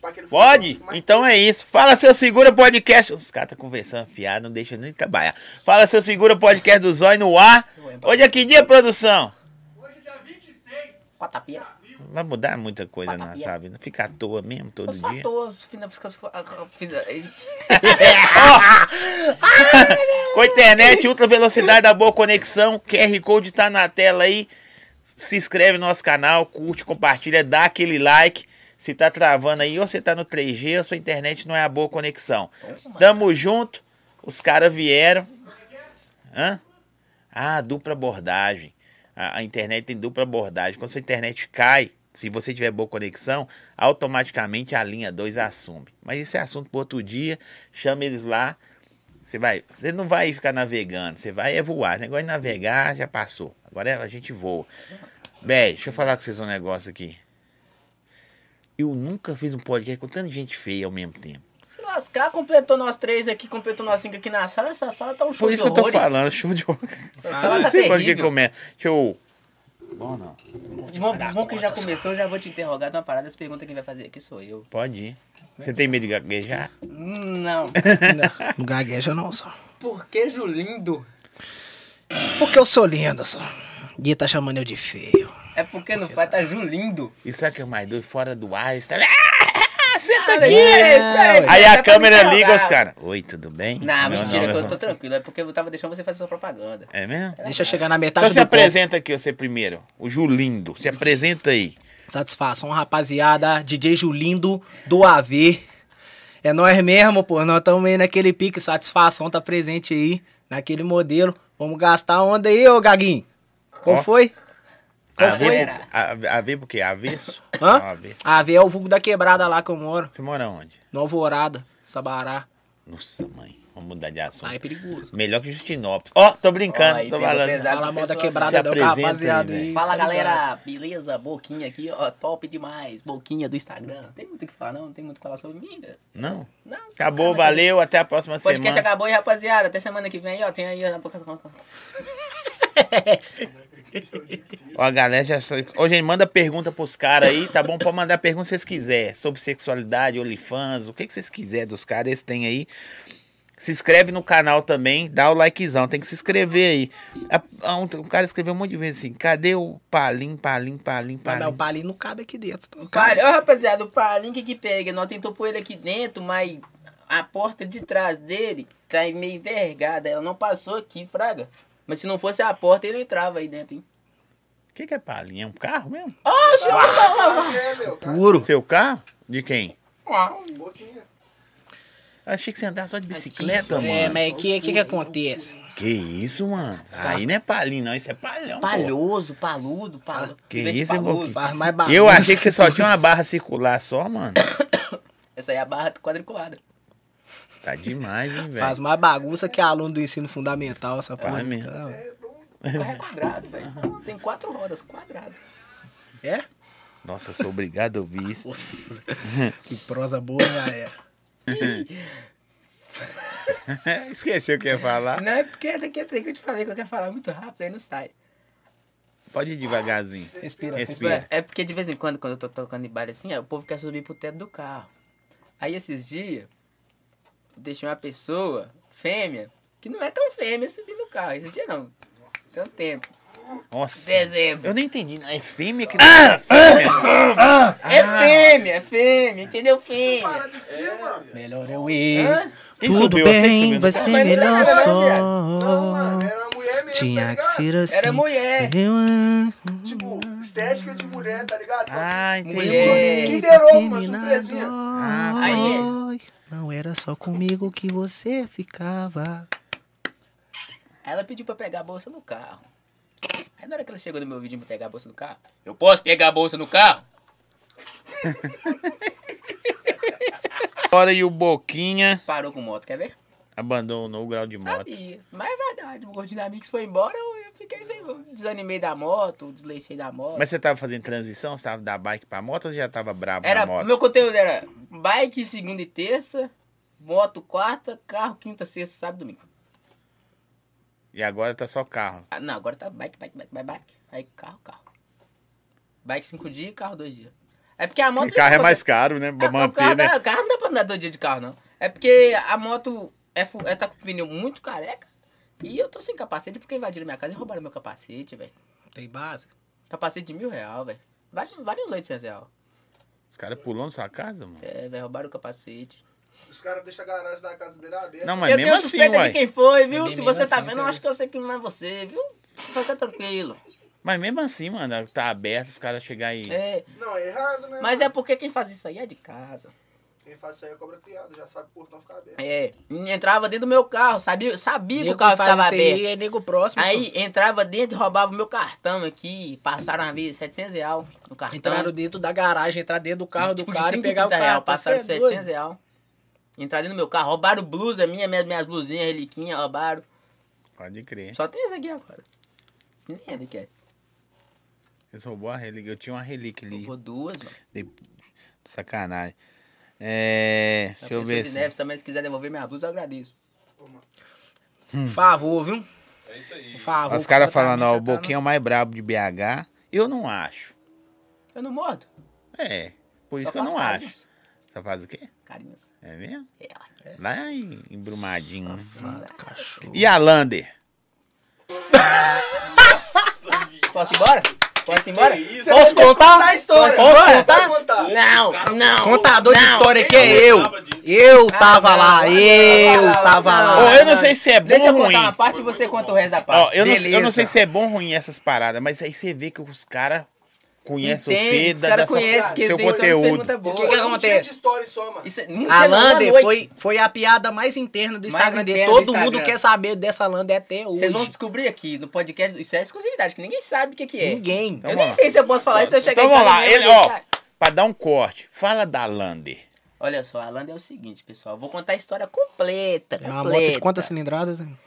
pá, que ele Pode? Então é isso. Fala seu segura podcast. Os caras tá conversando fiado, não deixa nem trabalhar. Fala seu segura podcast do Zóio no ar. Hoje é que dia, produção? Quarta-feira. Vai mudar muita coisa, não, sabe? Não fica à toa mesmo todo dia. ator. fina- fica- fina- Com a internet, ultra velocidade da boa conexão. QR Code tá na tela aí. Se inscreve no nosso canal, curte, compartilha, dá aquele like. Se tá travando aí, ou você tá no 3G, ou sua internet não é a boa conexão. Tamo junto. Os caras vieram. Hã? Ah, dupla abordagem. A, a internet tem dupla abordagem. Quando sua internet cai, se você tiver boa conexão, automaticamente a linha 2 assume. Mas isso é assunto para outro dia. Chama eles lá. Você vai, você não vai ficar navegando, você vai é voar. O negócio de navegar já passou. Agora a gente voa. Bem, deixa eu falar com vocês um negócio aqui. Eu nunca fiz um podcast com tanta gente feia ao mesmo tempo. Se lascar, completou nós três aqui, completou nós cinco aqui na sala. Essa sala tá um show Por isso de que eu tô falando, show de horror. Essa Ah, sala não tá sei quando que terrível. começa. Deixa eu. Bom, não. Bom, bom que já começou, eu já vou te interrogar de uma parada. As perguntas que vai fazer aqui sou eu. Pode ir. Você tem medo de gaguejar? Não. Não gagueja não, só. Por que Julindo? Porque eu sou lindo, só. Dia tá chamando eu de feio. É porque no pai tá Julindo. E sabe o que é mais doido? Fora do ar, você tá. Ah, senta aqui! Aí Até a pra câmera me liga os caras. Oi, tudo bem? Não, Meu mentira, nome que é- eu tô tranquilo. É porque eu tava deixando você fazer sua propaganda. É mesmo? Deixa eu chegar na metade Então se do copo. apresenta aqui, você primeiro. O Julindo. Se apresenta aí. Satisfação, rapaziada. DJ Julindo do AV. É nós mesmo, pô. Nós estamos aí naquele pique. Satisfação tá presente aí. Naquele modelo. Vamos gastar onda aí, ô Gaguinho. Qual Ó. foi? Qual AV, foi? A- AV por quê? Avesso? Hã? Não, avesso. AV é o vulgo da quebrada lá que eu moro. Você mora onde? No Alvorada, Sabará. Nossa, mãe. Vamos mudar de assunto. Lá é perigoso. Melhor que Justinópolis. Ó, tô brincando, aí tô falando. Fala mal da pessoas quebrada da rapaziada aí, aí. Fala tá galera, beleza? Boquinha aqui, ó, top demais. Boquinha do Instagram. Tem muito o que falar, não? Não tem muito o que falar sobre mim, velho. Não. Não, Acabou, cara, valeu, até a próxima O podcast semana. acabou aí, rapaziada. Até semana que vem, ó. Tem aí, ó. na boca- Ó, a galera já sabe. Ô, gente, manda pergunta pros caras aí, tá bom? Pode mandar pergunta se vocês quiserem. Sobre sexualidade, OnlyFans, o que, que vocês quiserem dos caras, eles têm aí. Se inscreve no canal também, dá o likezão, tem que se inscrever aí. A- a- um- o cara escreveu um monte de vezes assim, cadê o palim, palim, palim, Mas o palim? palinho não cabe aqui dentro. Não cabe. ó, rapaziada, o Palinho que que pega? Nós tentou pôr ele aqui dentro, mas a porta de trás dele tá meio envergada. Ela não passou aqui, fraga. Mas se não fosse a porta, ele entrava aí dentro, hein? O que, que é palim? É um carro mesmo? É, meu, cara. Puro. Seu carro? De quem? Boquinha. Achei que você andava só de bicicleta, mano. É, mas o que, que que acontece? Que isso, mano? Aí não é palim, não. Isso é palhão. pô. Palhoso, paludo, paludo. Que isso, paludo. Mais barulho. Eu achei que você só tinha uma barra circular só, mano. Essa aí é a barra quadriculada. Tá demais, hein, Faz velho. mais bagunça que aluno do ensino fundamental, essa porra. Faz mesmo. O carro é quadrado, velho. Tem quatro rodas, quadrado. É? Nossa, eu sou obrigado a ouvir isso. Nossa, que prosa boa, galera. Esqueceu o que ia falar? Não é porque daqui a pouco eu te falei que eu quero falar muito rápido, aí não sai. Pode ir devagarzinho. Respira, Respira. É porque de vez em quando, quando eu tô tocando em baile assim, ó, o povo quer subir pro teto do carro. Aí esses dias, deixei uma pessoa, fêmea, que não é tão fêmea subir no carro. Esses dias não. Tem um tempo. Nossa. Dezembro. Eu não entendi. não. É fêmea que não é fêmea? É fêmea, é fêmea, entendeu? Fêmea. Mano. Melhor eu ir. Hã? Quem Tudo subiu? Que bem, vai ser não melhor era, né, Não, mano, só. era uma mulher mesmo, Tinha tá que ser assim. Era mulher. Eu. Tipo, estética de mulher, tá ligado? Ah, entendi. Mulher. Kinder Ovo, uma surpresinha. Ah, aí. Não era só comigo que você ficava. Ela pediu pra pegar a bolsa no carro. Aí na hora que ela chegou no meu vídeo pra pegar a bolsa no carro, eu posso pegar a bolsa no carro? Agora e o Boquinha Parou com moto, quer ver? Abandonou o grau de moto. Sabia. Mas é verdade, o Gordinamix foi embora, eu, fiquei sem. Desanimei da moto, desleixei da moto. Mas você tava fazendo transição? Você tava da bike pra moto ou já tava brabo era, na moto? meu conteúdo era bike segunda e terça, moto quarta, carro quinta, sexta, sábado e domingo. E agora tá só carro. Ah, não, agora tá bike, bike, bike, bike, bike. Aí carro, carro. Bike cinco dias, carro dois dias. É porque a moto. O carro é mais caro, né? Pra É, manter, carro, né? O carro não dá pra andar todo dia de carro, não. É porque a moto é, é tá com o pneu muito careca. E eu tô sem capacete porque invadiram minha casa e roubaram meu capacete, velho. Tem base? Capacete de mil real, velho. Vale, vale uns 800 real. Os caras pulou na sua casa, mano. É, velho, roubaram o capacete. Os caras deixam a garagem da casa dele aberta. Não, mas eu mesmo tenho assim, suspeita uai. de quem foi, viu? Se você tá assim, vendo, você eu acho que eu sei que não é você, viu? Fica tranquilo. Mas mesmo assim, mano, tá aberto, os caras chegar aí. É, Não, é errado, né? mas mano? é porque quem faz isso aí é de casa. Quem faz isso aí é cobra criada, já sabe que o portão fica aberto. É, entrava dentro do meu carro, sabia, sabia que o carro que faz ficava isso aí aberto. é nego próximo. Aí entrava dentro e roubava o meu cartão aqui. Passaram uma vez 700 real no só. cartão. Entraram dentro da garagem, entrar dentro do carro Tipo, do cara e 30, pegar o 30 carro. real, Passaram Você é 700 doido? real. Entraram dentro do meu carro, roubaram blusa minha, minhas, minhas blusinhas, reliquinha, roubaram. Pode crer. Só tem essa aqui agora. Nem ele quer. Eles roubou a relíquia. Eu tinha uma relíquia ali. Roubou duas, mano. De... Sacanagem. É. Deixa eu ver se. Neves também, se quiser devolver minha blusa, eu agradeço. Por favor, viu? É isso aí. Favor. Os caras tá- falando, ó, o Boquinha é o mais brabo de BH. Eu não acho. Eu não mordo. É. Por isso Só que eu não acho. carinhos. Você faz o quê? Carinhos. É mesmo? É, ó. Lá em, em Brumadinho. né? Cachorro. E a Lander? Posso ir embora? Posso ir embora? Você Posso contar? contar a história. Posso Vai contar? contar. Não, não. Contador de não. história que é Eu eu. Eu tava lá, eu tava Ô, lá. eu não sei se é bom Deixa eu ou contar ruim. uma parte e você conta o resto da Ó, parte. eu, não, eu não sei se é bom ou ruim essas paradas, mas aí você vê que os caras conhecem você, da, caras da sua- conhecem que seu conteúdo. perguntas O boas. que que acontece? de história só, mano. Isso, não A Lander foi, foi a piada mais interna do Instagram dele. Todo mundo Instagram. quer saber dessa Lander até hoje. Vocês vão descobrir aqui no podcast. Isso é exclusividade, que ninguém sabe o que, que é. Ninguém. Então eu nem lá. sei se eu posso falar isso eu Então em vamos lá, ele, ó, pra dar um corte, fala da Lander. Olha só, a Lander é o seguinte, pessoal. Vou contar a história completa. É uma completa. moto de quantas cilindradas? hein?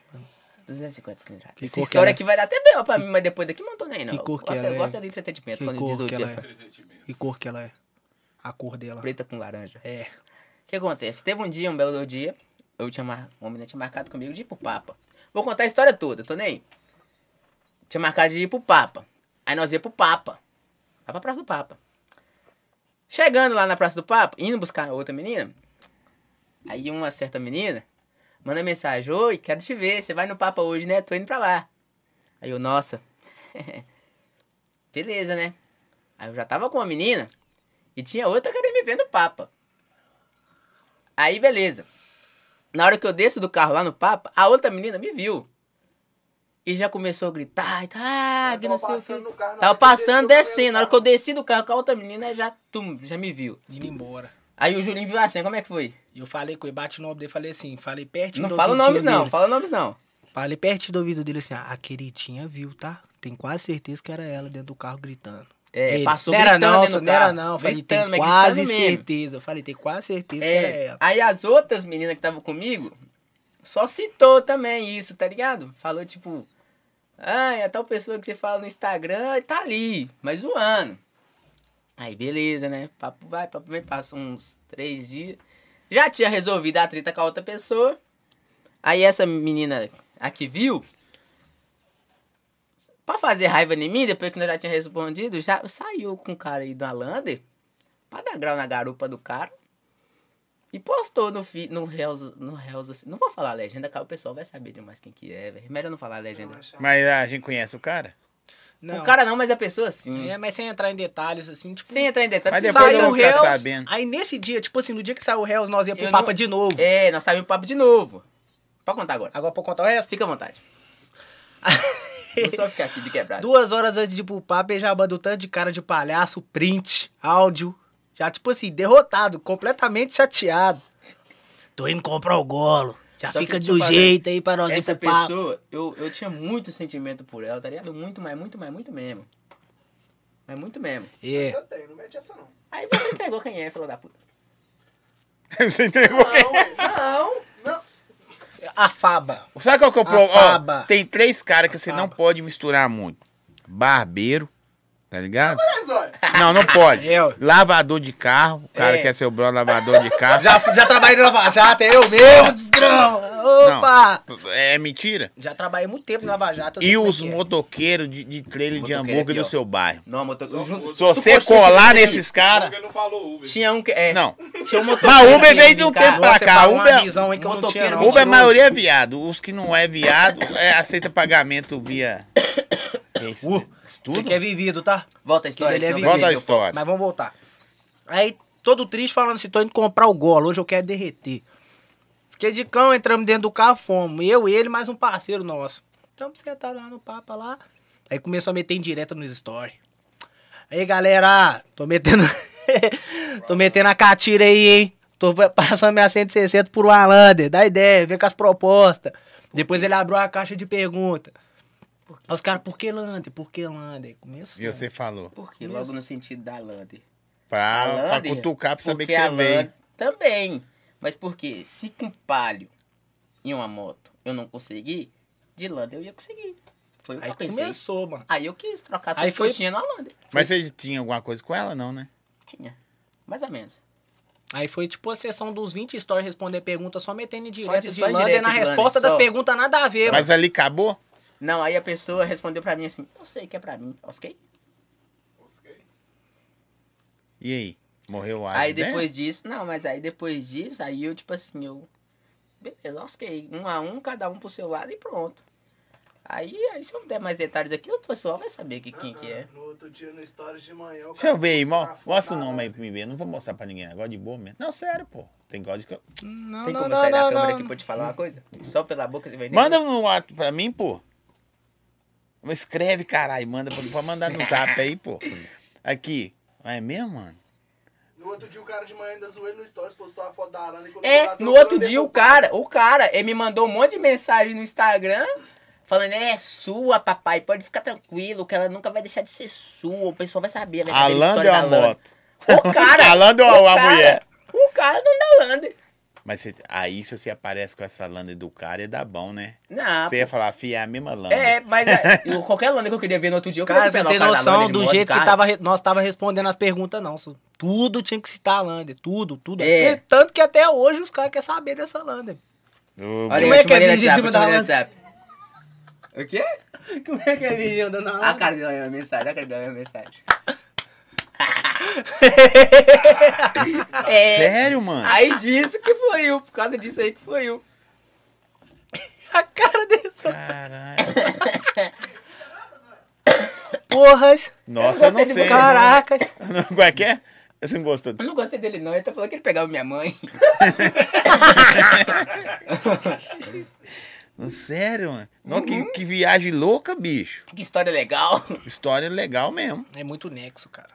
250 cilindradas. Que Essa cor que história é? aqui vai dar até bem pra mim, mas depois daqui não tô nem não. Que cor que gosto, ela é? gosto de entretenimento Que quando cor diz o que dia. ela é? Que cor que ela é? A cor dela. Preta com laranja. É. O que acontece? Teve um dia, um belo dia, eu tinha mar... uma menina tinha marcado comigo de ir pro Papa. Vou contar a história toda, tô nem aí. Tinha marcado de ir pro Papa. Aí nós ia pro Papa. Lá pra Praça do Papa. Chegando lá na Praça do Papa, indo buscar outra menina, aí uma certa menina manda mensagem, oi, quero te ver, você vai no Papa hoje, né? Tô indo pra lá. Aí eu, nossa. Beleza, né? Aí eu já tava com uma menina e tinha outra querendo me ver no Papa. Aí, beleza. Na hora que eu desço do carro lá no Papa, a outra menina me viu. E já começou a gritar, e tá, que não sei o carro, na Tava que passando, descendo. Na hora que eu desci do carro com a outra menina, já, tum, já me viu. Indo embora. Aí o Julinho viu assim, como é que foi? E eu falei com ele, bati no ombro dele, falei assim, falei pertinho Não do fala nomes não, dele. fala nomes não. Falei pertinho do ouvido dele assim, ah, a queridinha viu, tá? Tem quase certeza que era ela dentro do carro gritando. É, Ele, passou não era não, não era não. Falei, Gritando, tem quase certeza. Eu falei, tem quase certeza que era É, ela. aí as outras meninas que estavam comigo só citou também isso, tá ligado? Falou tipo, ah, é tal pessoa que você fala no Instagram tá ali, mas zoando. Aí beleza, né? Papo vai, papo vem, passa uns três dias. Já tinha resolvido a treta com a outra pessoa. Aí essa menina aqui viu. Pra fazer raiva em mim, depois que eu já tinha respondido, já saiu com o cara aí da Lander. Pra dar grau na garupa do cara. E postou no, fi, no Reels, no Reels assim. Não vou falar a legenda, cara, o pessoal vai saber demais quem que é. Melhor não falar a legenda. Mas a gente conhece o cara? Não. O cara não, mas a pessoa sim. É, mas sem entrar em detalhes, assim, tipo... Sem entrar em detalhes. Mas você depois saiu ficar Reels. sabendo. Aí nesse dia, tipo assim, no dia que saiu o Hells, nós ia pro Eu Papa não- de novo. É, nós saímos pro papo de novo. Pode contar agora. Agora pra contar o resto? Fica à vontade. Vou só ficar aqui de quebrado. Duas horas antes de ir pro Papa, ele já mandou tanto de cara de palhaço, print, áudio. Já, tipo assim, derrotado, completamente chateado. Tô indo comprar o golo. Já Só fica eu do falar, jeito aí pra nós Essa pessoa, eu, eu tinha muito sentimento por ela, tá ligado? Muito mais, muito mais, muito mesmo. Mas muito mesmo. É. Eu tenho, não mete essa não. Aí você entregou quem é, filho da puta. Você entregou Não, quem? ué. não, não. A Faba. Sabe qual que é o A problema? faba. Ó, tem três caras que você não pode misturar muito. Barbeiro, Tá ligado? Não, não pode. Eu. Lavador de carro. O cara É. quer ser o brother lavador de carro. Já, já trabalhei na Lava Jato, é eu mesmo, desgrama. Opa! É mentira. Já trabalhei muito tempo na Lava Jato. E é os é. motoqueiros de, de trailer de Motoqueiro hambúrguer aqui, do seu bairro. Não, jun- Se você colar nesses caras. Porque não falou Uber. Tinha um que. É, Não. Tinha um motoqueiro. Mas Uber veio de um tempo pra cá. Uber- visão que não Motoqueiro não. Uber, a maioria é viado. Os que não é viado, é, aceita pagamento via. Uh, isso Você tudo? quer vivido, tá? Volta a história. Ele é senão vivido. Volta a história. Mas vamos voltar. Aí, todo triste falando assim, tô indo comprar o golo, hoje eu quero derreter. Fiquei de cão, entramos dentro do carro, fomos. Eu, ele, mais um parceiro nosso. Estamos sentados lá no papo lá. Aí começou a meter em direto nos stories. Aí, galera, tô metendo... tô metendo a catira aí, hein? Tô passando minha 160 por Alander. Dá ideia, vem com as propostas. Depois ele abriu a caixa de pergunta. Aí os caras, por que Lander? Por que Lander? Começou. E você falou. Por quê? Logo no sentido da Lander. Pra, A pra Lander, cutucar pra saber que porque a você veio. Lander Também. Mas por quê? Se com palio e uma moto eu não consegui, de Lander eu ia conseguir. Foi o que Aí eu pensei. começou, mano. Aí eu quis trocar tudo Aí que foi- eu tinha na Lander. Mas você tinha alguma coisa com ela, não, né? Tinha. Mais ou menos. Aí foi tipo a sessão dos 20 stories responder perguntas, só metendo em Só direto de- de, Lander na resposta Lander, das perguntas nada a ver, Mas ali acabou? Não, aí a pessoa respondeu pra mim assim, eu sei que é pra mim, ok? E aí? Morreu o ar Aí dela? depois disso, não, mas aí depois disso, aí eu, tipo assim, eu. Beleza, ok. Um a um, cada um pro seu lado e pronto. Aí, aí se eu der mais detalhes aqui, o pessoal vai saber que, quem que é. No outro dia, no Stories de manhã. Deixa eu ver aí, mo- mo mostra o nome aí pra mim ver. Não vou mostrar pra ninguém agora de boa mesmo. Não, sério, pô. Tem código que eu... Não, Tem não, como não, sair da não, câmera não. aqui pra eu te falar uma coisa? Só pela boca você vai Manda no ato pra mim, pô. Mas Escreve, caralho. Manda pra, mandar no zap aí, pô. Aqui. É mesmo, mano? No outro dia, o cara de manhã ainda zoou ele no Stories, postou a foto da Arana. e colocou É, lá, no outro dia o cara, o cara, ele me mandou um monte de mensagem no Instagram falando, é sua, papai, pode ficar tranquilo, que ela nunca vai deixar de ser sua, o pessoal vai saber a Alando história é da a moto. O cara, Alando é o a cara- mulher. O cara não dá Lander. Mas você- aí, se você aparece com essa landa do cara, ia dar bom, né? Não, Você ia falar, fia, é a mesma landa. é, mas é, eu- qualquer Lander que eu queria ver no outro dia, eu queria Cara, você tem cara da noção do moto, jeito que tava, nós tava respondendo as perguntas, não. Su. Tudo tinha que citar Lander, tudo, tudo. É. E Tanto que até hoje os caras querem saber dessa Lander. Ô, Olha Como é que é vídeo em cima da? WhatsApp. O quê? Como é que é vídeo andando na A cara dele a mensagem, a cara dele a mensagem. é, Sério, mano? aí disso que foi eu, por causa disso aí que foi eu. A cara dessa. Caralho. Porras. Nossa, eu não gostei de sei. Caracas. Como é que é? Você não gostou? Eu não gostei dele não, ele tá falando que ele pegava minha mãe. Sério, mano? Não, que, que viagem louca, bicho. Que história legal. História legal mesmo. É muito nexo, cara.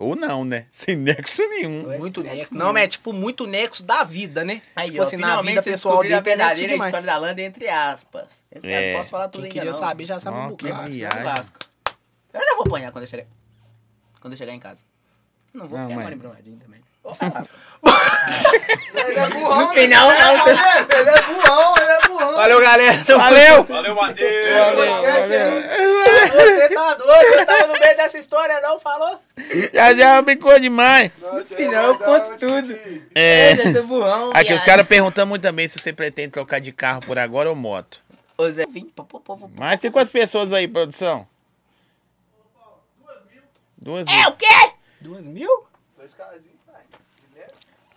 Ou não, né? Sem nexo nenhum. Muito nexo nexo. Não, mas é tipo muito nexo da vida, né? Aí, tipo ó, assim, na finalmente vida pessoal a dele tem nexo verdadeira demais. história da Landa entre aspas. Entre É. posso falar tudo Quem ainda queria não. saber já sabe Ó, um. Mas viagem. eu já vou apanhar quando eu chegar. Quando eu chegar em casa. Não vou, Não, é mas- Brumadinho também. Vou falar. Ele é burrão. No final, não. Ele é, é burrão, ele é burrão. Valeu, galera. Valeu! Valeu, Matheus! Você tá doido? Você tava no meio dessa história, não? Falou? Já já brincou demais. Nossa, final eu eu conto tudo. É. Eu sou burrão, Aqui, os caras perguntando muito também se você pretende trocar de carro por agora ou moto. Ô Zé, vim. Mas tem quantas pessoas aí, produção? Duas mil. É o quê? Duas mil? Dois vai.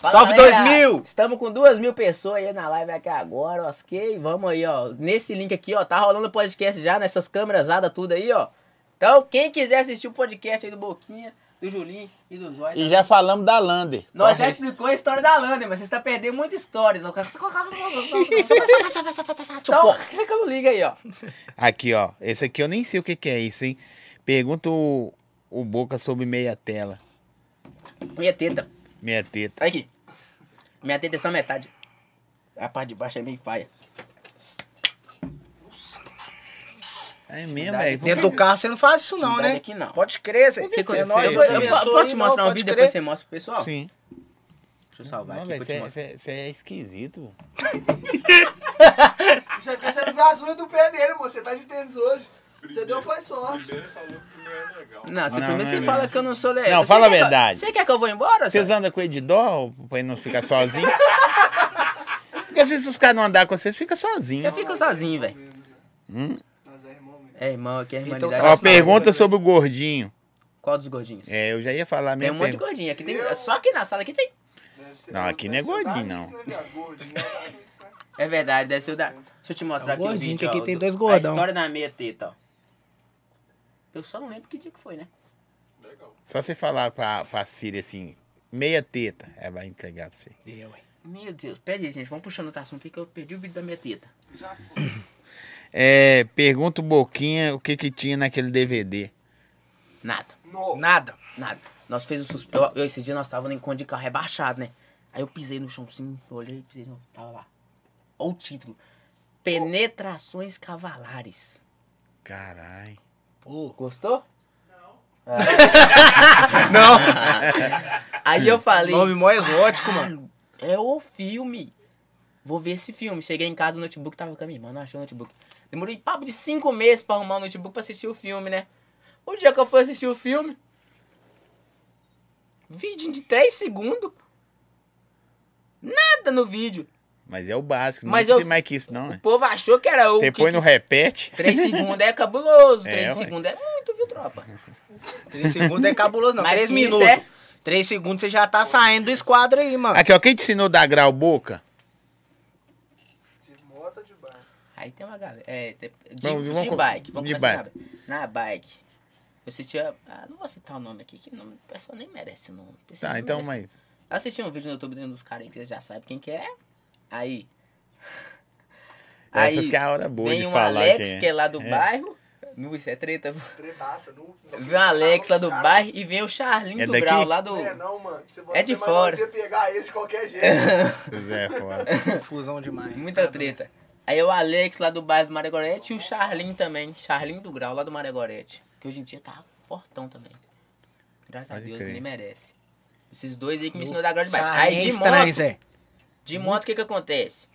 Fala, Salve, galera. 2000! Estamos com duas mil pessoas aí na live aqui agora, ok? Vamos aí, ó. Nesse link aqui, ó. Tá rolando o podcast já, nessas câmeras tudo aí, ó. Então, quem quiser assistir o podcast aí do Boquinha, do Julinho e do Zóio. E já falamos da Lander. Nós já explicou a história da Lander, mas você está perdendo muita história. Então, clica no link aí, ó. Aqui, ó. Esse aqui eu nem sei o que, que é isso, hein? Pergunta o, o Boca sobre meia tela. Minha teta. Meia teta. Aqui. Minha teta é só metade. A parte de baixo é meio paia. É mesmo, velho. Dentro do carro você não faz isso, não, né? aqui não. Pode crer. O que aconteceu? É nóis, eu, eu- eu posso mostrar um vídeo, crer. depois você mostra pro pessoal? Sim. Deixa eu salvar Não, aqui você é esquisito. Isso é porque você não viu as unhas do pé dele, moço. Você tá de tênis hoje. Você deu foi sorte. Primeiro falou que não é legal. Não, você Não, primeiro não é você fala que eu não sou legal. Não, Você fala a verdade. Você quer que eu vou embora? Vocês andam com ele de dó pra ele não ficar sozinho? Porque se os caras não andar com vocês, fica sozinho. Eu fico sozinho, velho. Hum? Nós é irmão mesmo. É, irmão, aqui é Então irmandade. tá Ó, pergunta certo. sobre o gordinho. Qual dos gordinhos? É, eu já ia falar Tem mesmo. um monte de gordinho. Aqui tem... Só aqui na sala aqui tem. Não, aqui não é o gordinho, não. né, é o Davis, né? É verdade, deve ser o da... Deixa eu te mostrar É o aqui o gordinho, vídeo, aqui ó, tem do- dois A gordão. história da meia teta, ó. Eu só não lembro que dia que foi, né? Legal. Só você falar pra, pra Siri assim, meia teta, ela vai entregar pra você. Eu, ué. Meu Deus, pera aí, gente. Vamos puxando outro assunto aqui que eu perdi o vídeo da minha teta. Já foi. É, pergunta o Boquinha o que que tinha naquele DVD. Nada. No. Nada. Nada. Nós fez o suspense. Eu, eu, esse dia nós tava no encontro de carro rebaixado, né? Aí eu pisei no chão assim, olhei, pisei no. Tava lá. Olha o título. Penetrações cavalares. Carai. Pô. Gostou? Não. Aí eu falei. Nome mó exótico, mano. É o filme. Vou ver esse filme. Cheguei em casa, o notebook tava com a minha irmã, não achou o notebook. Demorei papo de cinco meses pra arrumar o notebook pra assistir o filme, né? O dia que eu fui assistir o filme, vídeo de 3 segundos. Nada no vídeo. Mas é o básico, não Mas precisa eu- mais que isso não, O né? povo achou que era o. Você que- põe no repete. 3 segundos é cabuloso. É, 3 ué. segundos é muito, viu, tropa? Três segundos é cabuloso, não. Mas Três minutos. é- Três segundos você já tá saindo do esquadro aí, mano. Aqui, ó, quem te ensinou dar grau boca? De moto ou de bar? Aí tem uma galera. É, de, de, Vamos- de bike. Vamos de bike. Na, na bike. Eu assistia. Ah, não vou citar o nome aqui, que nome, o pessoal nem merece o nome. Tá, então, merece. mas. Eu assisti um vídeo no YouTube de um dos caras aí que vocês já sabem quem que é. Aí. Essas que é a hora boa vem de um falar Alex, quem é. que é lá do É. bairro. Não, isso é treta. Trebaça, não Vem o Alex lá do Cara, bairro e vem o Charlinho É do daqui? Grau lá do. É não, mano. Você É de fora. Você pegar esse de qualquer jeito. Zé, foda. Confusão demais. Muita treta. Aí o Alex lá do bairro do Maregorete e o Charlinho também. Charlinho do Grau lá do Maregorete. Que hoje em dia tá fortão também. Graças a Pode Deus, crer. ele merece. Esses dois aí que me ensinou a dar grau de. Charlinho Aí de é estranho, moto, Zé. De moto o que que acontece?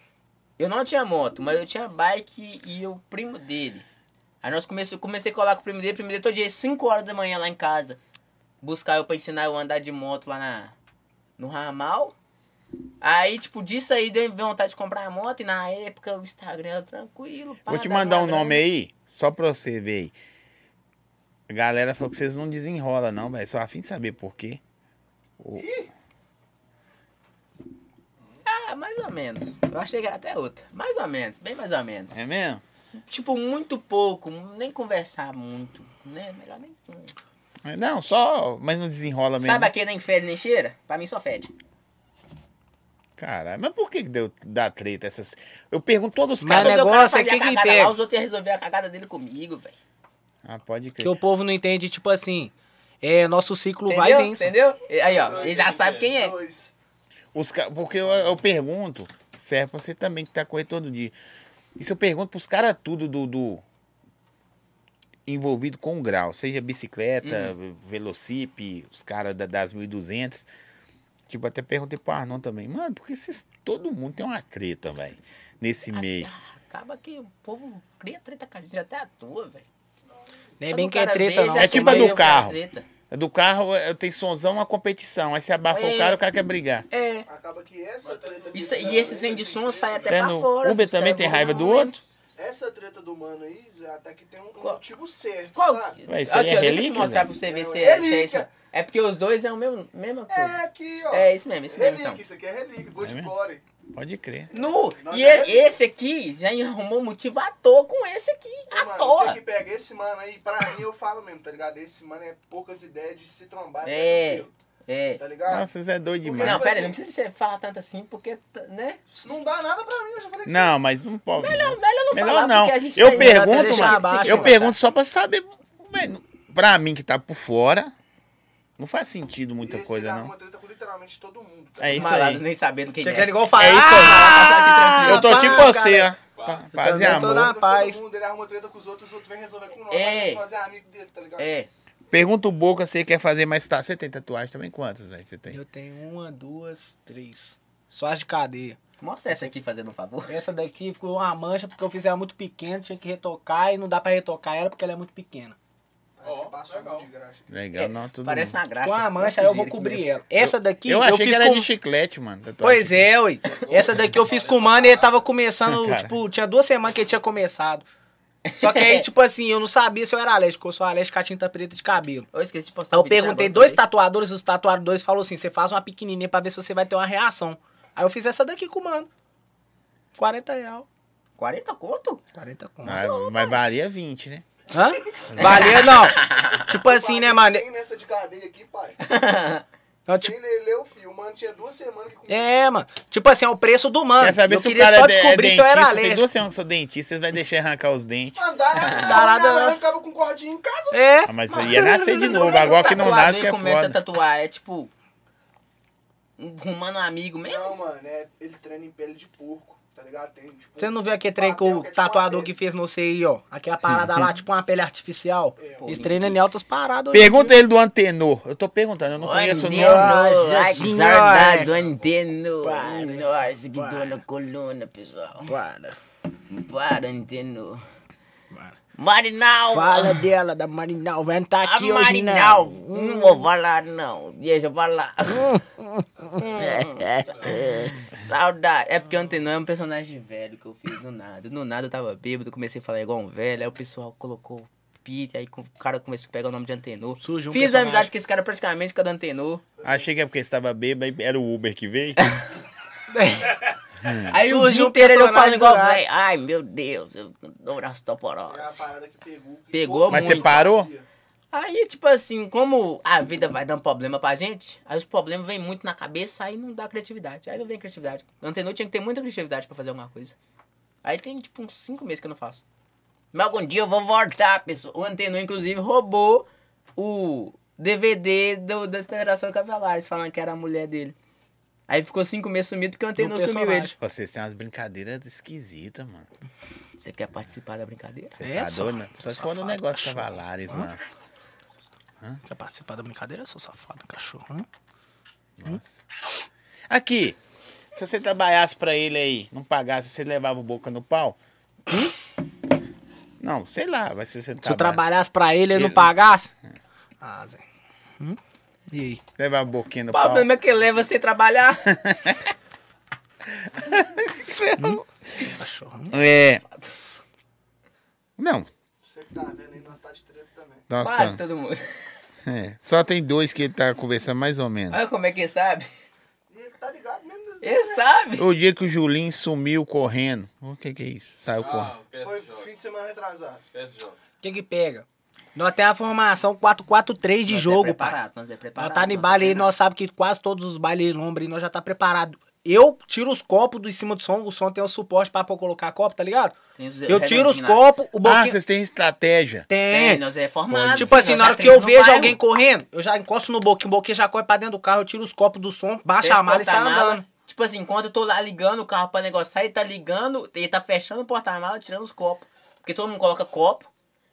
Eu não tinha moto, mas eu tinha bike e o primo dele. Aí nós comecei, comecei a colar com o primo dele, o primo dele todo dia, 5 horas da manhã lá em casa. Buscar eu pra ensinar eu a andar de moto lá na, no ramal. Aí, tipo, disso aí deu vontade de comprar a moto e na época o Instagram era tranquilo. pá, Vou te mandar um nome aí, só pra você ver aí. A galera falou que vocês não desenrolam, não, velho. Só a fim de saber por quê. O- mais ou menos. Eu achei que era até outra. Mais ou menos, bem mais ou menos. É mesmo? Tipo, muito pouco, nem conversar muito, né? Melhor nem. Não, só. Mas não desenrola mesmo. Sabe aquele nem fede nem cheira? Pra mim só fede. Caralho, mas por que que deu da treta essas. Eu pergunto todos os caras. O negócio cara é que que pega. lá, os outros iam resolver a cagada dele comigo, velho. Ah, pode Que crer. o povo não entende, tipo assim. É, nosso ciclo Entendeu? vai e vem. Entendeu? E Aí, ó, ele já sabe quem é. Dois. Os, porque eu, eu pergunto, serve pra você também que tá correndo todo dia. Isso eu pergunto pros caras tudo do, do- envolvido com o grau, seja bicicleta, Uhum. os caras da, das 1200. Tipo, até perguntei pro Arnon também, mano, porque vocês, todo mundo tem uma treta, velho, nesse meio. Acaba que o povo cria treta com a gente até à toa, velho. Nem Quando bem que é treta, vê, não. É tipo a do pra carro. treta. A Do carro, eu tenho sonzão, uma competição. Aí você abafa É. o cara, o cara quer brigar. É. Acaba que essa treta Isso, e esses vêm de som saem até É, pra fora. Uber também tem raiva do outro. Essa treta do mano aí, até que tem um Qual- motivo certo, Qual? sabe? Ué, isso aí Aqui, é ó, deixa eu te relíquia, mostrar velho? pra você ver É se é, se é relíquia. isso. É porque os dois é a mesma, mesma coisa. É aqui, ó. É, isso mesmo, isso mesmo, relíquia, então. isso aqui é relíquia, good É mesmo? body. Pode crer. Nós E é- esse aqui já arrumou motivo à toa com esse aqui. À Mano, toa. tem que pegar esse mano aí, pra mim eu falo mesmo, tá ligado? Esse mano é poucas ideias de se trombar, tá É. É. tá ligado? Nossa, você é doido Porque demais. Não, tipo pera aí, assim- não precisa você falar tanto assim, porque, né? Não dá nada pra mim, eu já falei que Não, mas não pode. Melhor, melhor não Melhor falar, não. porque a gente Eu tá pergunto, mano. abaixo, eu mano. pergunto só pra saber. Pra mim que tá por fora, não faz sentido muita coisa, não. Literalmente todo mundo. tá É isso aí. Nem sabendo quem Chegando é. igual falar. É isso aí. Ah. Eu tô tipo você, ó. Pa- Paz e amor. na Todo paz. mundo, ele arruma treta com os outros, os outros vêm resolver com nós, É. é. é amigo dele, tá ligado? É. Pergunta o Boca se ele quer fazer mais tatuagem. Você tem tatuagem também? Quantas, velho? Você tem? Eu tenho uma, duas, três. Só as de cadeia. Mostra essa aqui fazendo um favor. Essa daqui ficou uma mancha porque eu fiz ela muito pequena, tinha que retocar e não dá pra retocar ela porque ela é muito pequena. Parece Ó, que passou legal. de graxa. Legal, não, tudo Parece bom. uma graxa. Com a só mancha aí eu vou cobrir ela. Essa daqui Eu eu, achei fiz que era com... de chiclete, mano. Pois é, ui. Essa daqui eu fiz com o mano e ele tava começando, Cara. tipo, tinha duas semanas que ele tinha começado. Só que aí, tipo assim, eu não sabia se eu era alérgico, eu sou alérgico à tinta preta de cabelo. Eu esqueci de postar Aí eu perguntei dois tatuadores, os tatuadores falaram assim, você faz uma pequenininha pra ver se você vai ter uma reação. Aí eu fiz essa daqui com o mano. 40 real. 40 conto? 40 conto. Ah, mas varia 20, né? Hã? Valia não. Tipo assim, né, mano? Sem nessa de cadeia aqui, pai. Não, tipo, Sem ler, o fio. Mano, tinha duas semanas que é, mano. Tipo assim, é o preço do mano. Quer saber eu se o queria cara só é é descobrir se eu era dentista? Tem alérgico. duas semanas que eu sou dentista, vocês vão deixar arrancar os dentes. Mano, dá nada, Dá dá nada, não. arrancava com cordinha em casa. É. Ah, mas ia nascer de novo. Agora que não nasce que é começa a foda. tatuar, é tipo... Um rumano amigo mesmo. Não, mano, é, eles treinam em pele de porco, tá ligado? Tem, tipo, Você não viu aquele trem que o que é tatuador que fez no CI, ó? Aquela parada lá, tipo uma pele artificial. Pô, Eles treinam em altas paradas. Pergunta ele do antenor. Eu tô perguntando, eu não conheço o nome. Nossa senhora. do Antenor. Para. Nossa, que Para. dor na coluna, pessoal. Para. Para, Antenor. Marinal! Fala dela, da Marinal. Vai entrar A aqui hoje, né? Marinal! Não vou falar, não. Deixa eu falar. Saudade. É porque o Antenor é um personagem velho que eu fiz do nada. Do nada eu tava bêbado, comecei a falar igual um velho. Aí o pessoal colocou Peter, aí o cara começou a pegar o nome de Antenor. Surgiu um Fiz personagem. amizade com esse cara praticamente, com a do Antenor. Achei que é porque estava bêbado, aí era o Uber que veio. Aí o dia inteiro ele fala personagem igual velho. Ai, meu Deus, eu dou É a toporosas. parada que pegou. Pegou Mas você muito. parou? Aí, tipo assim, como a vida vai dando problema pra gente, aí os problemas vêm muito na cabeça, aí não dá criatividade. Aí não vem criatividade. Antenor tinha que ter muita criatividade pra fazer alguma coisa. Aí tem, tipo, uns 5 meses que eu não faço. Mas algum dia eu vou voltar, pessoal. O Antenor, inclusive, roubou o DVD do, da Federação Cavalares, falando que era a mulher dele. Aí ficou cinco meses sumido porque o Antenor sumiu ele. Vocês têm umas brincadeiras esquisitas, mano. Você quer participar da brincadeira? Você É, tá só- doido, né? Só se for no negócio cavalares lá. Quer participar da brincadeira, seu safado, cachorro? Hum? Aqui, se você trabalhasse pra ele aí, não pagasse, você levava o boca no pau? Não, sei lá, vai ser você Se eu trabalha. trabalhasse pra ele e ele não pagasse? Ah, Zé. Hum? E aí? Levar a boquinha no O pau. problema é que leva você trabalhar. Cachorro. hum? É. Não, Você que tá vendo aí, nós tá de treta também. nós Quase tá- todo mundo. é, Só tem dois que ele tá conversando mais ou menos. Olha como é que ele sabe. Ele tá ligado mesmo Ele sabe. O dia que o Julinho sumiu correndo. O que que é isso? Saiu correndo. Ah, Foi PSJ. fim de semana retrasado. O que que pega? Nós temos a formação 4-4-3 de Nós jogo, é pai. preparado, Nós é preparado. Nós tá em nós baile aí, é nós sabemos que quase todos os bailes lombre aí nós já tá preparado. Eu tiro os copos do em cima do som, o som tem o suporte pra pôr colocar copo, tá ligado? Os Eu tiro os copos, o Ah, boquinho... vocês têm estratégia. Tem, Tem. nós é formado. Tipo assim, nós na hora que eu vejo alguém correndo, eu já encosto no boquinho, o boquinho já corre pra dentro do carro, eu tiro os copos do som, baixa a mala e sai andando. Tipo assim, enquanto eu tô lá ligando o carro pra negociar, ele tá ligando, ele tá fechando o porta-mala, tirando os copos. Porque todo mundo coloca copo.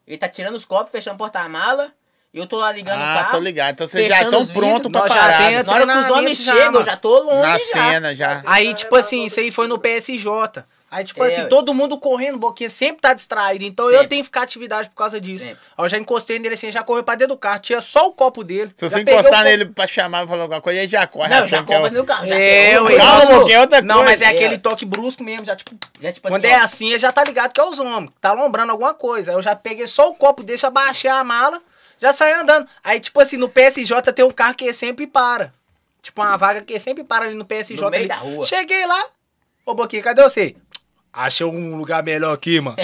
Ele tá tirando os copos, fechando o porta-mala. E eu tô lá ligando o Ah, carro. tô ligado. Então vocês já fechando estão prontos pra já parar. Na hora que os homens chegam, eu já tô longe Na já. cena já. Aí, tipo assim, isso aí foi no PSJ. Aí, tipo É, assim, ué. todo mundo correndo, boquinha sempre tá distraído. Então Sempre. eu tenho que ficar atividade por causa disso. Sempre. Aí eu já encostei nele assim, já correu pra dentro do carro, tinha só o copo dele. Se você encostar nele pra chamar, pra falar alguma coisa, ele já corre. Não, já é o- compra no carro. Já É, ué, Calma, porque é outra Não, coisa. mas é É. aquele toque brusco mesmo, já tipo... Já, tipo Quando assim, é ó, assim, ele já tá ligado que é os homens. Tá lombrando alguma coisa. Aí eu já peguei só o copo dele, já baixei a mala, já saí andando. Aí, tipo assim, no PSJ tem um carro que sempre para. Tipo, uma vaga que sempre para ali no PSJ. No meio ali. da rua. Cheguei lá. Ô, Boquinha, cadê você? Achei um lugar melhor aqui, mano.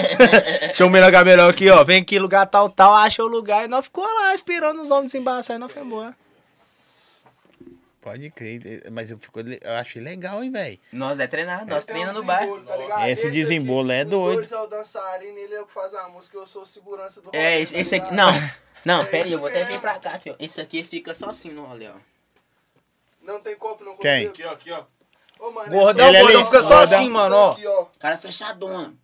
Achei um lugar melhor aqui, ó. Vem aqui, lugar tal, tal. Achei o lugar. E nós ficou lá esperando os homens desembaçar. E nós foi embora. Pode crer. Mas eu, fico, eu achei legal, hein, velho. Nós é treinado, nós Tem um treinamos no bar. tá? Esse aqui, desembolo é os doido. dois é o dançarino, ele é o que faz a música, eu sou segurança do É, esse, tá esse aqui. Não, não, É pera aí, eu vou até vir mesmo. pra cá aqui, ó. Esse aqui fica só assim no rolê, ó. Não tem copo, não Quem? Aqui, ó, aqui, ó. Ô, mano, Gordão, é só- Ele gordão fica só assim, mano, ó. Aqui, ó. Cara fechadona.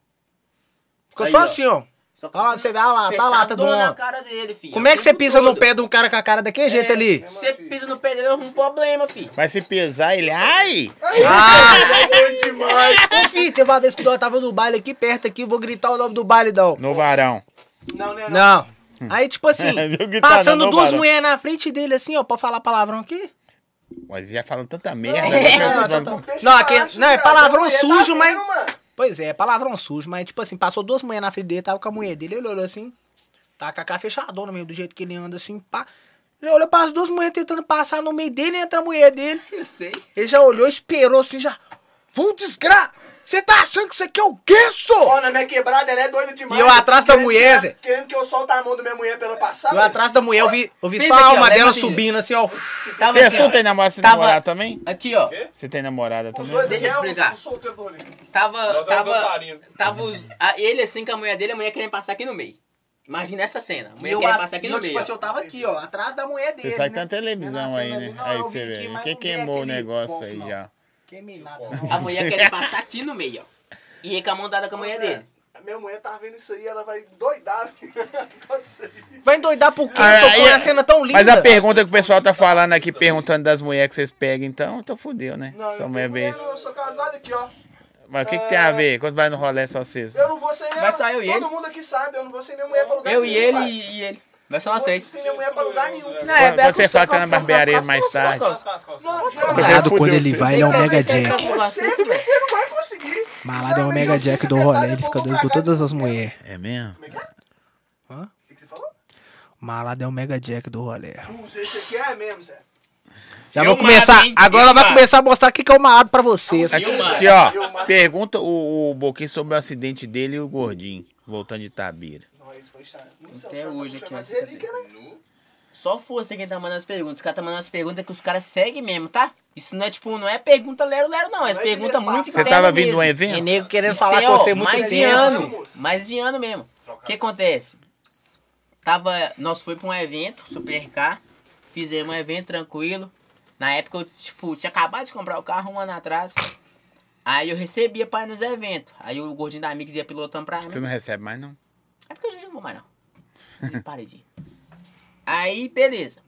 Ficou Aí, só ó. assim, ó. Só que Olha lá, você vê, olha lá, tá a lata do na cara dele, filho. Como é que você pisa no todo. pé de um cara com a cara daquele jeito ali? Você pisa no pé dele, é um problema, filho. Mas se pesar, ele. Ai! Ah! É bom demais. Ô, filho, teve uma vez que nós tava no baile aqui perto aqui, vou gritar o nome do baile, não. No varão. Não, não é não. Não. Aí, tipo assim, Eu passando duas mulheres na frente dele, assim, ó, pode falar palavrão aqui? Mas já falando tanta merda. É, né? não, Vamos- não, Não, eu aqui- falar, não, é palavrão mulher sujo, tá mas-. Pois é, palavrão sujo, mas tipo assim, passou duas mulheres na frente dele, tava com a mulher dele, ele olhou assim, tá com a cara fechadona mesmo, do jeito que ele anda assim, pá. Já olhou para as duas mulheres tentando passar no meio dele e entra a mulher dele. Eu sei. Ele já olhou, esperou assim, já. Vão desgra! Você tá achando que isso aqui é o quê, Ó, só? na minha quebrada, ela é doida demais. E eu atrás da mulher, que- Zé. Querendo que eu solte a mão da minha mulher pra ela passar. Eu atrás da mulher, eu vi, eu vi só a aqui, ó, alma leva dela assim, subindo assim, ó. Tava Você assim, ó. não tem namorado, você tem Tava- namorada também? Aqui, ó. Você tem namorada Os também? dois Deixa eu aqui é explicar. o solteiro do rolê. Tava. Nós Tava. dançarinos. Tava os, a- ele assim com a mulher dele, a mulher querendo passar aqui no meio. Imagina essa cena. A E mulher eu, querendo passar aqui no eu, tipo meio. assim, ó. eu tava aqui, ó, atrás da mulher dele. Você sai né? na televisão aí, né? não, Aí eu você vi aqui, vê. mas Quem não vi queimou o aquele negócio bofe, aí não. já? Queimei nada, A mulher querendo passar aqui no meio, ó. E ele com a mão dada com a mulher Zé, dele. A minha mulher tá vendo isso aí, ela vai doidar. Vai endoidar por quê? Ah, Só é- a cena tão linda. Mas a pergunta que o pessoal tá falando aqui, perguntando das mulheres que vocês pegam, então, então fudeu, né? Não, eu, mulher mulher, vez. eu sou casado aqui, ó. Mas o que, que tem a ver? Quando vai no rolê só vocês? Eu não vou sem só eu e Todo ele. mundo aqui sabe, eu não vou sem minha mulher pra lugar Eu e ele pai. e ele. Vai ser Eu nós vou três. Quando é, você fala que tá na barbearia mais tarde. Malado quando ele vai, ele é o Mega Sempre Jack. você não vai conseguir. Malado é o Mega Jack do rolê, ele fica doido com todas as mulheres. É mesmo? Como é que é? Hã? O que você falou? Malado é o Mega Jack do rolê. Esse aqui é mesmo, Zé. Já vou começar, agora vai começar a mostrar o que que é o malado pra vocês. Aqui, mano. aqui, ó. Pergunta o, o Boquinho sobre o acidente dele e o gordinho, voltando de Tabira. Até o hoje aqui, mas relíquia, né? Só força quem tá mandando as perguntas. Os caras tá mandando as perguntas que os caras seguem mesmo, tá? Isso não é tipo, não é pergunta lero-lero, não. É Não é pergunta de muito Você tava vindo mesmo. de um evento? E nego querendo Isso falar é, com ó, você muito mais de ano. Mais de ano mesmo. O que acontece? Tava, nós foi pra um evento, Super K. Fizemos um evento tranquilo. Na época eu, tipo, tinha acabado de comprar o carro um ano atrás. Aí eu recebia pra ir nos eventos. Aí o gordinho da Mix ia pilotando pra mim. Você não recebe mais, não? É porque eu já não vou mais não. Parei de. Aí, beleza.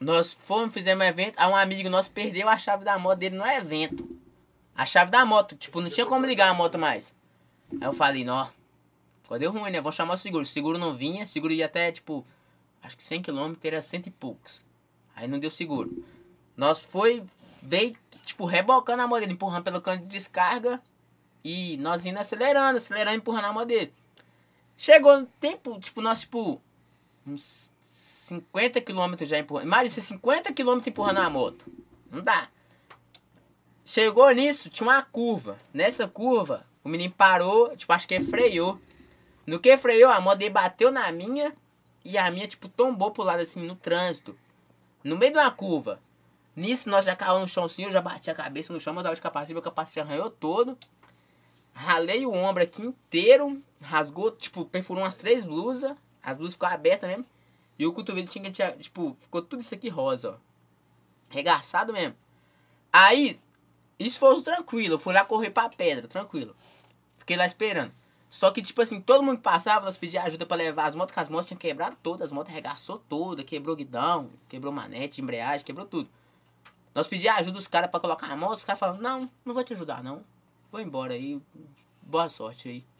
Nós fomos, fizemos um evento. Aí um amigo nosso perdeu a chave da moto dele no evento. A chave da moto. Tipo, não tinha como ligar a moto mais. Aí eu falei, nó. Ficou deu ruim, né? Vou chamar o seguro. O seguro não vinha. O seguro ia até, tipo, acho que 100 km, era cento e poucos. Aí não deu seguro. Nós foi, veio, tipo, rebocando a moto dele, empurrando pelo canto de descarga. E nós indo acelerando, acelerando, empurrando a moto dele. Chegou no tempo, tipo, nós, tipo, uns 50 km já empurrando. Imagina, você 50 km empurrando a moto. Não dá. Chegou nisso, tinha uma curva. Nessa curva, o menino parou, tipo, acho que freou. No que freou, a moto bateu na minha e a minha, tipo, tombou pro lado, assim, no trânsito. No meio de uma curva. Nisso, nós já caímos no chão assim, eu já bati a cabeça no chão, mas tava de capacete, meu capacete arranhou todo. Ralei o ombro aqui inteiro, rasgou, tipo, perfurou umas três blusas. As blusas ficou abertas mesmo. E o cotovelo tinha, tinha, tipo, ficou tudo isso aqui rosa, ó. Regaçado mesmo. Aí, isso foi tranquilo. Eu fui lá correr pra pedra, tranquilo. Fiquei lá esperando. Só que, tipo assim, todo mundo passava, nós pedíamos ajuda pra levar as motos, que as motos tinham quebrado todas. As motos arregaçou toda, quebrou guidão, quebrou manete, embreagem, quebrou tudo. Nós pedíamos ajuda dos caras pra colocar a moto, os caras falavam, não, não vou te ajudar, não. Vou embora aí, boa sorte aí.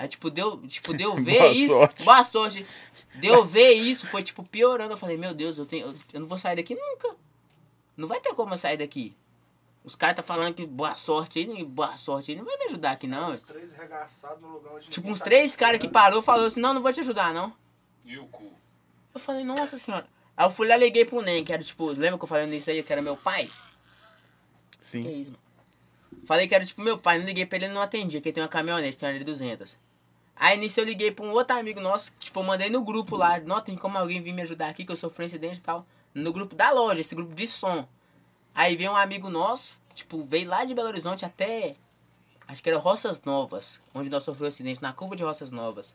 Aí, tipo, deu, tipo, deu ver Boa isso. sorte. Boa sorte. Deu ver isso, foi, tipo, piorando. Eu falei, meu Deus, eu, tenho, eu, eu não vou sair daqui nunca. Não vai ter como eu sair daqui. Os caras tá falando que boa sorte aí, boa sorte aí, não vai me ajudar aqui, não. Os três regaçados no lugar onde Tipo, uns sabe três que caras que tá. parou falou assim, não, não vou te ajudar, não. E o cu? Eu falei, nossa senhora. Aí eu fui lá e liguei pro Nen, que era tipo, lembra que eu falei nisso aí, que era meu pai? Que Sim. isso, mano? Falei que era tipo meu pai, não liguei pra ele, ele não atendia, porque ele tem uma caminhonete, tem uma L200. Aí nisso eu liguei pra um outro amigo nosso, tipo, eu mandei no grupo lá, não tem como alguém vir me ajudar aqui, que eu sofri um acidente e tal. No grupo da loja, esse grupo de som. Aí veio um amigo nosso, tipo, veio lá de Belo Horizonte até, acho que era Roças Novas, onde nós sofremos um acidente, na curva de Roças Novas.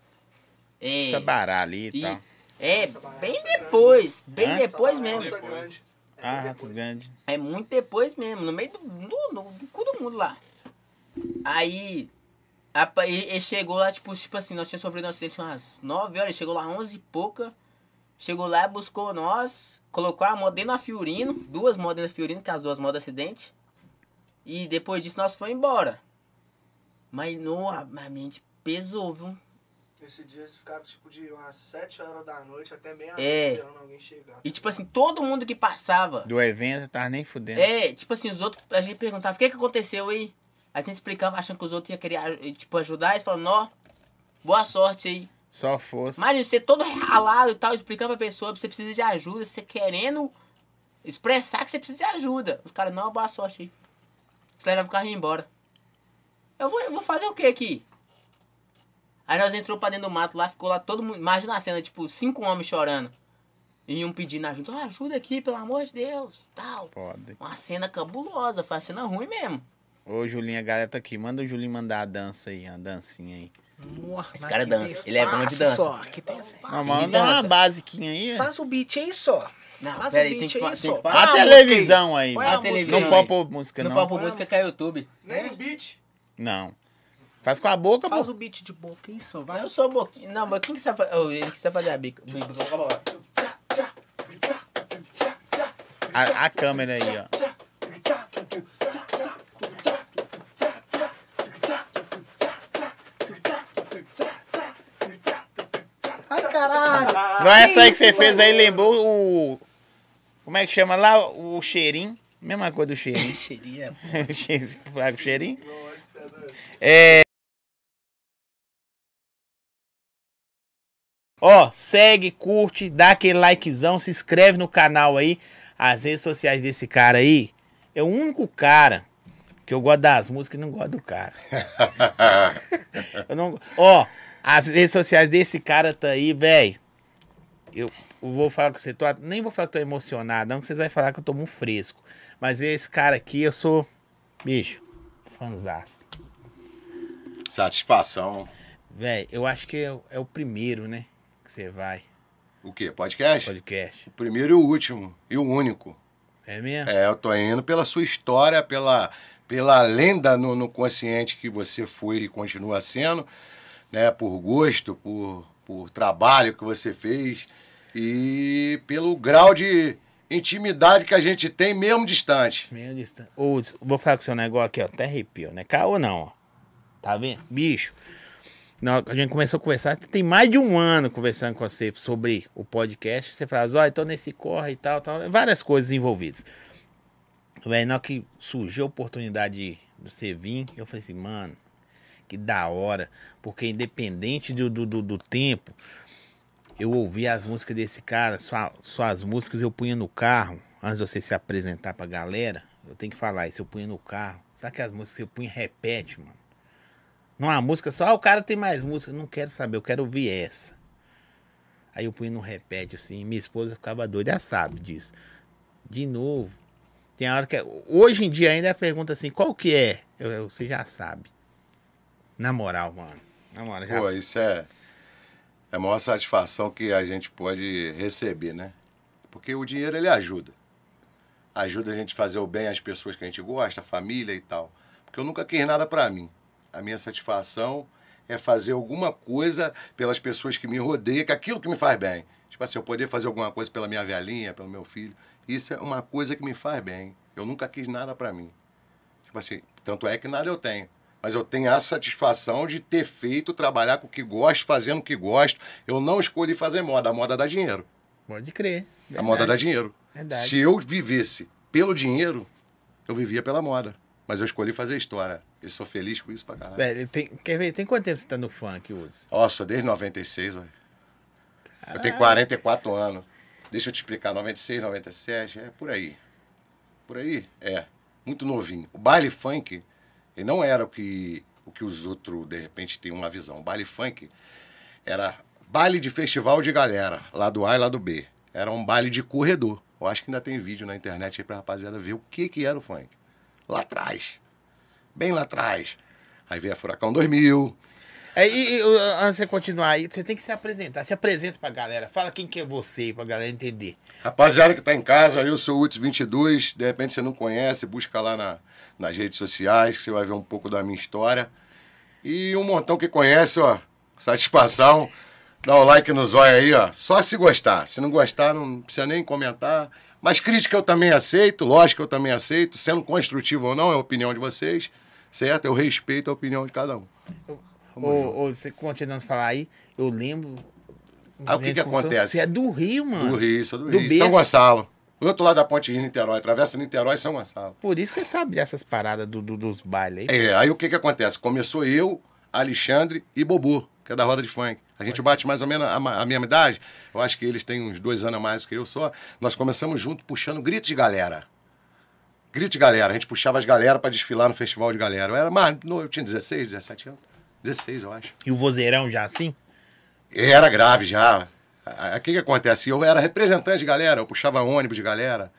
É, Sabará ali e tal. é bem depois, bem Hã? depois Essa mesmo. raça grande. É Ah, bem Rato depois. Grande. É muito depois mesmo, no meio do, do, no- do cu do mundo lá. Aí, Ele chegou lá, tipo, tipo assim, nós tínhamos sofrido um acidente umas 9 horas, ele chegou lá 11 e pouca. Chegou lá, buscou nós, colocou a moto dentro da Fiorino, duas motos dentro da Fiorino, que as duas motos acidente. E depois disso nós foi embora. Mas no, a mente pesou, viu? Esse dia eles ficaram tipo de umas 7 horas da noite até meia-noite É. esperando alguém chegar. E tipo assim, todo mundo que passava. Do evento, eu tava nem fudendo. É, tipo assim, os outros, a gente perguntava, o que que aconteceu aí? A gente explicava achando que os outros iam querer, tipo, ajudar, eles falavam, ó, boa sorte aí. Só fosse. Mas você todo ralado e tal, explicando pra pessoa que você precisa de ajuda, você querendo expressar que você precisa de ajuda. Os caras, não, boa sorte aí. Você leva o carro e embora. Eu vou, eu vou fazer o que aqui? Aí nós entrou pra dentro do mato lá, ficou lá todo mundo. Imagina a cena, tipo, cinco homens chorando. E um pedindo ajuda. "Ah, ajuda aqui, pelo amor de Deus. Tal. Foda. Uma cena cabulosa, foi uma cena ruim mesmo. Ô, Julinho, a galera tá aqui. Manda o Julinho mandar a dança aí, a dancinha aí. Nossa, Esse cara dança, tem ele é bom de espaço dança. Só, aqui tem espaço. Não, manda uma basiquinha aí. Faz o beat aí só. Não, Faz pera o aí, tem beat que, aí tem só. que Põe A a televisão aí. A televisão Não pode pôr música, Não não. pode pôr música que é YouTube. Nem no beat. Não. Faz com a boca, Faz pô. o beat de boca aí só, vai. Eu sou boquinha. Não, mas quem que sabe fazer? Oh, ele que sabe fazer a bica. bica. A, a câmera aí, ó. Não é essa aí que você fez aí, lembrou o. Como é que chama lá? O cheirinho. Mesma coisa do cheirinho. Cheirinho. o cheirinho. Não, acho que você é doido. É. Ó, segue, curte, dá aquele likezão, se inscreve no canal aí. As redes sociais desse cara aí é o único cara que eu gosto das músicas e não gosto do cara. eu não, ó, as redes sociais desse cara tá aí, velho. Eu, vou falar com você, tô, nem vou falar que tô emocionado, não, que vocês vão falar que eu tô muito fresco. Mas esse cara aqui, eu sou, bicho, fanzaço. Satisfação. Véi, eu acho que é, o- é o primeiro, né? Que você vai, O quê? Podcast? podcast. O primeiro e o último. E o único. É mesmo? É, eu tô indo pela sua história, pela, pela lenda no, no consciente que você foi e continua sendo, né? Por gosto, por, por trabalho que você fez e pelo grau de intimidade que a gente tem, mesmo distante. Meio distante. Vou falar com o seu negócio aqui, ó. Até arrepio, né? Caô não, ó. Tá vendo? Bicho. Não, a gente começou a conversar, tem mais de um ano conversando com você sobre o podcast. Você fala, olha, tô nesse corre e tal, tal. Várias coisas envolvidas. Véi, na hora que surgiu a oportunidade de você vir, eu falei assim, mano, que da hora. Porque independente do, do, do, do tempo, eu ouvi as músicas desse cara, sua- suas músicas eu punha no carro, antes de você se apresentar pra galera, eu tenho que falar isso, eu punha no carro. Sabe que as músicas que eu punha repete, mano? Não uma música só, ah, o cara tem mais música, não quero saber, eu quero ouvir essa. Aí eu punha no repete assim, minha esposa ficava doida, ela sabe disso. De novo. Tem a hora que. Hoje em dia ainda pergunta assim, qual que é? Eu- você já sabe. Na moral, mano. Na moral, já. Pô, isso é, é a maior satisfação que a gente pode receber, né? Porque o dinheiro, ele ajuda. Ajuda a gente a fazer o bem às pessoas que a gente gosta, a família e tal. Porque eu nunca quis nada pra mim. A minha satisfação é fazer alguma coisa pelas pessoas que me rodeiam, que é aquilo que me faz bem. Tipo assim, eu poder fazer alguma coisa pela minha velhinha, pelo meu filho. Isso é uma coisa que me faz bem. Eu nunca quis nada pra mim. Tipo assim, tanto é que nada eu tenho. Mas eu tenho a satisfação de ter feito, trabalhar com o que gosto, fazendo o que gosto. Eu não escolhi fazer moda. A moda dá dinheiro. Pode crer. A moda dá dinheiro. Verdade. Se eu vivesse pelo dinheiro, eu vivia pela moda. Mas eu escolhi fazer história. E sou feliz com isso pra caralho. Velho, tem, quer ver? Tem quanto tempo você tá no funk, Uzi? Ó, sou desde 96, olha. Eu tenho 44 anos. Deixa eu te explicar, 96, 97, é por aí. Por aí, é. Muito novinho. O baile funk, ele não era o que, o que os outros, de repente, têm uma visão. Baile funk era baile de festival de galera, lá do A e lá do B. Era um baile de corredor. Eu acho que ainda tem vídeo na internet aí pra rapaziada ver o que, que era o funk. Lá atrás. Bem lá atrás. Aí veio a Furacão 2000, É, e, e, antes de você continuar aí, você tem que se apresentar. Se apresenta pra galera. Fala quem que é você, pra galera entender. Rapaziada que tá em casa, eu sou o Uts22, de repente você não conhece, busca lá na- nas redes sociais, que você vai ver um pouco da minha história. E um montão que conhece, ó. Satisfação. Dá o like no zóio aí, ó. Só se gostar. Se não gostar, não precisa nem comentar. Mas crítica eu também aceito, lógico que eu também aceito. Sendo construtivo ou não, é a opinião de vocês. Certo? Eu respeito a opinião de cada um. Ô, você continuando a falar aí, eu lembro. Aí o que que acontece? Você é do Rio, mano. Do Rio, sou do, Do Rio. berço. São Gonçalo. Do outro lado da ponte Rio Niterói. Atravessa Niterói e São Gonçalo. Por isso você sabe dessas paradas do, do- dos bailes aí. É, aí o que que acontece? Começou eu, Alexandre e Bobo, que é da roda de funk. A gente bate mais ou menos a, a mesma idade. Eu acho que eles têm uns dois anos a mais que eu só. Nós começamos junto puxando grito de galera. Grito de galera. A gente puxava as galera pra desfilar no festival de galera. Eu era mais. Eu tinha 16, 17 anos. 16, eu acho. E o vozeirão já assim? Era grave já. O que que acontece? Eu era representante de galera, eu puxava ônibus de galera,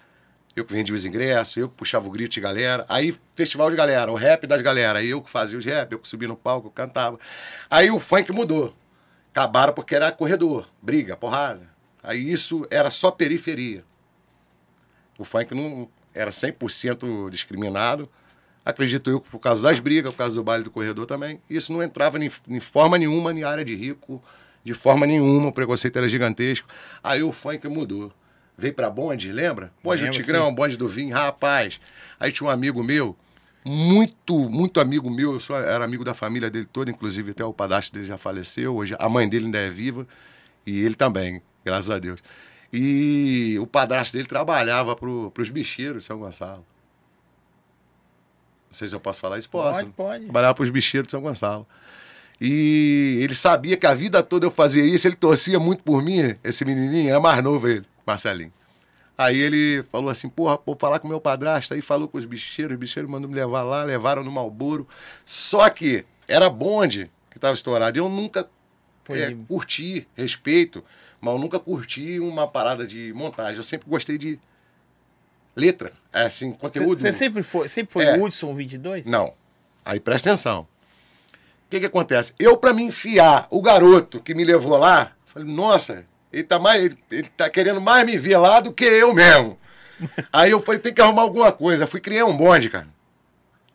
eu que vendia os ingressos, eu que puxava o grito de galera. Aí, festival de galera, o rap das galera, eu que fazia os rap, eu que subia no palco, eu cantava. Aí o funk mudou. Acabaram porque era corredor, briga, porrada. Aí isso era só periferia. O funk não era 100% discriminado. Acredito eu que por causa das brigas, por causa do baile do corredor também. Isso não entrava em, em forma nenhuma em área de rico, de forma nenhuma. O preconceito era gigantesco. Aí o funk mudou. Veio pra bonde, lembra? Bonde do Tigrão, bonde do Vinho, rapaz. Aí tinha um amigo meu, muito, muito amigo meu, eu só era amigo da família dele toda, inclusive até o padastro dele já faleceu, hoje a mãe dele ainda é viva, e ele também, graças a Deus. E o padrasto dele trabalhava pro, pros bicheiros de São Gonçalo. Não sei se eu posso falar isso, posso. Pode, pode. Trabalhava pros bicheiros de São Gonçalo. E ele sabia que a vida toda eu fazia isso, ele torcia muito por mim, esse menininho, era mais novo ele, Marcelinho. Aí ele falou assim, porra, vou falar com meu padrasto. Aí falou com os bicheiros, os bicheiros mandou me levar lá, levaram no Malboro. Só que era bonde que estava estourado. Eu nunca Foi é, curti, respeito, mas eu nunca curti uma parada de montagem. Eu sempre gostei de letra, é, assim, conteúdo. Você sempre foi, sempre foi É. Hudson 22? Não. Aí presta atenção. O que que acontece? Eu, pra me enfiar, o garoto que me levou lá, falei, nossa, ele tá, mais, ele, ele tá querendo mais me ver lá do que eu mesmo. Aí eu falei, tem que arrumar alguma coisa. Fui criar um bonde, cara.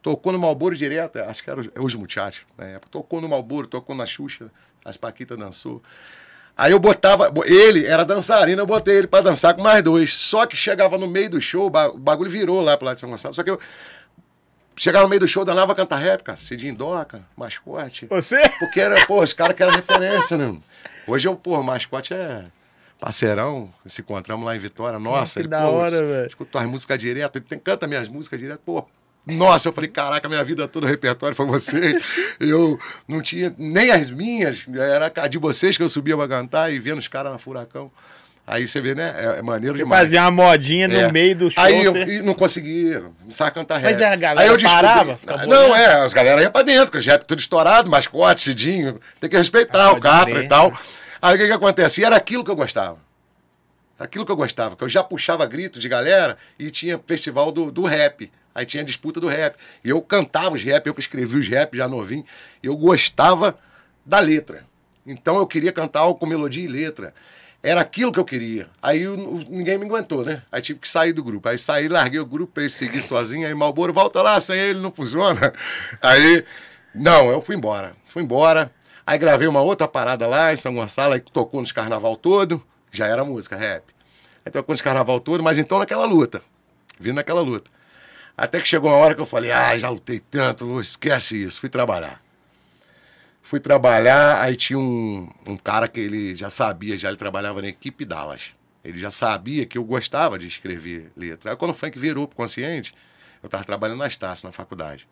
Tocou no Malboro direto, acho que era os, é os muchachos na época. Tocou no Malboro, tocou na Xuxa, as Paquitas dançou. Aí eu botava, bo- ele era dançarino, eu botei ele pra dançar com mais dois. Só que chegava no meio do show, o ba- o bagulho virou lá pro lado de São Gonçalo. Só que eu chegava no meio do show, danava cantar rap, cara. Cidinho Doca, mascote. Você? Porque era, pô, os caras que eram referência, né? Hoje eu, pô, mascote é parceirão. Se encontramos lá em Vitória. Nossa, que ele, da pô, hora, velho. Escuta as músicas direto, ele tem, canta minhas músicas direto, pô. Nossa, eu falei, caraca, minha vida toda o repertório foi você. Eu não tinha nem as minhas, era a de vocês que eu subia pra cantar e vendo os caras na furacão. Aí você vê, né? É, é maneiro Você demais. fazia uma modinha É. no meio do show. Aí eu você- não conseguia, não sabia cantar Mas rap. a galera Aí eu descobri- parava, ficava Não, olhando? é, as galera iam pra dentro, com os rap tudo estourado, mascote, cidinho, tem que respeitar Ah, o capra crer. e tal. Aí o que que acontece? E era aquilo que eu gostava. Aquilo que eu gostava, que eu já puxava grito de galera e tinha festival do, do rap. Aí tinha disputa do rap. E eu cantava os rap, eu que escrevi os rap já novinho. Eu gostava da letra. Então eu queria cantar algo com melodia e letra. Era aquilo que eu queria. Aí eu- ninguém me aguentou, né? Aí tive que sair do grupo. Aí saí, larguei o grupo pra ele seguir sozinho. Aí Malboro, volta lá, sem ele não funciona. Aí, não, eu fui embora. Fui embora. Aí gravei uma outra parada lá em São Gonçalo, aí tocou nos carnaval todo. Já era música, rap. Aí tocou nos carnaval todo, mas então naquela luta. Vindo naquela luta. Até que chegou uma hora que eu falei, ah, já lutei tanto, esquece isso. Fui trabalhar. Fui trabalhar, aí tinha um, um cara que ele já sabia, já ele trabalhava na equipe Dallas. Ele já sabia que eu gostava de escrever letra. Aí quando o funk virou pro consciente, eu tava trabalhando na Estácio, na faculdade.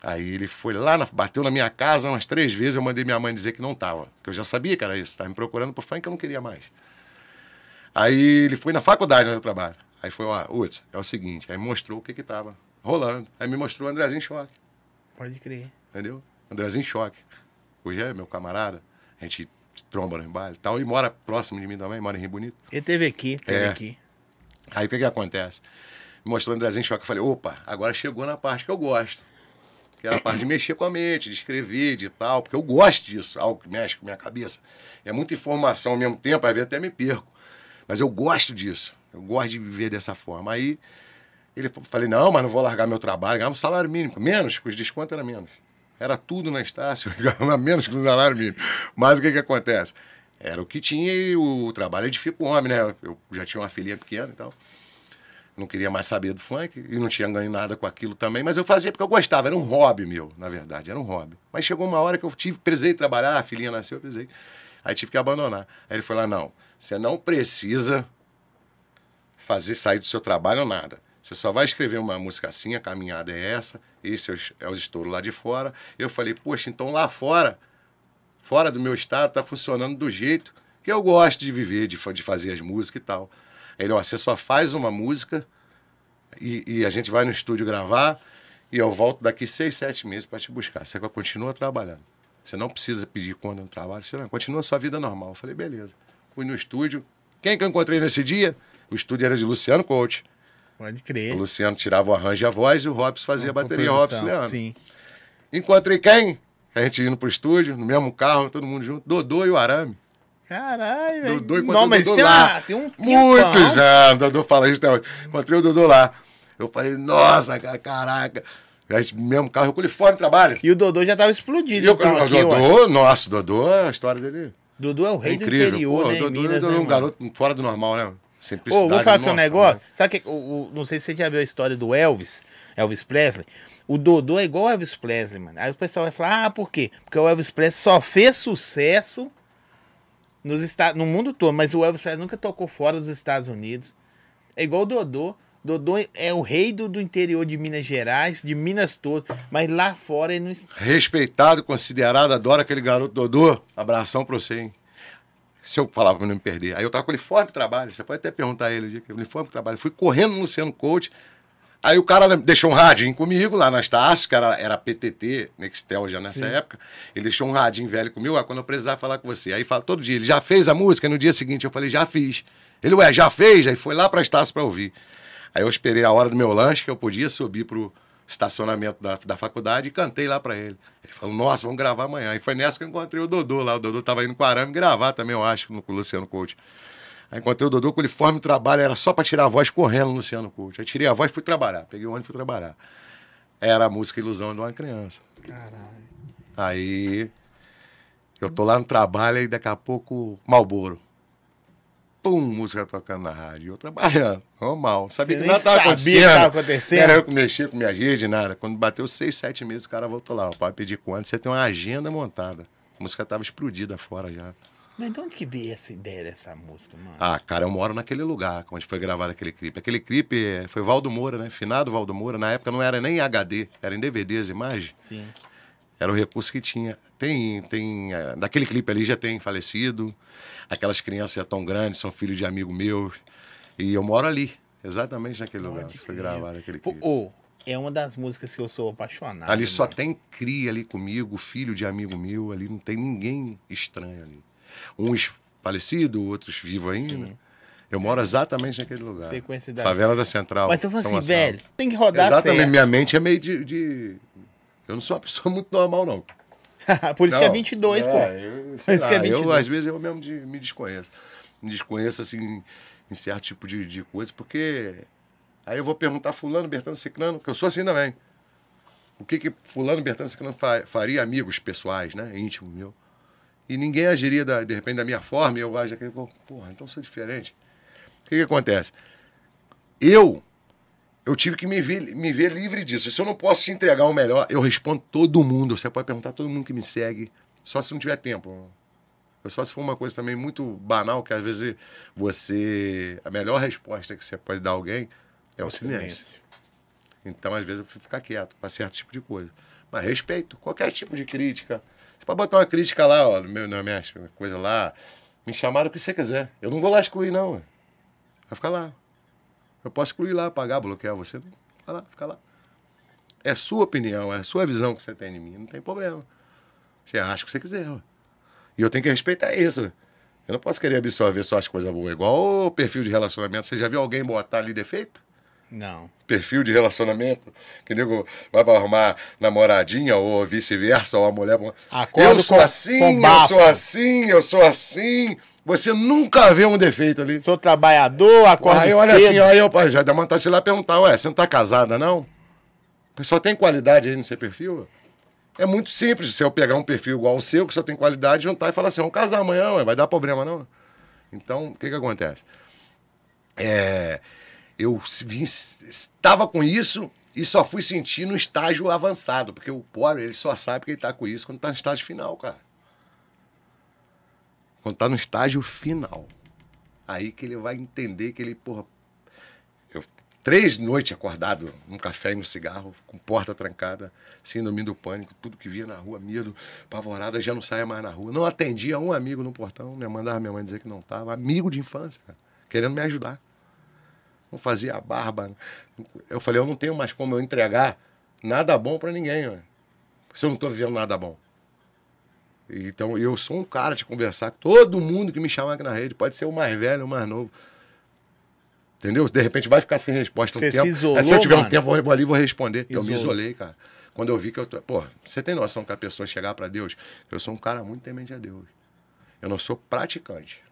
Aí ele foi lá, na- bateu na minha casa umas três vezes, eu mandei minha mãe dizer que não tava. Que eu já sabia que era isso, tava me procurando pro funk que eu não queria mais. Aí ele foi na faculdade onde eu trabalho. Aí foi, ó, Hudson, é o seguinte, aí mostrou o que que tava rolando. Aí me mostrou o Andrezinho Choque Pode crer. entendeu? Andrezinho Choque. Hoje é meu camarada, a gente tromba no baile e tal, e mora próximo de mim também, mora em Rio Bonito. Ele teve aqui, teve É. aqui. Aí o que que acontece? Me mostrou o Andrezinho Choque, eu falei, opa, agora chegou na parte que eu gosto. Que era a parte de mexer com a mente, de escrever, de tal, porque eu gosto disso, algo que mexe com a minha cabeça. É muita informação ao mesmo tempo, às vezes até me perco. Mas eu gosto disso, eu gosto de viver dessa forma. Aí ele falei, não, mas não vou largar meu trabalho, ganhava um salário mínimo, menos, que os descontos era menos. Era tudo na Estácio, ganhava menos que no salário mínimo. Mas o que que acontece? Era o que tinha e o trabalho edifica o homem, né? Eu já tinha uma filhinha pequena e tal. Não queria mais saber do funk e não tinha ganho nada com aquilo também, mas eu fazia porque eu gostava, era um hobby meu, na verdade, era um hobby. Mas chegou uma hora que eu tive, precisei trabalhar, a filhinha nasceu, eu precisei. Aí tive que abandonar. Aí ele falou: não, você não precisa fazer sair do seu trabalho nada. Você só vai escrever uma música assim, a caminhada é essa, esse é os, é os estouros lá de fora. Eu falei, poxa, então lá fora, fora do meu estado, tá funcionando do jeito que eu gosto de viver, de, de fazer as músicas e tal. Ele, ó, você só faz uma música e, e a gente vai no estúdio gravar e eu volto daqui seis, sete meses para te buscar. Você continua trabalhando. Você não precisa pedir conta no trabalho, você não, continua a sua vida normal. Eu falei, beleza. Fui no estúdio. Quem que eu encontrei nesse dia? O estúdio era de Luciano Coach. Pode O crer. Luciano tirava o arranjo e a voz e o Robson fazia a bateria, Robson Leandro. Sim. Encontrei quem? A gente indo pro estúdio, no mesmo carro, todo mundo junto. Dodô e o Arame. Caralho, velho. Dodô encontrei Não, o Dodô tem, lá. uma, tem um Muitos tempão. anos, Dodô fala isso até hoje. Encontrei o Dodô lá. Eu falei, nossa, cara, caraca. A gente, mesmo carro, eu coliforme trabalho. E o Dodô já tava explodido. E eu, então, o aqui. Dodô, nossa, Dodô, a história dele Dodô é o é rei do incrível. interior, Pô, né? o Dodô Minas, é né, um mano? garoto fora do normal, né? Ô, Simplicidade. vou falar com seu negócio. né? Sabe que o, o- não sei se você já viu a história do Elvis, Elvis Presley. O Dodô é igual o Elvis Presley, mano. Aí o pessoal vai falar, ah, por quê? Porque o Elvis Presley só fez sucesso nos Estados, no mundo todo, mas o Elvis Presley nunca tocou fora dos Estados Unidos. É igual o Dodô. Dodô é o rei do, do interior de Minas Gerais, de Minas todo, mas lá fora ele não. Respeitado, considerado, adoro aquele garoto Dodô. Abração pra você, hein? Se eu falar pra não me perder. Aí eu tava com o uniforme de trabalho. Você pode até perguntar a ele o dia que uniforme de trabalho. Fui correndo no Luciano Coach. Aí o cara deixou um radinho comigo lá nas taças, que era, era PTT, Nextel já nessa época. Ele deixou um radinho velho comigo, ah, quando eu precisar falar com você. Aí fala todo dia, ele já fez a música? No dia seguinte eu falei, já fiz. Ele, ué, já fez? Aí foi lá pra Estácio pra ouvir. Aí eu esperei a hora do meu lanche, que eu podia subir pro estacionamento da, da faculdade e cantei lá pra ele. Ele falou, nossa, vamos gravar amanhã. E foi nessa que eu encontrei o Dodô lá. O Dodô tava indo com o Arame gravar também, eu acho, no, com o Luciano Coach. Aí encontrei o Dodô com o uniforme de trabalho, era só pra tirar a voz correndo no Luciano Coach. Aí tirei a voz e fui trabalhar. Peguei o ônibus e fui trabalhar. Era a música Ilusão de uma Criança. Caralho. Aí eu tô lá no trabalho e daqui a pouco Malboro. Pum, música tocando na rádio. Eu trabalhando, normal. Sabia Você que nada tava sabia acontecendo. acontecendo? Era eu que mexia com minha rede, nada. Quando bateu seis, sete meses, o cara voltou lá. O pai pedir quanto? Você tem uma agenda montada. A música tava explodida fora já. Mas de onde que veio essa ideia dessa música, mano? Ah, cara, eu moro naquele lugar onde foi gravado aquele clipe. Aquele clipe eh, foi Valdo Moura, né? Finado Valdo Moura. Na época não era nem HD, era em DVD as imagens. Sim. Era o recurso que tinha. Tem, tem. eh, Daquele clipe ali já tem falecido. Aquelas crianças já tão grandes, são filhos de amigo meu. E eu moro ali, exatamente naquele lugar. Pode que Foi gravado aquele clipe. é uma das músicas que eu sou apaixonado. Ali só mano. tem cria ali comigo, filho de amigo meu, ali não tem ninguém estranho ali. Uns falecidos, outros vivos ainda. Sim. Eu moro exatamente naquele lugar. Sequência da- Favela da Central. Mas falando São assim, velho, tem que rodar Exatamente, certo. minha mente é meio de, de- Eu não sou uma pessoa muito normal, não. Por isso que é Não, 22, pô. é, Eu, sei Isso que é lá, eu, 22. às vezes, eu mesmo de- me desconheço. Me desconheço, assim, em certo tipo de, de coisa, porque aí eu vou perguntar fulano, Bertano, Ciclano, que eu sou assim também. O que que fulano, Bertano, Ciclano fa- faria amigos pessoais, né? Íntimo meu. E ninguém agiria, da- de repente, da minha forma, e eu acho que, porra, então sou diferente. O que que acontece? Eu eu tive que me ver, me ver livre disso. Se eu não posso te entregar o melhor, eu respondo todo mundo. Você pode perguntar a todo mundo que me segue, só se não tiver tempo. Eu só se for uma coisa também muito banal, que às vezes você. A melhor resposta que você pode dar a alguém é o silêncio. Então, às vezes, eu prefiro ficar quieto para certo tipo de coisa. Mas respeito qualquer tipo de crítica. Você pode botar uma crítica lá, ó, meu, na minha coisa lá. Me chamaram o que você quiser. Eu não vou lá excluir, não. Vai ficar lá. Eu posso excluir lá, apagar, bloquear você. Fica lá, fica lá. É sua opinião, é a sua visão que você tem de mim. Não tem problema. Você acha o que você quiser. E eu tenho que respeitar isso. Eu não posso querer absorver só as coisas boas. Igual o perfil de relacionamento. Você já viu alguém botar ali defeito? Não. perfil de relacionamento, que nego vai pra arrumar namoradinha ou vice-versa, ou a mulher. Acordo eu sou com- assim, com eu sou assim, eu sou assim. Você nunca vê um defeito ali. Sou trabalhador, acordo Aí olha cedo. assim, aí eu pai, já dá vontade de ir lá perguntar, ué, você não tá casada, não? Só tem qualidade aí no seu perfil? É muito simples. Se eu pegar um perfil igual o seu, que só tem qualidade, juntar e falar assim, vamos casar amanhã, ué, vai dar problema não. Então, o que que acontece? É, eu vim- estava com isso e só fui sentir no estágio avançado, porque o pobre, ele só sabe que ele tá com isso quando tá no estágio final, cara. Quando tá no estágio final. Aí que ele vai entender que ele, porra, eu, três noites acordado, num café e no cigarro, com porta trancada, síndrome do pânico, tudo que via na rua, medo, apavorada, já não saia mais na rua. Não atendia um amigo no portão, né? mandava minha mãe dizer que não estava. Amigo de infância, cara, querendo me ajudar. Não fazia a barba. Eu falei, eu não tenho mais como eu entregar nada bom para ninguém, ué, se eu não estou vivendo nada bom. Então, eu sou um cara de conversar com todo mundo que me chama aqui na rede. Pode ser o mais velho, o mais novo. Entendeu? De repente vai ficar sem resposta um Você tempo. se isolou, Aí, se eu tiver mano? um tempo, eu vou ali e vou responder. Eu me Isolou. isolei, cara. Quando eu vi que eu tô. Pô, você tem noção que a pessoa chegar pra Deus? Eu sou um cara muito temente a Deus. Eu não sou praticante.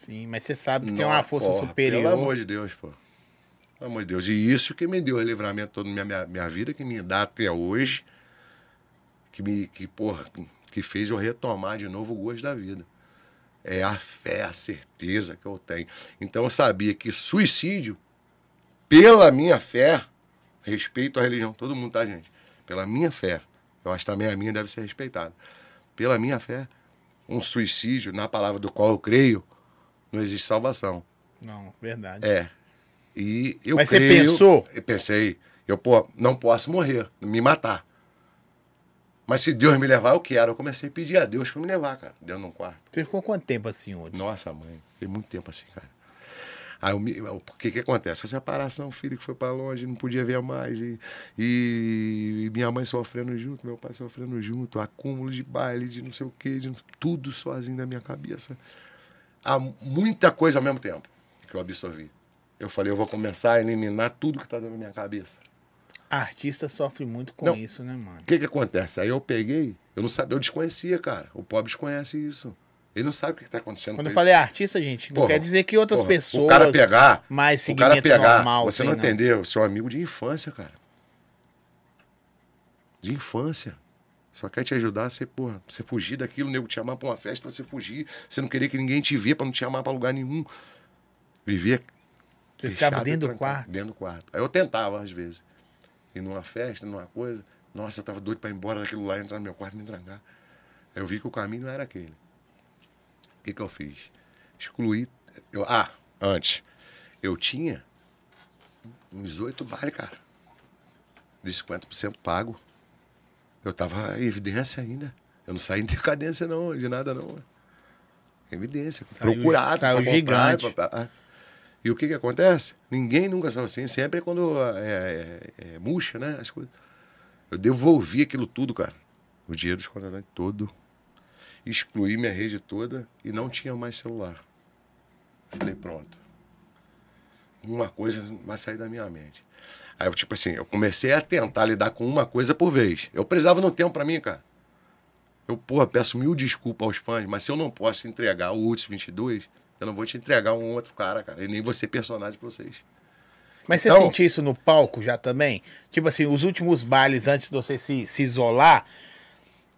Sim, mas você sabe que tem uma Não, força porra, superior. Pelo amor de Deus, pô. Pelo amor de Deus. E isso que me deu o livramento todo na minha, minha, minha vida, que me dá até hoje, que me, que, porra, que fez eu retomar de novo o gosto da vida. É a fé, a certeza que eu tenho. Então eu sabia que suicídio, pela minha fé, respeito à religião, todo mundo, tá, gente? Pela minha fé, eu acho que também a minha deve ser respeitada. Pela minha fé, um suicídio, na palavra do qual eu creio, não existe salvação. Não, verdade. É. E eu Mas você creio- pensou? Eu pensei, eu, pô, não posso morrer, me matar. Mas se Deus me levar, eu quero. Eu comecei a pedir a Deus pra me levar, cara, dentro de um quarto. Você ficou quanto tempo assim hoje? Nossa, mãe, fiquei muito tempo assim, cara. Aí, o que que acontece? Foi separação, filho que foi pra longe, não podia ver mais. E, e minha mãe sofrendo junto, meu pai sofrendo junto, acúmulo de baile, de não sei o quê, de tudo sozinho na minha cabeça. Há muita coisa ao mesmo tempo que eu absorvi. Eu falei, eu vou começar a eliminar tudo que tá dentro da minha cabeça. Artista sofre muito com Não. isso, né, mano? O que que acontece? Aí eu peguei, eu não sabia, eu desconhecia, cara. O pobre desconhece isso. Ele não sabe o que, que tá acontecendo. Quando eu falei artista, gente, não Porra, quer dizer que outras Porra, pessoas O cara pegar. mais o cara pegar. normal. você não entendeu? Seu amigo de infância, cara. De infância. Só quer te ajudar a você, porra, você fugir daquilo, o nego te chamar pra uma festa, você fugir. Você não querer que ninguém te vê pra não te chamar pra lugar nenhum. Viver. Você ficava e dentro do quarto? Dentro do quarto. Aí eu tentava, às vezes. Ir numa festa, numa coisa. Nossa, eu tava doido pra ir embora daquilo lá, entrar no meu quarto e me trancar. Aí eu vi que o caminho não era aquele. O que, que eu fiz? Excluí. Eu, ah, antes. Eu tinha uns oito bailes, cara. De 50% pago. Eu tava em evidência ainda. Eu não saí em decadência, não, de nada, não. Evidência. Saiu- procurado. saiu comprar, gigante. pra- pra- E o que que acontece? Ninguém nunca saiu assim. Sempre é quando é, é- é murcha, né? As coisas. Eu devolvi aquilo tudo, cara. O dinheiro dos contratantes todo. Excluí minha rede toda e não tinha mais celular. Falei, pronto. Uma coisa vai sair da minha mente. Aí eu, tipo assim, eu comecei a tentar lidar com uma coisa por vez. Eu precisava no tempo pra mim, cara. Eu, porra, peço mil desculpas aos fãs, mas se eu não posso entregar o Uts 22, eu não vou te entregar um outro cara, cara. E nem você personagem pra vocês. Mas Então- você sentiu isso no palco já também? Tipo assim, os últimos bailes antes de você se, se isolar,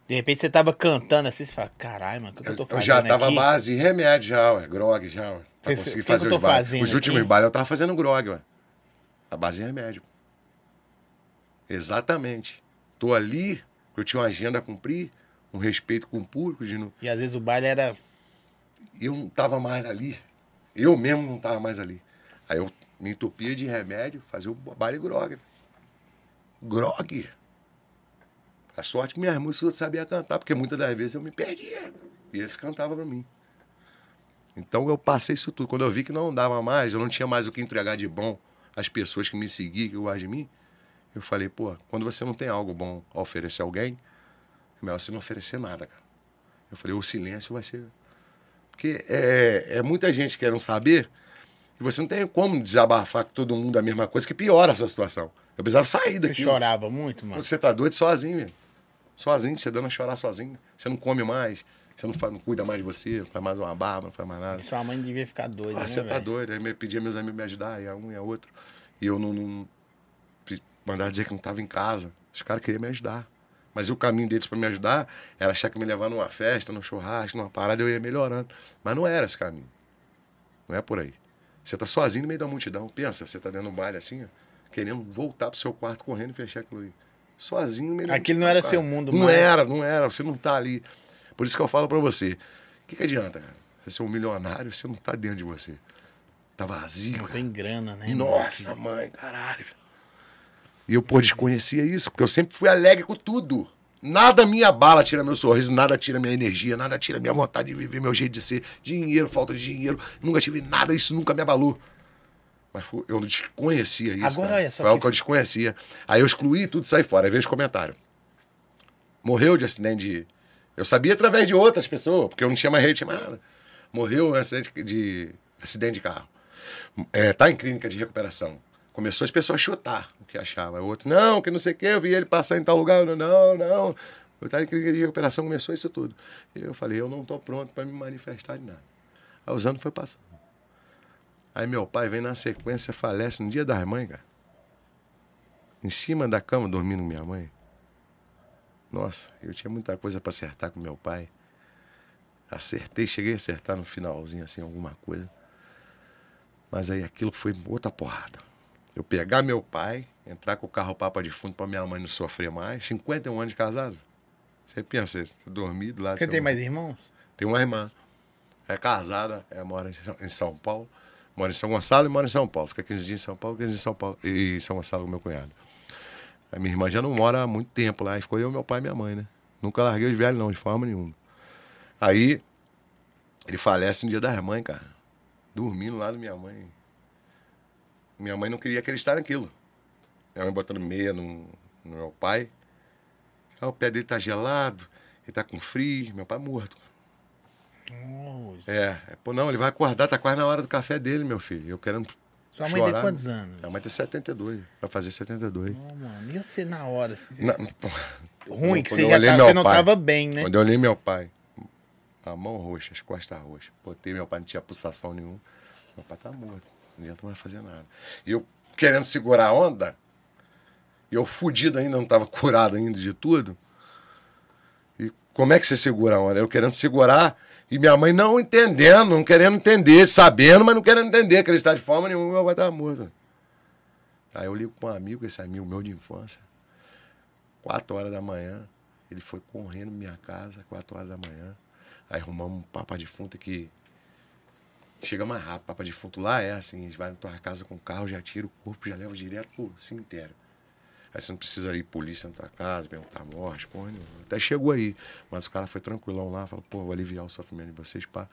de repente você tava cantando assim, você fala, caralho, mano, o que, eu tô Eu fazendo já tava aqui? base em remédio já, ué. Grog já, ué. Pra Cê- conseguir o que fazer que eu os tô bailes. fazendo Os últimos aqui? bailes eu tava fazendo grog, ué. A base de remédio. Exatamente. Tô ali, eu tinha uma agenda a cumprir, um respeito com o público, de não... E às vezes o baile era. eu não tava mais ali. Eu mesmo não tava mais ali. Aí eu me entupia de remédio, fazia o baile grog. Grog. A sorte que minhas músicas eu sabia cantar, porque muitas das vezes eu me perdia. E esse cantava pra mim. Então eu passei isso tudo. Quando eu vi que não dava mais, eu não tinha mais o que entregar de bom às pessoas que me seguiam, que gostam de mim, eu falei, pô, quando você não tem algo bom a oferecer a alguém, é melhor você não oferecer nada, cara. Eu falei, o silêncio vai ser porque é, é muita gente querendo saber e você não tem como desabafar com todo mundo a mesma coisa que piora a sua situação. Eu precisava sair Você daqui. chorava muito, mano. Você tá doido sozinho, velho. Sozinho, você dando a chorar sozinho. Você não come mais, você não, faz- não cuida mais de você, não faz mais uma barba, não faz mais nada. Sua mãe devia ficar doida, Ah, né, você tá doido. Aí me pedia meus amigos me ajudar, e a um e a outro. E eu não, não mandava dizer que não tava em casa. Os caras queriam me ajudar. Mas o caminho deles para me ajudar era achar que me levar numa festa, num churrasco, numa parada, eu ia melhorando. Mas não era esse caminho. Não é por aí. Você tá sozinho no meio da multidão. Pensa, você tá dentro de um baile assim, ó, querendo voltar pro seu quarto correndo e fechar aquilo aí. Sozinho no meio da Aquilo não era seu cara. mundo Não mais. era, não era. Você não tá ali. Por isso que eu falo pra você. O que, que adianta, cara? Você ser um milionário, você não tá dentro de você. Tá vazio, Não cara. tem grana, né? Nossa, mãe, caralho. E eu, pô, desconhecia isso, porque eu sempre fui alegre com tudo. Nada me abala, tira meu sorriso, nada tira minha energia, nada tira minha vontade de viver, meu jeito de ser. Dinheiro, falta de dinheiro. Nunca tive nada, isso nunca me abalou. Mas eu desconhecia isso. Agora, cara. olha só Foi algo que- eu desconhecia. Aí eu excluí tudo e saí fora. Aí veio os comentários. Morreu de acidente de. Eu sabia através de outras pessoas, porque eu não tinha mais rede, tinha mais nada. Morreu acidente de, acidente de carro. É, tá em clínica de recuperação. Começou as pessoas a chutar o que achavam. Aí O outro, não, que não sei o quê, eu vi ele passar em tal lugar. Não, não. Eu tava em clínica de recuperação, começou isso tudo. Eu falei, eu não tô pronto para me manifestar de nada. Aí os anos foi passando. Aí meu pai vem na sequência, falece no dia das mães, cara. Em cima da cama, dormindo com minha mãe. Nossa, eu tinha muita coisa para acertar com meu pai. Acertei, cheguei a acertar no finalzinho, assim, alguma coisa. Mas aí aquilo foi outra porrada. Eu pegar meu pai, entrar com o carro papa de fundo para minha mãe não sofrer mais. 51 anos de casado. Você pensa, você dormir do lado do Você tem irmão. mais irmãos? Tem uma irmã. É casada, é, mora em São- Paulo. Mora em São Gonçalo e mora em São Paulo. Fica 15 dias em São Paulo, 15 dias em São Paulo. E São Gonçalo, com meu cunhado. A minha irmã já não mora há muito tempo lá. Ficou eu, meu pai e minha mãe, né? Nunca larguei os velhos, não, de forma nenhuma. Aí, ele falece no dia das mães, cara. Dormindo lá da minha mãe. Minha mãe não queria acreditar naquilo. Minha mãe botando meia no, no meu pai. Ah, o pé dele tá gelado, ele tá com frio, meu pai morto. Nossa. É, é, pô, não, ele vai acordar, tá quase na hora do café dele, meu filho. Eu querendo. Sua mãe tem chorar. quantos anos? Minha mãe tem 72, vai fazer 72. Não, mano. E você na hora? Assim, Na- Ruim que você já olhei tá, você não pai, tava bem, né? Quando eu olhei meu pai, a mão roxa, as costas roxas, botei meu pai, não tinha pulsação nenhuma. Meu pai tá morto, não adianta mais fazer nada. E eu querendo segurar a onda, e eu fudido ainda, não tava curado ainda de tudo. E como é que você segura a onda? Eu querendo segurar, e minha mãe não entendendo, não querendo entender, sabendo, mas não querendo entender, acreditar de forma nenhuma, meu pai tava morto. Aí eu ligo para um amigo, esse amigo meu de infância. Quatro horas da manhã, ele foi correndo minha casa, quatro horas da manhã. Aí arrumamos um papa defunto que chega mais rápido. Papa defunto lá é assim, a gente vai na tua casa com o carro, já tira o corpo, já leva direto pro cemitério. Aí você não precisa ir polícia na tua casa, perguntar morte, nenhuma. Até chegou aí. Mas o cara foi tranquilão lá, falou, pô, vou aliviar o sofrimento de vocês, pá.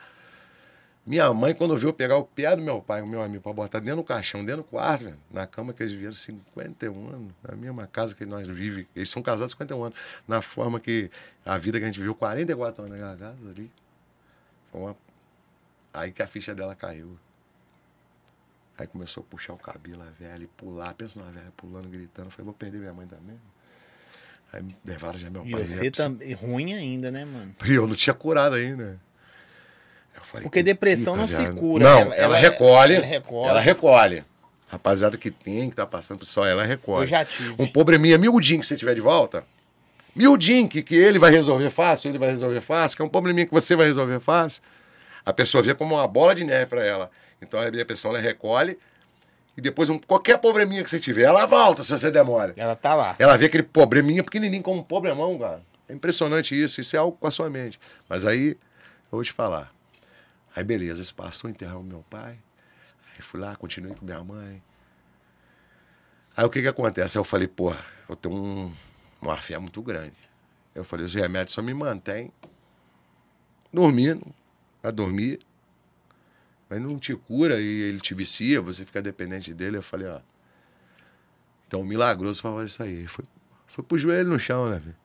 Minha mãe, quando viu pegar o pé do meu pai, o meu amigo, pra botar dentro do caixão, dentro do quarto, velho, na cama que eles viveram 51 anos, na mesma casa que nós vivemos, eles são casados há 51 anos, na forma que a vida que a gente viveu 44 anos naquela casa ali, foi uma... aí que a ficha dela caiu. Aí começou a puxar o cabelo, a velha, e pular, pensa na velha pulando, gritando, eu falei, vou perder minha mãe também. Aí me levaram já meu E pai. você né, também. Ruim ainda, né, mano? e eu não tinha curado ainda. Falei, Porque que depressão não se já- cura. Não, Ela- ela, ela- recolhe, ela recolhe. Ela recolhe. Rapaziada que tem, que tá passando por isso, ela recolhe. Eu já tive. Um probleminha miudinho que você tiver de volta, miudinho que, que ele vai resolver fácil, ele vai resolver fácil, que é um probleminha que você vai resolver fácil, a pessoa vê como uma bola de neve pra ela. Então a depressão ela recolhe e depois um, qualquer probleminha que você tiver, ela volta se você demora. Ela tá lá. Ela vê aquele probleminha pequenininho como um problemão, cara. É impressionante isso. Isso é algo com a sua mente. Mas aí, eu vou te falar. Aí, beleza, isso passou, enterramos meu pai. Aí fui lá, continuei com minha mãe. Aí o que que acontece? Eu falei, pô, eu tenho um, uma fé muito grande. Eu falei, os remédios só me mantêm dormindo, a dormir. Mas não te cura e ele te vicia, você fica dependente dele. Eu falei, ó, então, milagroso pra fazer isso aí. Foi, foi pro joelho no chão, né, filho?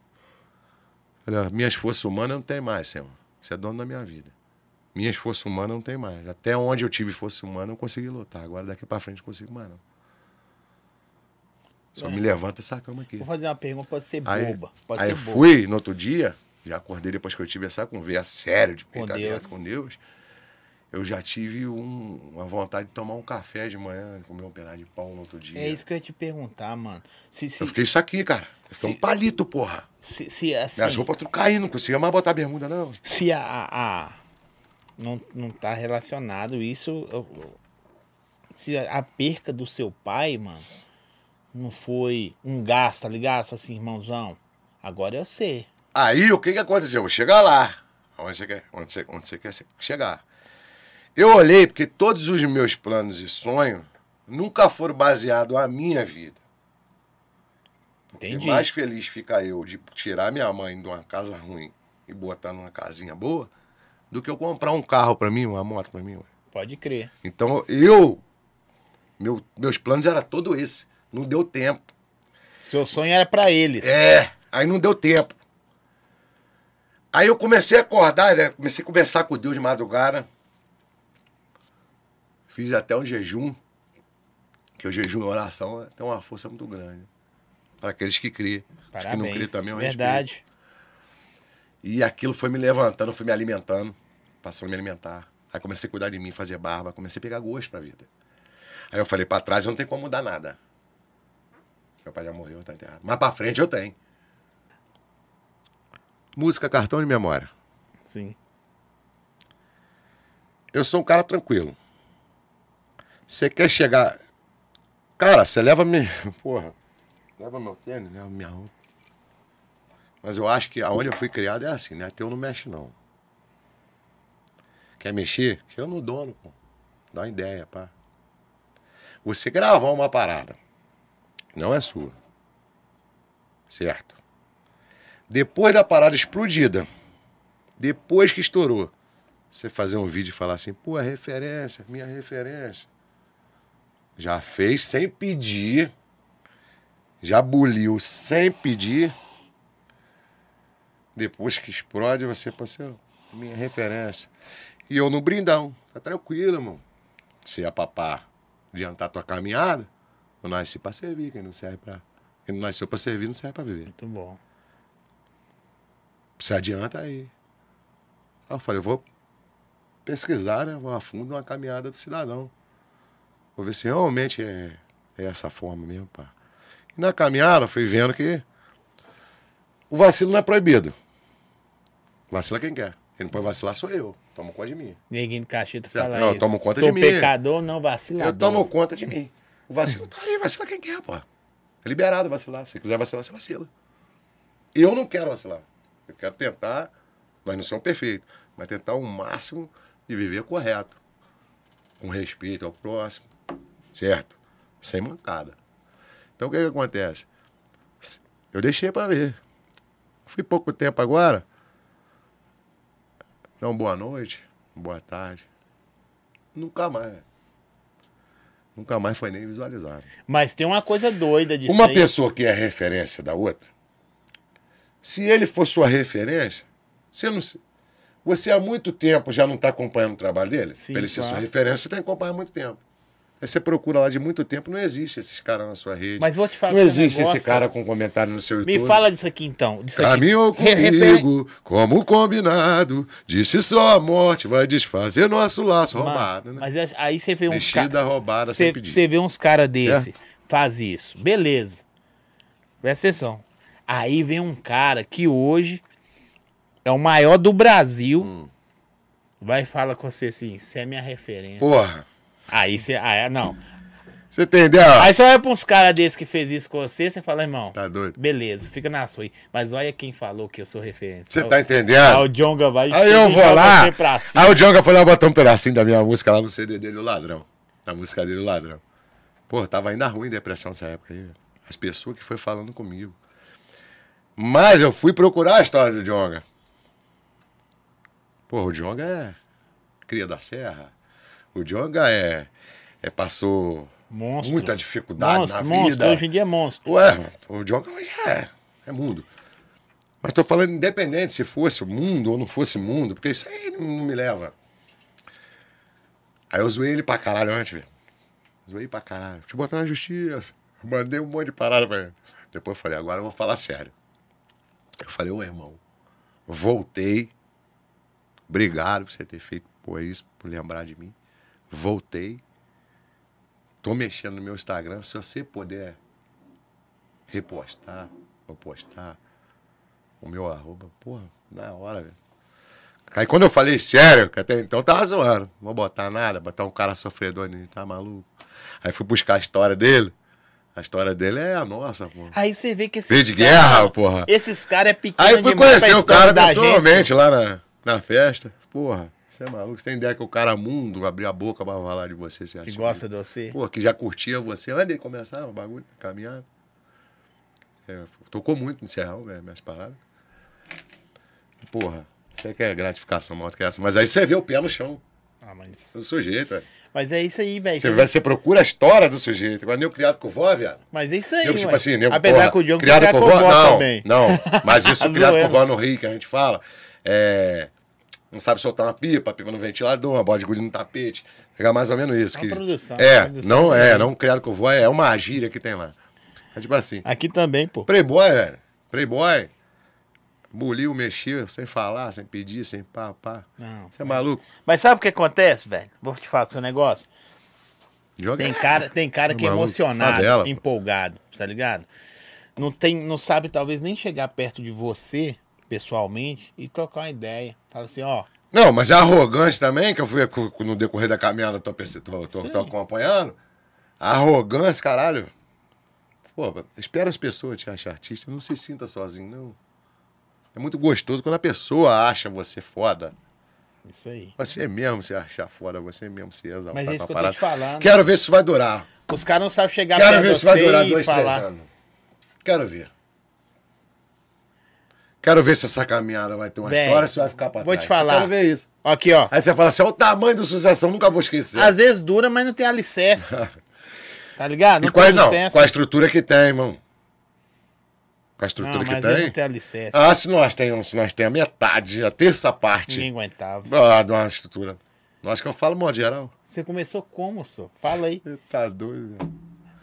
Falei, ó, minhas forças humanas não tem mais, Senhor. Você é dono da minha vida. Minhas forças humanas não tem mais. Até onde eu tive força humana, eu consegui lutar. Agora, daqui pra frente, não consigo mais, não. Só É. me levanta essa cama aqui. Vou fazer uma pergunta, pode ser Aí, boba. Pode aí ser eu boba. fui no outro dia, já acordei depois que eu tive essa conversa séria de Com Deus. com Deus. eu já tive um- uma vontade de tomar um café de manhã, comer um pedaço de pão no outro dia. É isso que eu ia te perguntar, mano. Se, se, Eu fiquei isso aqui, cara. Eu fiquei Se- um palito, porra. se, se assim, Minhas roupas tudo caindo, não conseguia mais botar bermuda, não. se a, a- a- não, não tá relacionado isso, eu- se a, a perca do seu pai, mano, não foi um gasto, tá ligado? Falei assim, irmãozão, agora eu sei. Aí o que que aconteceu? Eu vou chegar lá. Onde você quer, onde você, onde você quer chegar? Eu olhei porque todos os meus planos e sonhos nunca foram baseados na minha vida. Entendi. E mais feliz fica eu de tirar minha mãe de uma casa ruim e botar numa casinha boa do que eu comprar um carro pra mim, uma moto pra mim. Pode crer. Então eu, meu- meus planos eram todo esse. Não deu tempo. Seu sonho era pra eles. É, aí não deu tempo. Aí eu comecei a acordar, né? Comecei a conversar com Deus de madrugada. Fiz até um jejum. Que o jejum e oração tem uma força muito grande. Para aqueles que criam. Os que não criam também, eu Verdade. respeito. E aquilo foi me levantando, foi me alimentando. Passando a me alimentar. Aí comecei a cuidar de mim, fazer barba. Comecei a pegar gosto pra vida. Aí eu falei, pra trás eu não tem como mudar nada. Meu pai já morreu, tá enterrado. Mas pra frente eu tenho. Música, cartão de memória. Sim. Eu sou um cara tranquilo. Você quer chegar. Cara, você leva me. Porra. Leva meu tênis, leva minha roupa. Mas eu acho que aonde eu fui criado é assim, né? Teu não mexe, não. Quer mexer? Chega no dono, pô. Dá uma ideia, pá. Você gravar uma parada. Não é sua. Certo? Depois da parada explodida. Depois que estourou. Você fazer um vídeo e falar assim, pô, é referência, minha referência. Já fez sem pedir. Já buliu sem pedir. Depois que explode, você, você é minha referência. E eu no brindão. Tá tranquilo, irmão. Se é papá adiantar tua caminhada, eu nasci pra servir. Quem não serve pra. Quem não nasceu pra servir, não serve pra viver. Muito bom. Se adianta aí. Aí eu falei, eu vou pesquisar, né? Vou a fundo uma caminhada do cidadão. Vou ver se realmente é, é essa forma mesmo, pá. E na caminhada eu fui vendo que o vacilo não é proibido. Vacila quem quer. Quem não pode vacilar sou eu. Tomo conta de mim. De Cacheta Já- fala não, eu isso. tomo conta Sou de mim. pecador, não vacilador. Eu tomo conta de mim. O vacilo tá aí, vacila quem quer, pô. É liberado vacilar. Se quiser vacilar, você vacila. Eu não quero vacilar. Eu quero tentar, nós não somos perfeitos, mas tentar o máximo de viver correto. Com respeito ao próximo, certo? Sem mancada. Então o que, que acontece? Eu deixei pra ver. Fui pouco tempo agora. Não, boa noite, boa tarde. Nunca mais. Nunca mais foi nem visualizado. Mas tem uma coisa doida disso Uma aí. pessoa que é referência da outra, se ele for sua referência, você não. se- Você há muito tempo já não está acompanhando o trabalho dele? Sim, Pra ele ser claro. sua referência, você tem que acompanhar há muito tempo. Aí você procura lá de muito tempo, não existe esses caras na sua rede. Mas vou te falar não esse existe negócio. esse cara com comentário no seu YouTube. Me fala disso aqui então. Disso aqui. Caminhou refer- comigo, como combinado. Disse só a morte vai desfazer nosso laço roubado, né? Mas é- aí você vê uns caras. roubada, Você sem pedir. você vê uns caras desse, faz isso. Beleza. Presta atenção. Aí vem um cara que hoje é o maior do Brasil. Hum. Vai e fala com você assim, você é minha referência. Porra, Aí você. Ah, é, não. você entendeu? Aí você olha pra uns caras desses que fez isso com você, você fala, irmão. Tá doido? Beleza, fica na sua aí. Mas olha quem falou que eu sou referência. Você Aí tá entendendo? Aí o Jonga vai Aí eu vou lá. Aí o Jonga foi lá botar um pedacinho da minha música lá no CD dele, o Ladrão. Na música dele, o Ladrão. Pô, tava ainda ruim depressão nessa época aí. As pessoas que foi falando comigo. Mas eu fui procurar a história do Jonga. Pô, o Jonga é cria da serra. O Jonga é, é passou Monstro. muita dificuldade monstro, na monstro. vida. Hoje em dia é monstro. Ué, o Jonga é, é mundo. Mas tô falando independente se fosse o mundo ou não fosse mundo, porque isso aí não me leva. Aí eu zoei ele pra caralho antes, velho. Zoei pra caralho. Deixa eu botar na justiça. Mandei um monte de parada pra ele. Depois eu falei, agora eu vou falar sério. Eu falei, ô irmão, voltei. Obrigado por você ter feito é isso, por lembrar de mim. Voltei. Tô mexendo no meu Instagram. Se você puder repostar ou postar o meu arroba, porra, na hora, velho. Aí quando eu falei sério, que até então tava zoando. Não vou botar nada, botar um cara sofredor tá maluco? Aí fui buscar a história dele. A história dele é a nossa, pô. Aí você vê que esses Veio de cara- guerra, porra. Esses caras é pequeno Aí fui conhecer o cara gente. pessoalmente lá na, na festa. Porra, você é maluco? Você tem ideia que o cara mundo abriu a boca pra falar de você, você acha? Que gosta de você. Pô, que já curtia você antes de começar o bagulho, caminhar. É, tocou muito no velho, minhas paradas. Porra, você quer gratificação maior do que essa. Mas aí você vê o pé no chão Ah, mas... do sujeito, velho. Mas é isso aí, velho. Você, Você procura a história do sujeito. Agora, nem o criado com vó, viado. Mas é isso aí, Nego, tipo assim, nego, Apesar porra, que o Diogo criado com vó, não, também. não. Mas isso, criado com vó no Rio, que a gente fala, é, não sabe soltar uma pipa, pipa no ventilador, uma bola de gude no tapete. Pegar mais ou menos isso. É uma que, produção, É, uma produção não é, também. não criado com vó, é uma gíria que tem lá. É tipo assim, Aqui também, pô. playboy, velho, playboy, buliu, mexia, sem falar, sem pedir, sem pá, pá. Não. Você é maluco? Mas sabe o que acontece, velho? Vou te falar com o seu negócio. Joga Tem cara, tem cara que é emocionado, favela, empolgado, tá ligado? Não, tem, não sabe talvez nem chegar perto de você, pessoalmente, e trocar uma ideia. Fala assim, ó, Não, mas a arrogância também, que eu fui no decorrer da caminhada, tô, tô, tô, tô acompanhando. Arrogância, caralho. Pô, espera as pessoas te acharem artista. Não se sinta sozinho, não. É muito gostoso quando a pessoa acha você foda. isso aí. Você mesmo se achar foda, você mesmo se exaltar. Mas é isso que eu tô te falando. Quero ver se vai durar. Os caras não sabem chegar Quero ver se vai durar e dois, três falar. anos. Quero ver. Quero ver se essa caminhada vai ter uma Véi, história, se vai ficar pra vou trás. te falar. Quero ver isso. Aqui, ó. Aí você fala assim, olha o tamanho do sucessão, nunca vou esquecer. Às vezes dura, mas não tem alicerce. Tá ligado? E Não qual, tem não, alicerce. com a estrutura que tem, irmão. Com a Não, estrutura mas que tem. não tem alicerce. Ah, se nós temos, se nós temos a metade, a terça parte Ninguém aguentava. ah, de uma estrutura. Nós que eu falo modo geral. Você começou como, só? Fala aí. Você tá doido. velho.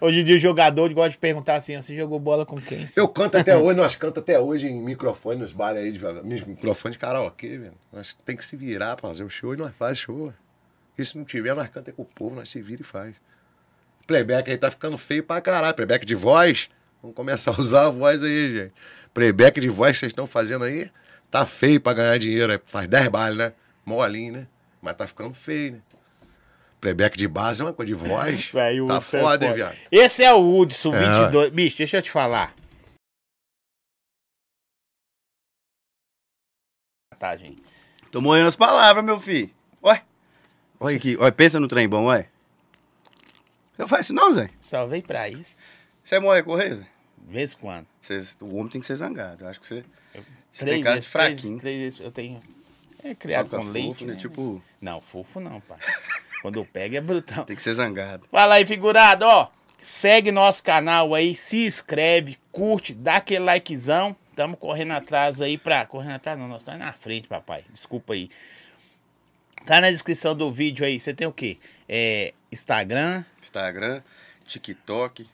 Hoje em dia o jogador gosta de perguntar assim, você jogou bola com quem? Eu canto até hoje, nós cantamos até hoje em microfone nos bares aí, de, microfone de karaokê, velho. Nós tem que se virar pra fazer o show e nós faz show. E se não tiver, nós canta com o povo, nós se vira e faz. Playback aí tá ficando feio pra caralho. Playback de voz. Vamos começar a usar a voz aí, gente. Playback de voz que vocês estão fazendo aí, tá feio pra ganhar dinheiro. aí. Faz 10 bailes, né? Molinho, né? Mas tá ficando feio, né? Playback de base é uma coisa de voz. Véi, o tá é foda, hein, viado? Esse é o Hudson É, 22. Bicho, deixa eu te falar. Tá, gente. Tô morrendo as palavras, meu filho. Olha. Olha aqui. Olha, pensa no trem bom, olha. Eu faço isso não, Zé. Só veio pra isso. Você morre correr, Zé? De vez em quando. O homem tem que ser zangado. Eu acho que você, você Três tem cara de vezes, três- fraquinho. Três, vezes eu tenho. É criado Fica com fofo, leite. né? né? Tipo, Não, fofo não, pai. Quando eu pego é brutão. tem que ser zangado. Fala aí, figurado, ó. Segue nosso canal aí, se inscreve, curte, dá aquele likezão. Tamo correndo atrás aí pra. Correndo atrás, não, nós estamos na frente, papai. Desculpa aí. Tá na descrição do vídeo aí. Você tem o quê? É, Instagram, Instagram, TikTok,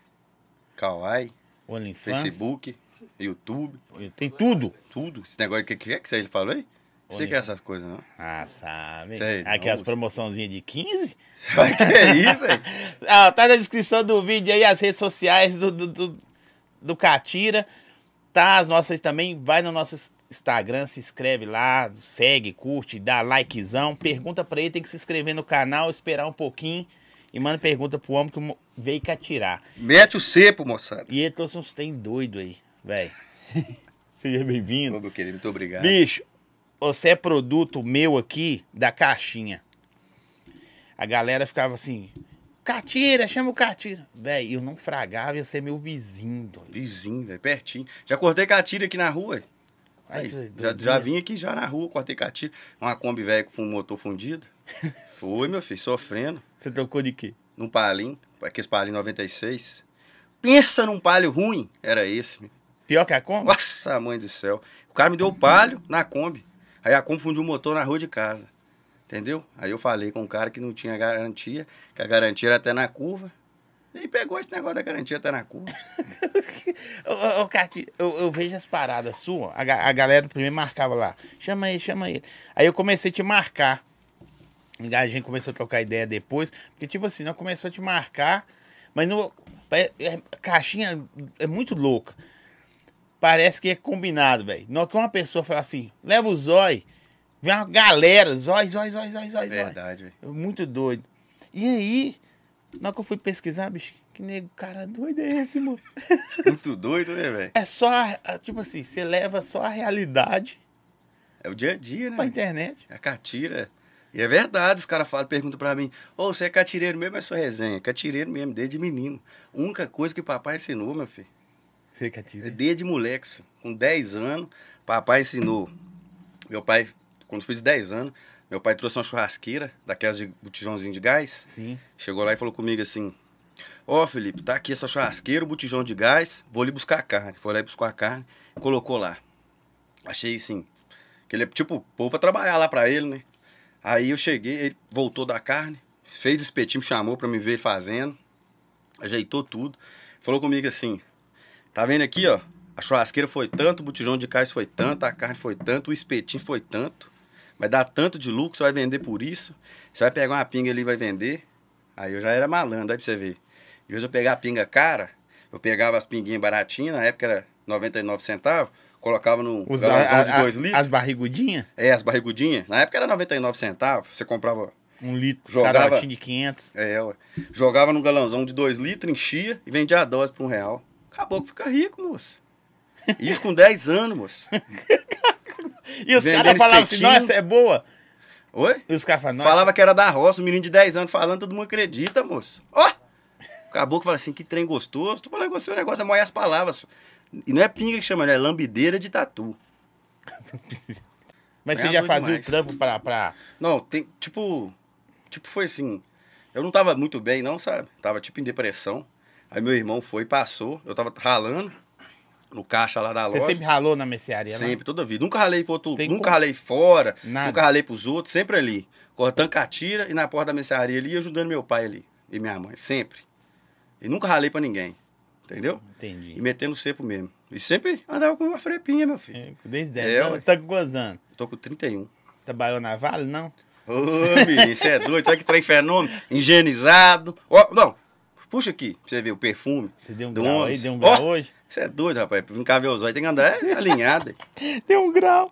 Kawaii, OnlyFans. Facebook, YouTube, Tem tudo. tudo. Esse negócio que que é que você falou aí? Não sei que é essas coisas, não. Ah, sabe. Sei, Aquelas promoçãozinhas de 15? que é isso aí? Ah, tá na descrição do vídeo aí as redes sociais do, do, do, do Catira. Tá as nossas também. Vai no nosso Instagram, se inscreve lá, segue, curte, dá likezão. Pergunta pra ele, tem que se inscrever no canal, esperar um pouquinho. E manda pergunta pro homem que veio catirar. Mete o cepo, moçada. E ele trouxe uns tem doido aí, velho. Seja bem-vindo. Meu querido, muito obrigado. Bicho, você é produto meu aqui da caixinha. A galera ficava assim, Catira, chama o Catira. Véi, eu não fragava, eu ser meu vizinho. doido. Vizinho, velho, pertinho. Já cortei catira aqui na rua. Aí, já, já vim aqui já na rua, cortei catira. Uma Kombi velha com um motor fundido. Foi, meu filho, sofrendo. Você trocou de quê? Num palinho, aqueles palinhos 96. Pensa num palio ruim. Era esse. meu. Pior que a Kombi? Nossa, mãe do céu. O cara me deu o palio na Kombi. Aí a Kombi fundiu o motor na rua de casa. Entendeu? Aí eu falei com um cara que não tinha garantia, que a garantia era até na curva. E pegou esse negócio da garantia até na curva. Ô, Catira, eu, eu vejo as paradas suas, a, a galera primeiro marcava lá, chama ele, chama ele. Aí eu comecei a te marcar. A gente começou a trocar ideia depois. Porque, tipo assim, nós começou a te marcar. Mas não, é- é- caixinha é muito louca. Parece que é combinado, velho. Na hora que uma pessoa fala assim, leva o zói, vem uma galera, zói, zói, zói, zói, zói. Verdade, velho. Muito doido. E aí, na hora que eu fui pesquisar, bicho, que nego, cara doido é esse, mano? Muito doido, né, velho? É só, a- a- tipo assim, você leva só a realidade É o dia a dia, né? pra internet. É catira. E é verdade, os caras falam, perguntam pra mim, ô, você é catireiro mesmo, é sua resenha? Catireiro mesmo, desde menino. Única coisa que papai ensinou, meu filho. Você que atira. É desde moleque, com 10 anos, papai ensinou. Meu pai, quando fiz 10 anos, meu pai trouxe uma churrasqueira, daquelas de botijãozinho de gás. Sim. Chegou lá e falou comigo assim: Ó, Felipe, tá aqui essa churrasqueira, o botijão de gás, vou ali buscar a carne. Foi lá e buscou a carne, colocou lá. Achei assim, que ele é tipo, pô pra trabalhar lá pra ele, né? Aí eu cheguei, ele voltou da carne, fez o espetinho, me chamou pra me ver ele fazendo, ajeitou tudo. Falou comigo assim: Tá vendo aqui, ó? A churrasqueira foi tanto, o botijão de gás foi tanto, a carne foi tanto, o espetinho foi tanto. Vai dar tanto de lucro, você vai vender por isso. Você vai pegar uma pinga ali e vai vender. Aí eu já era malandro, aí pra você ver. Em vez eu pegar a pinga cara, eu pegava as pinguinhas baratinhas, na época era 99 centavos, colocava no Os, galãozão de a- 2 litros. as barrigudinhas, É, as barrigudinhas. Na época era 99 centavos, você comprava. um litro, Jogava- cada de 500. É, ué. Jogava num galãozão de 2 litros, enchia e vendia a dose por um real. Acabou que fica rico, moço. Isso com 10 anos, moço. E os caras falavam assim, nossa, é boa. Oi? E os caras falavam, nossa, Falava que era da roça, um menino de 10 anos falando, todo mundo acredita, moço. Ó! Acabou que fala assim, que trem gostoso. Tô falando com você, o negócio é moer as palavras. E não é pinga que chama, né? É lambideira de tatu. mas é você já fazia demais. o trampo pra, pra... Não, tem, tipo, tipo, foi assim, eu não tava muito bem não, sabe? Tava tipo em depressão. Aí meu irmão foi e passou, eu tava ralando no caixa lá da Você loja. sempre ralou na mercearia, né? Sempre, toda vida. Nunca ralei pro outro, Tem nunca como- ralei fora, Nada. nunca ralei pros outros, sempre ali. Cortando catira e na porta da mercearia ali, ajudando meu pai ali e minha mãe, sempre. E nunca ralei pra ninguém, entendeu? E Entendi. metendo cepo mesmo. E sempre andava com uma frepinha, meu filho. É, Desde 10 É, anos. Tá com quantos anos? Tô com 31. Trabalhou na Vale, não? Ô, menino, você é doido, sabe que trem fenômeno? Higienizado. Ó, não, puxa aqui, pra você ver o perfume. Você deu um grau aí? ônibus. Deu um grau hoje? Você é doido, rapaz. Pra cá ver os olhos, tem que andar é, alinhado. Deu um grau.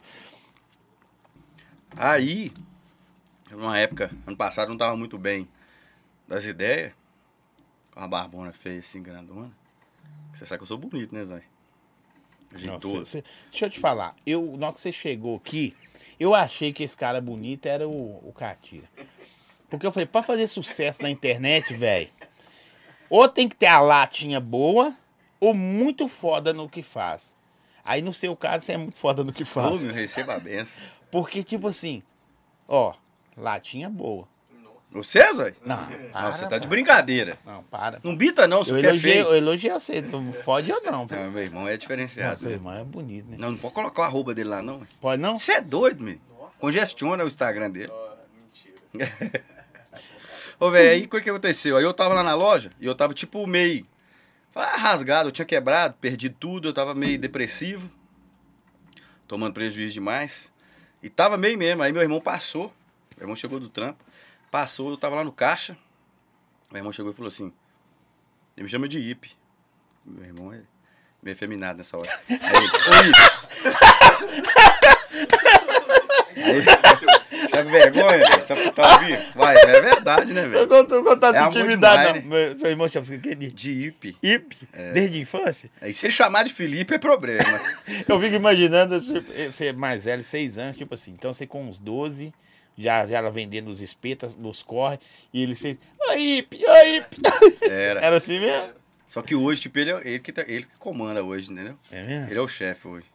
Aí, numa época, ano passado, não tava muito bem das ideias. Com uma barbona feia assim, grandona. Você sabe que eu sou bonito, né, Zé? Cê- deixa eu te falar. Eu, na hora que você chegou aqui, eu achei que esse cara bonito era o, o Catira. Porque eu falei, pra fazer sucesso na internet, velho, ou tem que ter a latinha boa, ou muito foda no que faz. Aí no seu caso, você é muito foda no que faz. meu, receba a benção. Porque, tipo assim, ó, latinha boa. Você, Zé? Não, Não, para, você tá de brincadeira. Não, para. Não bita não, se Eu você é elogiei, feio. eu elogiei você, não fode eu não. Não, meu irmão é Não, diferenciado. seu né? irmão é bonito, né? Não, não pode colocar o arroba dele lá, não. Pode não? Você é doido, meu. Congestiona o Instagram dele. Ô, velho, aí o que, que aconteceu? Aí eu tava lá na loja e eu tava tipo meio ah, rasgado, eu tinha quebrado, perdi tudo, eu tava meio depressivo, tomando prejuízo demais. E tava meio mesmo. Aí meu irmão passou, meu irmão chegou do trampo, passou, eu tava lá no caixa. Meu irmão chegou e falou assim: ele me chama de Ipe. Meu irmão é meio efeminado nessa hora. Aí ele, ô Ipe. Aí, Tá vergonha, velho? Tá, tá ouvindo? Vai, é verdade, né, Eu velho? não tô contando É intimidade. Meu- Seu irmão chama-se o quê? De De Ipe. Ip? Desde a infância? Aí se ele chamar de Felipe é problema. Eu fico imaginando tipo, você é mais velho, seis anos, tipo assim. Então você com uns 12, já, já ela vendendo os espetos, nos corre, e ele sempre. Oi, Ip, oi, Ip. Era. Era assim mesmo? Só que hoje, tipo, ele, é, ele, que, tá- ele que comanda hoje, entendeu? É mesmo? Ele é o chefe hoje.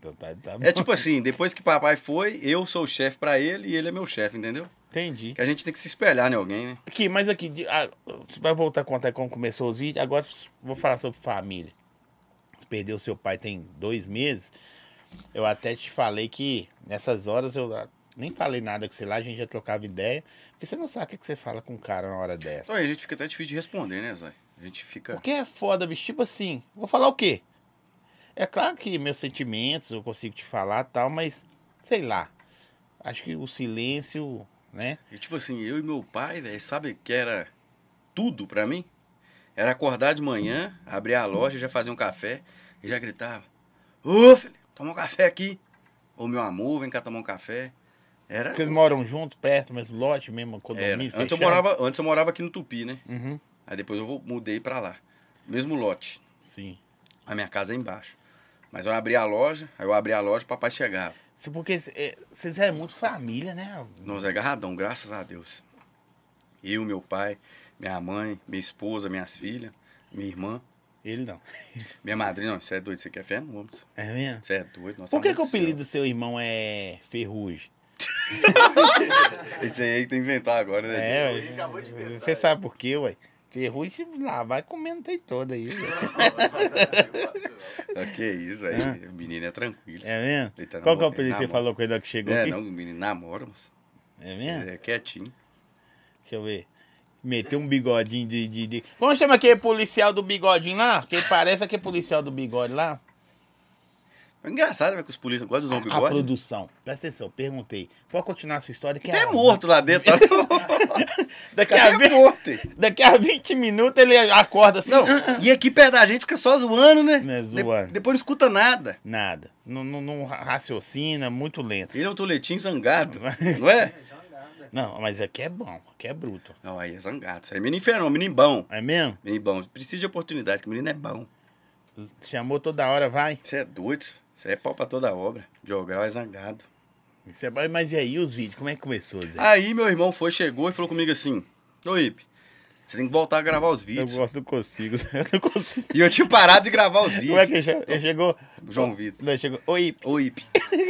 Então tá, tá bom. É tipo assim, depois que papai foi, eu sou o chefe pra ele e ele é meu chefe, entendeu? Entendi. Que a gente tem que se espelhar em alguém, né? Aqui, mas aqui, você vai voltar a contar como começou os vídeos. Agora vou falar sobre família. Você perdeu seu pai tem dois meses. Eu até te falei que nessas horas eu ah, nem falei nada com você lá, a gente já trocava ideia. Porque você não sabe o que que você fala com um cara na hora dessa. Então a gente fica até difícil de responder, né, Zé? A gente fica. Porque é foda, bicho. Tipo assim, vou falar o quê? É claro que meus sentimentos eu consigo te falar tal, mas sei lá. Acho que o silêncio né? E tipo assim, eu e meu pai, velho, sabe que era tudo pra mim? Era acordar de manhã, abrir a loja, já fazer um café e já gritava: Ô, filho, toma um café aqui. Ô, meu amor, vem cá tomar um café. Era. Vocês moram juntos, perto, mesmo lote, mesmo era. condomínio, Antes, eu morava, antes eu morava aqui no Tupi, né? Uhum, Aí depois eu vou- mudei pra lá. Mesmo lote. sim. A minha casa é embaixo. Mas eu abri a loja, aí eu abri a loja, o papai chegava. Porque é, vocês eram muito família, né? Nós é agarradão, graças a Deus. Eu, meu pai, minha mãe, minha esposa, minhas filhas, minha irmã, Ele não. minha madrinha. Não, você é doido, você quer fé? Não vamos. É mesmo? Você é doido. Nossa, Por que, que o apelido do seu irmão é Ferrugem? Esse aí tem que inventar agora, né? É, ué. Você sabe por quê, ué? Ferrugem, se lá vai comendo tem toda aí. Ah, Que isso, aí. O menino é tranquilo. É mesmo? Ele tá Qual que é o apelido que você falou com ele que chegou É, aqui? não, o menino namora, moço. É mesmo? Ele é quietinho. Deixa eu ver. Meteu um bigodinho de, de, de- Como chama aquele policial do bigodinho lá? Que parece aquele policial do bigode lá. É engraçado, velho, que os polícias gostam de usar um A bigode. produção. Presta atenção, perguntei. Pode continuar a sua história? Que a- morto lá dentro. tá? Daqui a, Até 20, morto. daqui a 20 minutos ele acorda assim. Não, e aqui perto da gente fica só zoando, né? Né, De- zoando. depois não escuta nada. Nada. Não, não, não raciocina, muito lento. Ele é um toletinho zangado, não é? Não, mas aqui é bom, aqui é bruto. Não, aí é zangado. É menino infernal, menino bom. É mesmo? Menino bom. Precisa de oportunidade, que o menino é bom. Chamou toda hora, vai. Você é doido. Você é pau pra toda obra. Jogral é zangado. Isso é. Mas e aí os vídeos? Como é que começou, Zé? Aí meu irmão foi, chegou e falou comigo assim: Ô Ipe, você tem que voltar a gravar os eu vídeos. gosto, não consigo. Zé, Eu não consigo. E eu tinha parado de gravar os vídeos. Como é que ele che- ele chegou? João Vitor. Não, chegou. Oi, Ô Ipe.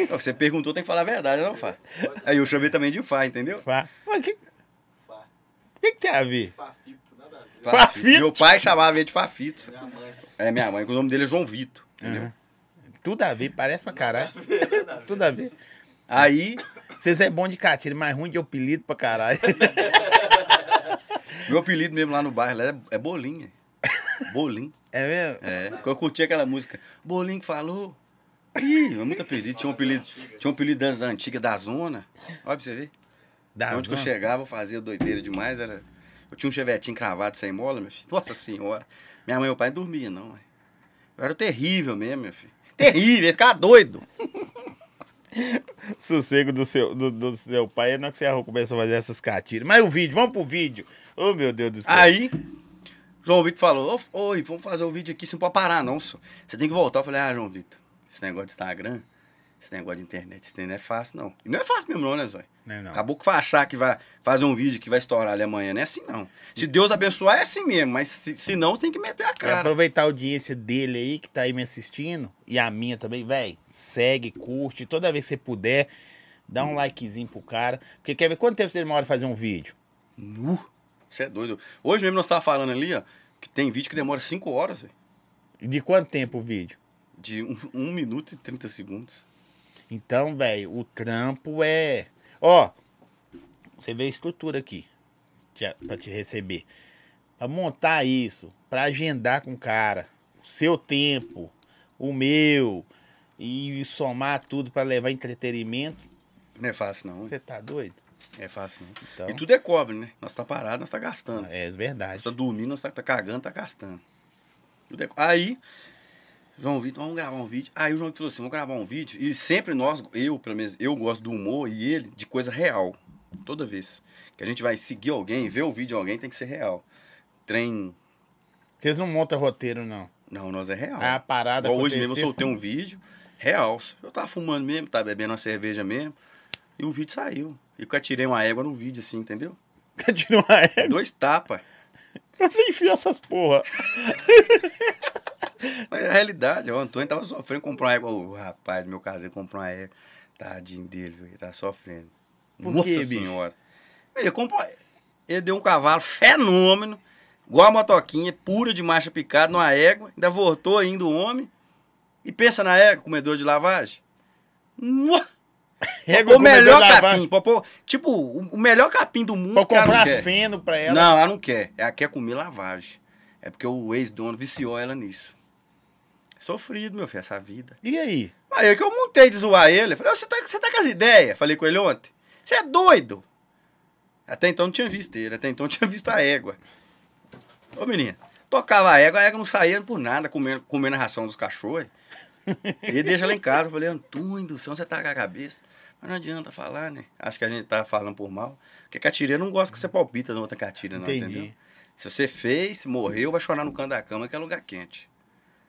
Não, Você perguntou, tem que falar a verdade, não, Fá? Aí eu chamei também de Fá, entendeu? Fá. Mas que... O que, que tem a ver? Fafito, nada a ver. Fafito. Fafito? Meu pai chamava ele de Fafito. É minha mãe, que o nome dele é João Vitor, entendeu? Tudo a ver, parece pra caralho. Tudo a ver. Aí, Vocês é bom de catira, mas ruim de apelido pra caralho. meu apelido mesmo lá no bairro é, é Bolinha. Bolinho. É mesmo? É, porque eu curti aquela música. Bolinho que falou. Ih, é muito apelido. Tinha um apelido, tinha um apelido das antigas da zona. Olha pra você ver. Da Onde que eu zona. chegava, eu fazia doideira demais. Era... Eu tinha um chevetinho cravado sem mola, meu filho. Nossa senhora. Minha mãe e meu pai não dormiam, não. Eu era terrível mesmo, meu filho. Terrível, ia ficar doido. Sossego do seu, do, do seu pai é na que você começou a fazer essas catiras. Mas o vídeo, vamos pro vídeo. Oh, meu Deus do céu. Aí, João Vitor falou, "Ô, oi, vamos fazer o vídeo aqui, você não pode parar não, senhor. Você tem que voltar. Eu falei, ah, João Vitor, esse negócio de Instagram, esse negócio de internet, isso não é fácil, não. E não é fácil mesmo não, né, Zói? Não é não. Acabou que vai achar que vai fazer um vídeo que vai estourar ali amanhã, não é assim não. Se Deus abençoar, é assim mesmo, mas se, se não, tem que meter a cara. aproveitar a audiência dele aí, que tá aí me assistindo, e a minha também, velho, segue, curte, toda vez que você puder, dá um likezinho pro cara. Porque quer ver quanto tempo você demora fazer um vídeo? Nu. Você é doido. Hoje mesmo nós tava falando ali, ó, que tem vídeo que demora 5 horas, velho. De quanto tempo o vídeo? De 1 um, um minuto e 30 segundos. Então, velho, o trampo é. Ó, você vê a estrutura aqui pra te receber. Pra montar isso, pra agendar com o cara, o seu tempo, o meu, e somar tudo pra levar entretenimento. Não é fácil não? Você tá doido? É fácil não. Então. E tudo é cobre, né? Nós tá parado, nós tá gastando. É Nós verdade. tá dormindo, nós tá, tá cagando, tá gastando. Tudo é Aí, João Vitor, vamos gravar um vídeo. Aí o João Vitor falou assim, vamos gravar um vídeo. E sempre nós, eu, pelo menos, eu gosto do humor e ele de coisa real. Toda vez que a gente vai seguir alguém, ver o vídeo de alguém, tem que ser real. Trem... Vocês não montam roteiro, não. Não, nós é real. A parada Igual hoje mesmo eu soltei um vídeo real. Eu tava fumando mesmo, tava bebendo uma cerveja mesmo. E o vídeo saiu. E eu tirei uma égua no vídeo, assim, entendeu? Tirou uma égua. Dois tapas. Você enfia essas porra. Mas é a realidade, o Antônio tava sofrendo, comprou uma égua. Ô, rapaz, meu caseiro comprou uma égua. Tadinho dele, ele tá sofrendo. Por Nossa quê, senhora. Ele comprou. Ele deu um cavalo fenômeno, igual a motoquinha, pura de marcha picada, numa égua. Ainda voltou ainda o homem. E pensa na égua, comedor de lavagem. Égua o melhor capim. Pra tipo, o melhor capim do mundo. Pra comprar feno pra ela. Não, ela não quer. Ela quer comer lavagem. É porque o ex-dono viciou ela nisso. Sofrido, meu filho, essa vida. E aí? Aí é que eu montei de zoar ele. Falei, "Ô, você tá, você tá com as ideias? Falei com ele ontem. Você é doido? Até então não tinha visto ele, até então tinha visto a égua. Ô menina, tocava a égua, a égua não saía por nada, comendo, comendo a ração dos cachorros. E deixa lá em casa. Eu falei, Antônio do céu, você tá com a cabeça. Mas não adianta falar, né? Acho que a gente tá falando por mal. Porque catira não gosta que você palpita na outra catira, não, Entendi. entendeu? Se você fez, morreu, vai chorar no canto da cama, que é lugar quente.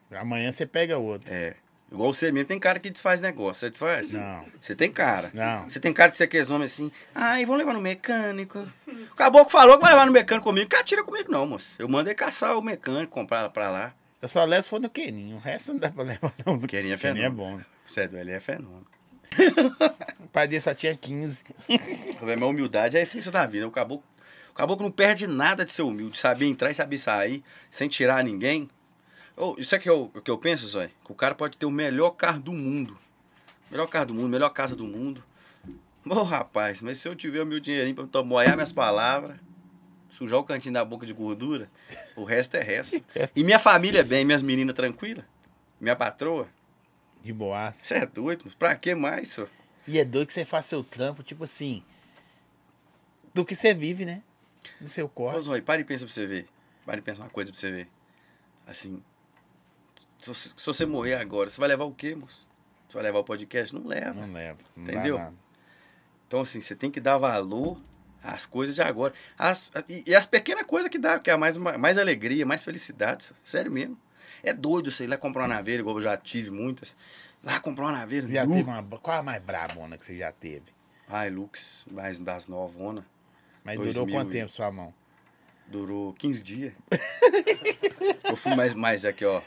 Amanhã você pega outro. É. Igual você mesmo, tem cara que desfaz negócio. Você desfaz? Não. Você tem cara. Não. Você tem cara de ser aqueles homens assim. Ai, vamos levar no mecânico. O caboclo falou que vai levar no mecânico comigo. Catira comigo, não, moço. Eu mandei caçar o mecânico, comprar pra lá. Eu só levo se for no Queninho. O resto não dá pra levar, não. Queninho é Queninho é fenômeno. bom. Você é do ele é fenômeno. O pai dele só tinha 15. Minha humildade é a essência da vida. O caboclo, o caboclo não perde nada de ser humilde, saber entrar e saber sair, sem tirar ninguém. Ô, isso é que eu, que eu penso, Zói? Que o cara pode ter o melhor carro do mundo. Melhor carro do mundo, melhor casa do mundo. Ô, rapaz, mas se eu tiver o meu dinheirinho pra tomar molhar minhas palavras, sujar o cantinho da boca de gordura, o resto é resto. E minha família é bem, minhas meninas tranquilas, minha patroa. De boa. Você é doido, mas pra que mais, senhor? E é doido que você faz seu trampo, tipo assim. Do que você vive, né? Do seu Ô, corpo. Zói, para e pensa pra você ver. Para e pensa uma coisa pra você ver. Assim, se você, se você morrer agora, você vai levar o quê, moço? Você vai levar o podcast? Não leva. Não leva. Não Entendeu? Então, assim, você tem que dar valor às coisas de agora. As, e, e as pequenas coisas que dá, que é mais, mais alegria, mais felicidade. Sério mesmo. É doido você ir lá comprar uma naveira, igual eu já tive muitas. Lá comprar uma naveira. Já nu. teve uma. Qual a mais brabona que você já teve? Hilux, mais das novona. Mas durou quanto e- tempo sua mão? Durou 15 dias. eu fui mais, mais aqui, ó.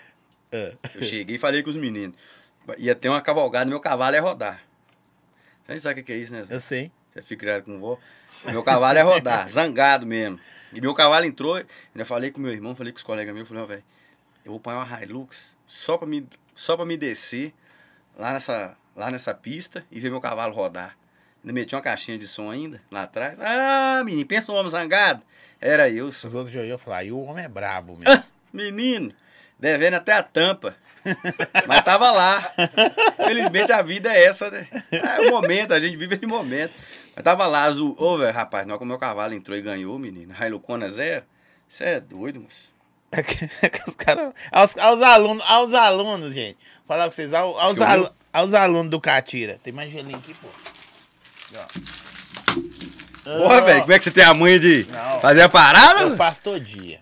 É. Eu cheguei e falei com os meninos. Ia ter uma cavalgada, meu cavalo ia rodar. Você nem sabe o que é isso, né? Eu sei. Você fica criado com vó. Meu cavalo ia rodar, zangado mesmo. E meu cavalo entrou, ainda falei com meu irmão, falei com os colegas meus, falei, ó, velho, eu vou pôr uma Hilux só pra, me, só pra me descer lá nessa, lá nessa pista e ver meu cavalo rodar. Ainda meti uma caixinha de som ainda, lá atrás. Ah, menino, pensa um homem zangado. Era eu. Os outros olhou e falaram, aí o homem é brabo mesmo. Ah, menino, devendo até a tampa. Mas tava lá. Felizmente a vida é essa, né? É o momento, a gente vive esse momento. Mas tava lá, azul. Ô, velho, rapaz, não, como meu cavalo entrou e ganhou, menino. Hilucona zero. Você é doido, moço. Os caras- aos, aos alunos, aos alunos, gente. Falar pra vocês, ao- aos, Que alu- ouviu? aos alunos do Catira. Tem mais gelinho aqui, pô. Porra, velho, como é que você tem a manha de Não. fazer a parada? Eu faço todo dia.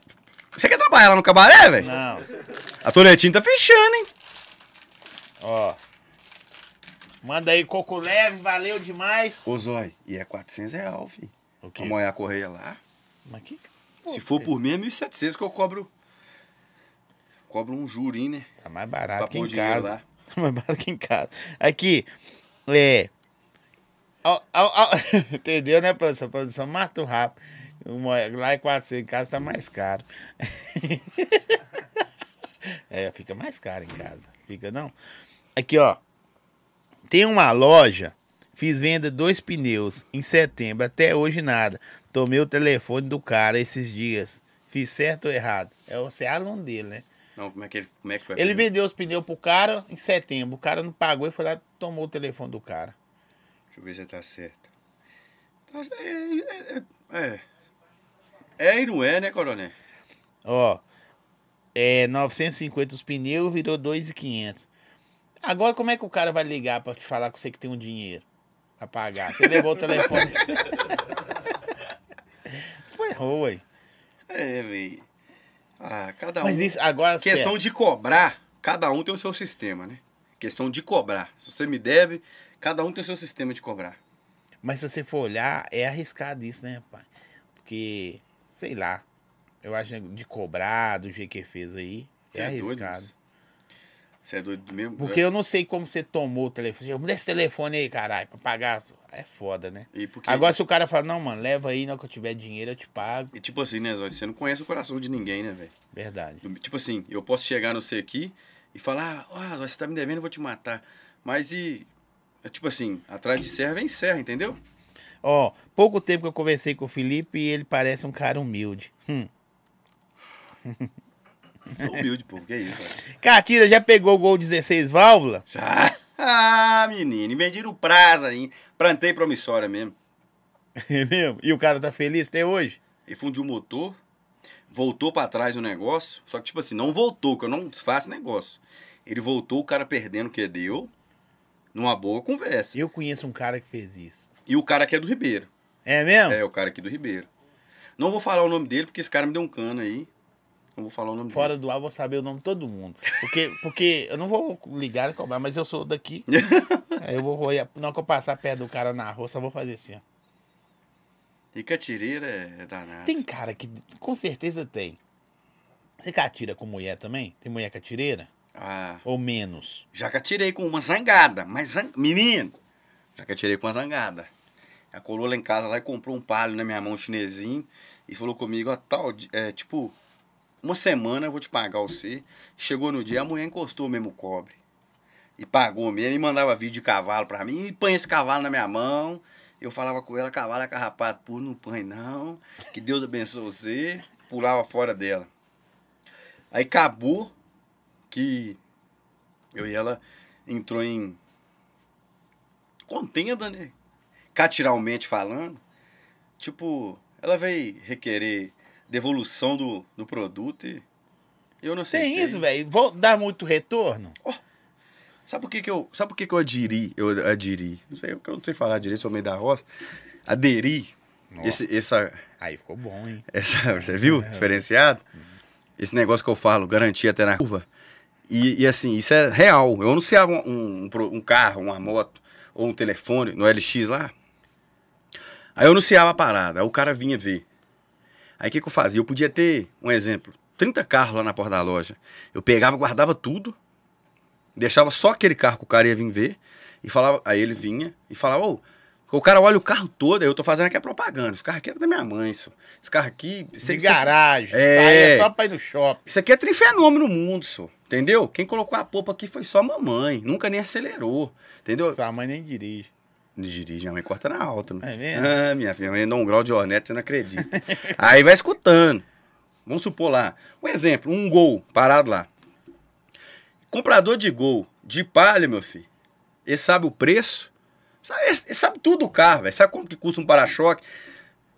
Você quer trabalhar lá no cabaré, velho? Não. A Toretinho tá fechando, hein? Ó. Manda aí, coco leve, valeu demais. Ô, Zói, e é 400 real, filho. O quê? A correia lá. Mas que... Se for por mim, é 1.700 que eu cobro. Cobro um jurinho, né? Tá mais barato Pra que em casa. Tá mais barato que em casa. Aqui, é... Entendeu, né, produção? Produção mata o rápido. Uma- Lá é 400, em casa tá mais caro. é, fica mais caro em casa. Fica não? Aqui, ó. Tem uma loja, fiz venda dois pneus em setembro, até hoje nada. Tomei o telefone do cara esses dias. Fiz certo ou errado? É você é aluno dele, né? Não, como é que, ele, como é que foi? Ele vendeu os pneus pro cara em setembro. O cara não pagou e foi lá e tomou o telefone do cara. Deixa eu ver se tá certo. Tá- É, é, é, é. É e não é, né, coronel? Ó, é 950 os pneus, virou 2,500. Agora como é que o cara vai ligar pra te falar com você que tem um dinheiro pra pagar? Você levou o telefone. Foi errou, ué. É, velho. Ah, cada um. Mas isso agora. Questão sério, de cobrar, cada um tem o seu sistema, né? Questão de cobrar. Se você me deve, cada um tem o seu sistema de cobrar. Mas se você for olhar, é arriscado isso, né, pai? Porque, sei lá. Eu acho de cobrar do jeito que fez aí. É, doido, arriscado. moço? Você é doido mesmo? Porque eu não sei como você tomou o telefone. Me dá esse telefone aí, caralho, pra pagar. É foda, né? E porque- Agora, se o cara fala, não, mano, leva aí, hora que eu tiver dinheiro, eu te pago. E tipo assim, né, Zóio? Você não conhece o coração de ninguém, né, velho? Verdade. Tipo assim, eu posso chegar no você aqui e falar, ah, Zóio, você tá me devendo, eu vou te matar. Mas e. é Tipo assim, atrás de serra vem serra, entendeu? Ó, pouco tempo que eu conversei com o Felipe e ele parece um cara humilde. Hum. Tô humilde, pô. Que isso, velho? Catira, já pegou o gol 16 válvula? Já. Ah, menino, vendiram o prazo aí. Plantei promissória mesmo. É mesmo? E o cara tá feliz até hoje? Ele fundiu o motor, voltou pra trás o negócio, só que tipo assim, não voltou, que eu não desfaço negócio. Ele voltou, o cara perdendo o que deu, numa boa conversa. Eu conheço um cara que fez isso. E o cara aqui é do Ribeiro. É mesmo? É, o cara aqui do Ribeiro. Não vou falar o nome dele, porque esse cara me deu um cano aí. Não vou falar o nome Fora do ar, eu vou saber o nome de todo mundo. Porque, porque eu não vou ligar e cobrar, mas eu sou daqui. dele. Aí eu vou roer. Não que eu passar perto do cara na rua, só vou fazer assim, ó. e catireira é danado. Tem cara que com certeza tem. Você catira com mulher também? Tem mulher catireira? Ah, Ou menos? já catirei com uma zangada, mas zang... menino, já catirei com uma zangada. Ela colou lá em casa lá e comprou um palho na minha mão chinesinho e falou comigo, ó, tal, é, tipo, uma semana eu vou te pagar você. Chegou no dia, a mulher encostou mesmo o cobre. E pagou mesmo, e mandava vídeo de cavalo pra mim, e põe esse cavalo na minha mão. Eu falava com ela, cavalo é carrapato, pô, não põe não, que Deus abençoe você. Pulava fora dela. Aí acabou que eu e ela entrou em contenda, né? Catiralmente falando. Tipo, ela veio requerer devolução do, do produto e eu não sei. Tem isso, velho. Vou dar muito retorno? Sabe por que, que eu. Sabe por que, que eu adiri? Eu adiri. Não sei, eu não sei falar direito, sou meio da roça. Aderi. Esse, essa, Aí ficou bom, hein? essa. Você viu? Diferenciado? Esse negócio que eu falo, garantia até na curva. E, e assim, isso é real. Eu anunciava um, um, um carro, uma moto, ou um telefone no LX lá. Aí eu anunciava a parada, aí o cara vinha ver. Aí o que, que eu fazia? Eu podia ter, um exemplo, 30 carros lá na porta da loja. Eu pegava, guardava tudo, deixava só aquele carro que o cara ia vir ver, e falava, aí ele vinha e falava, ô, o cara olha o carro todo, aí eu tô fazendo aqui a propaganda. Esse carro aqui era da minha mãe, isso. Esse carro aqui. De você- garagem. É. É só pra ir no shopping. isso aqui é trifenômeno no mundo, só. Entendeu? Quem colocou a popa aqui foi só a mamãe. Nunca nem acelerou. Entendeu? Sua mãe nem dirige. Não dirige, minha mãe corta na alta. É mesmo? Ah, minha filha, minha mãe dá um grau de hornet, você não acredita. Aí vai escutando. Vamos supor lá. Um exemplo, um gol parado lá. Comprador de gol, de palha, meu filho. Ele sabe o preço. Sabe, ele sabe tudo do carro, velho. Sabe quanto que custa um para-choque.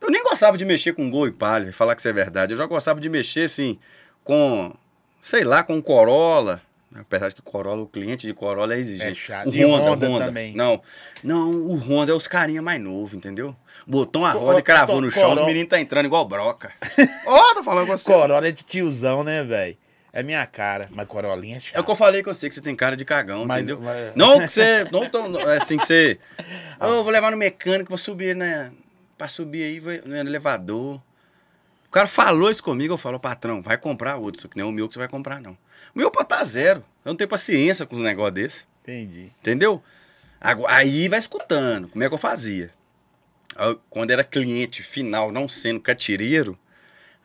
Eu nem gostava de mexer com gol e palha, falar que isso é verdade. Eu já gostava de mexer, assim, com, sei lá, com Corolla. Apesar de que Corolla, o cliente de Corolla é exigente. É chato. O Honda, Honda Honda. também. Não, não, o Honda é os carinha mais novo, entendeu? Botou a roda e cravou no chão, os Corolla- meninos tá entrando igual broca. Ó, tô falando com você. Corolla é de tiozão, né, velho? É minha cara. Mas Corolinha é É o que eu falei com você, que você tem cara de cagão, Mas- entendeu? mas- Não que você. Não tão, não, é assim que você. "Ô, eu vou levar no mecânico, vou subir, né? Pra subir aí, vou, no elevador. O cara falou isso comigo, eu falo, patrão, vai comprar outro, só que nem o meu que você vai comprar, não. O meu pode tá zero. Eu não tenho paciência com um negócio desse. Entendi. Entendeu? Aí vai escutando. Como é que eu fazia? Aí, Quando era cliente final, não sendo catireiro,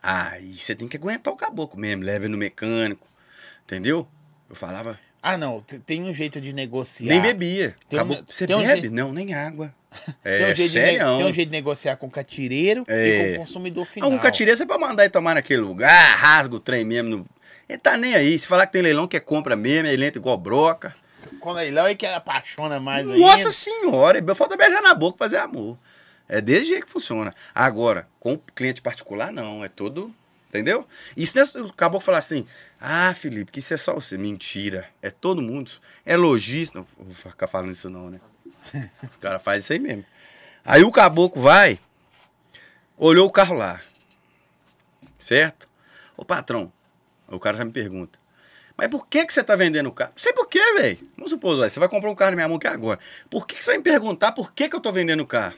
aí você tem que aguentar o caboclo mesmo, leve no mecânico. Entendeu? Eu falava, Ah, não. te- Tem um jeito de negociar. nem bebia. Tem um- Caboclo, você tem um bebe? jeito- Não, nem água. Tem É, um, jeito de, ne- sério. tem um jeito de negociar com o catireiro É. e com o consumidor final. Não, um catireiro você pode mandar ele tomar naquele lugar, rasga o trem mesmo. No... Ele tá nem aí. Se falar que tem leilão que é compra mesmo, ele entra igual broca. Quando é leilão é que apaixona mais Nossa ainda. senhora, eu falta beijar na boca fazer amor. É desse jeito que funciona. Agora, com o cliente particular, não. É todo. Entendeu? Isso nesse, acabou de falar assim: ah, Felipe, que isso é só você. Mentira. É todo mundo. É lojista. Não vou ficar falando isso, não, né? Os caras fazem isso aí mesmo. Aí o caboclo vai, olhou o carro lá. Certo? Ô patrão, o cara já me pergunta. Mas por que, que você tá vendendo o carro? Não sei por quê, velho. Vamos supor, você vai comprar um carro na minha mão aqui agora. Por que, que você vai me perguntar por que, que eu tô vendendo o carro?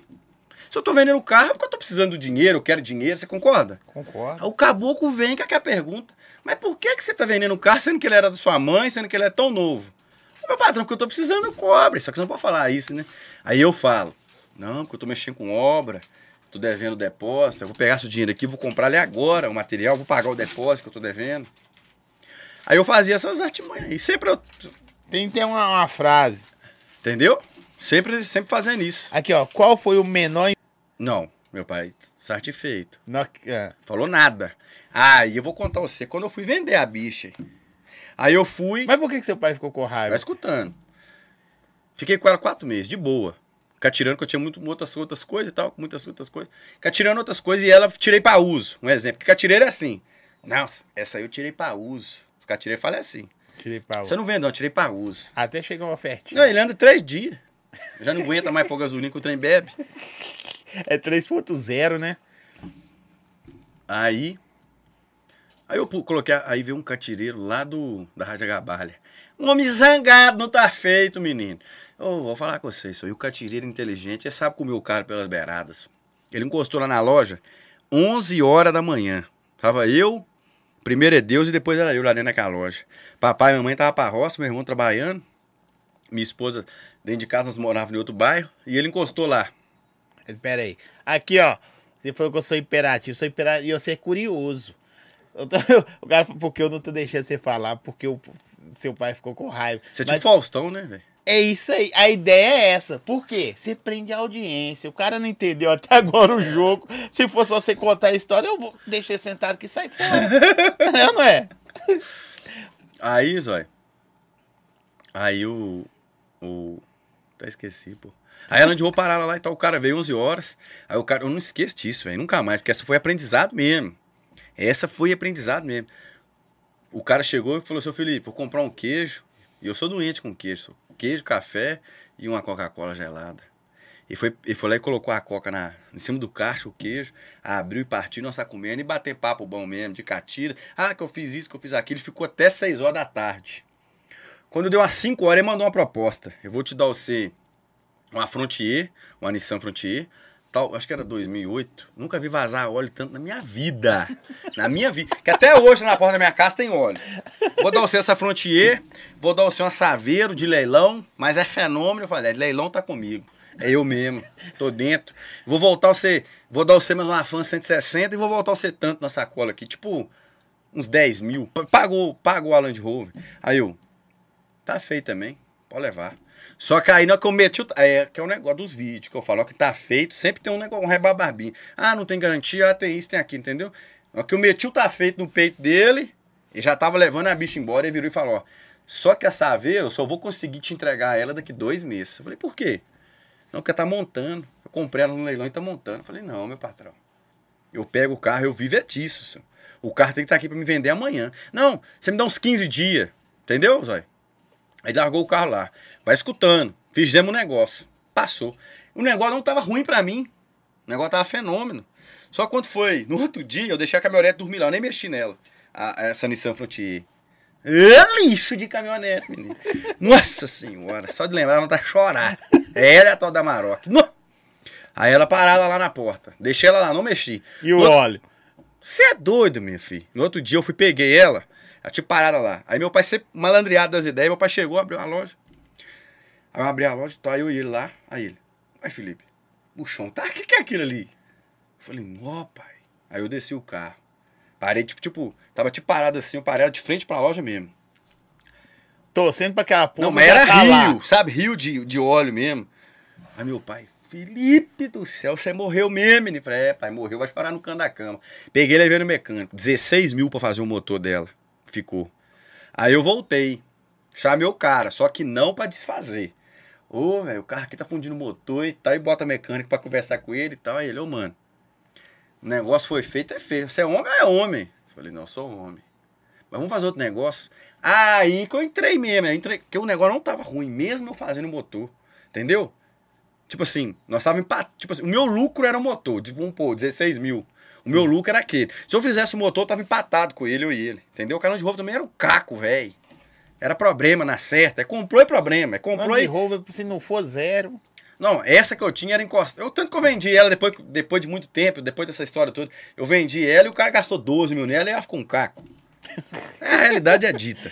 Se eu tô vendendo o carro é porque eu tô precisando do dinheiro, eu quero dinheiro, você concorda? Concordo. Aí o caboclo vem com aquela pergunta. Mas por que, que você tá vendendo o carro sendo que ele era da sua mãe, sendo que ele é tão novo? Ô, Meu patrão, porque eu tô precisando do cobre. Só que você não pode falar isso, né? Aí eu falo, não, porque eu tô mexendo com obra, tô devendo depósito, eu vou pegar esse dinheiro aqui, vou comprar ali agora o material, vou pagar o depósito que eu tô devendo. Aí eu fazia essas artimanhas aí. Sempre eu. Tem, tem uma, uma frase. Entendeu? Sempre, sempre fazendo isso. Aqui, ó. Qual foi o menor. Não, meu pai, satisfeito. no- ah, Falou nada. Aí eu vou contar você. Quando eu fui vender a bicha, aí eu fui. Mas por que, que seu pai ficou com Vai raiva? escutando. Fiquei com ela quatro meses, de boa. Ficar tirando, que eu tinha muito, outras, outras coisas e tal, muitas outras coisas. Ficar tirando outras coisas e ela tirei pra uso. Um exemplo. Porque catireira é assim. Nossa, essa aí eu tirei pra uso. Catireira fala assim. Tirei pau. Você não vende, não, tirei pra uso. Até chegou uma ofertinha. Não, ele anda três dias. Já não aguenta mais pôr gasolina que o trem bebe. É 3.0, né? Aí. Aí eu coloquei. Aí veio um catireiro lá do, da Rádio Gabalha. Um homem zangado, não tá feito, menino. Eu vou falar com vocês, o catireiro inteligente, ele sabe comer o cara pelas beiradas. Ele encostou lá na loja 11 horas da manhã. Tava eu, primeiro é Deus e depois era eu lá dentro daquela loja. Papai e mamãe tava pra roça, meu irmão trabalhando. Minha esposa dentro de casa, nós morávamos em outro bairro. E ele encostou lá. Espera aí. Aqui, ó. Você falou que eu sou imperativo. Eu sou imperativo e você é curioso. Tô- o cara falou, porque eu não tô deixando você falar, porque o seu pai ficou com raiva. Você tinha Mas o Faustão, né, velho? é isso aí. A ideia é essa. Por quê? Você prende a audiência. O cara não entendeu até agora o jogo. Se for só você contar a história, eu vou deixar sentado que sai fora. é ou não é? Aí, Zói. Aí o. O. Até esqueci, pô. Aí ela vou parar lá e tal. O cara veio 11 horas. Aí o cara. Eu não esqueço disso, velho. Nunca mais. Porque essa foi aprendizado mesmo. Essa foi aprendizado mesmo. O cara chegou e falou: Seu Felipe, vou comprar um queijo. E eu sou doente com queijo. Queijo, café e uma Coca-Cola gelada. E foi, e foi lá e colocou a coca na, em cima do caixa, o queijo, abriu e partiu, nós tá comendo e bater papo bom mesmo, de catira. Ah, que eu fiz isso, que eu fiz aquilo. Ele ficou até 6 horas da tarde. Quando deu às 5 horas, ele mandou uma proposta. Eu vou te dar você uma Frontier, uma Nissan Frontier, tal, acho que era 2008. Nunca vi vazar óleo tanto na minha vida. Na minha vida. Que até hoje na porta da minha casa tem óleo. Vou dar você essa Frontier, vou dar você uma Saveiro de leilão, mas é fenômeno. Eu falei, é, leilão tá comigo. É eu mesmo, tô dentro. Vou voltar você, vou dar você mais uma Fan 160 e vou voltar você tanto na sacola aqui, tipo uns 10 mil. Pagou, pagou a Land Rover. Aí eu, Tá feito também, pode levar. Só que aí eu meti o. É, que é o negócio dos vídeos, que eu falo ó, que tá feito, sempre tem um negócio, um rebabarbinho. Ah, não tem garantia, ah, tem isso, tem aquilo, entendeu? Na que o tá feito no peito dele, ele já tava levando a bicha embora e virou e falou: ó, só que essa aveia eu só vou conseguir te entregar ela daqui dois meses. Eu falei, por quê? Não, porque tá montando. Eu comprei ela no leilão e tá montando. Eu falei, não, meu patrão. Eu pego o carro, eu vivo é disso, senhor. O carro tem que estar aqui pra me vender amanhã. Não, você me dá uns 15 dias. Entendeu, Zói? Aí largou o carro lá. Vai escutando. Fizemos um negócio. Passou. O negócio não tava ruim pra mim. O negócio tava fenômeno. Só quando foi no outro dia, eu deixei a caminhonete dormir lá. Eu nem mexi nela. A- essa Nissan Frontier. É lixo de caminhonete, menino. Nossa senhora. Só de lembrar, ela tá chorar. Ela é a tal da Maroc. No- Aí ela parada lá na porta. Deixei ela lá, não mexi. E o No- óleo? você é doido, minha filha. No outro dia eu fui, peguei ela, ela tinha parada lá. Aí meu pai sempre malandreado das ideias, meu pai chegou, abriu a loja. Aí eu abri a loja, tá eu e ele lá. Aí ele, ai Felipe, o chão, tá, o que, que é aquilo ali? Eu falei, nó, pai. Aí eu desci o carro. Parei, tipo, tipo, tava tipo parado assim, eu parei de frente pra loja mesmo. Torcendo pra aquela porra. Não, mas era tá lá. rio, sabe? Rio de, de óleo mesmo. Aí meu pai, Felipe do céu, você morreu mesmo, menino. Falei, é, pai, morreu, vai chorar no canto da cama. Peguei levei no mecânico. 16 mil pra fazer o motor dela. Ficou. Aí eu voltei. Chamei o cara, só que não pra desfazer. Ô, velho, o carro aqui tá fundindo o motor e tal, e bota mecânico pra conversar com ele e tal. Aí ele, ô, mano, o negócio foi feito, é feito. Você é homem, é homem. Falei, não, eu sou homem. Mas vamos fazer outro negócio. Aí que eu entrei mesmo, eu entrei, porque o negócio não tava ruim, mesmo eu fazendo o motor. Entendeu? Tipo assim, nós tava empatados. Tipo assim, o meu lucro era o motor, de vamos pôr, 16 mil. O meu lucro era aquele. Se eu fizesse o motor, eu tava empatado com ele, eu e ele. Entendeu? O canal de roupa também era um caco, velho. Era problema na certa. É comprou é problema. É comprou e. Rover, se não for zero. Não, essa que eu tinha era encostada. Eu tanto que eu vendi ela depois, depois de muito tempo, depois dessa história toda. Eu vendi ela e o cara gastou 12 mil nela e ela ficou um caco. A realidade é dita.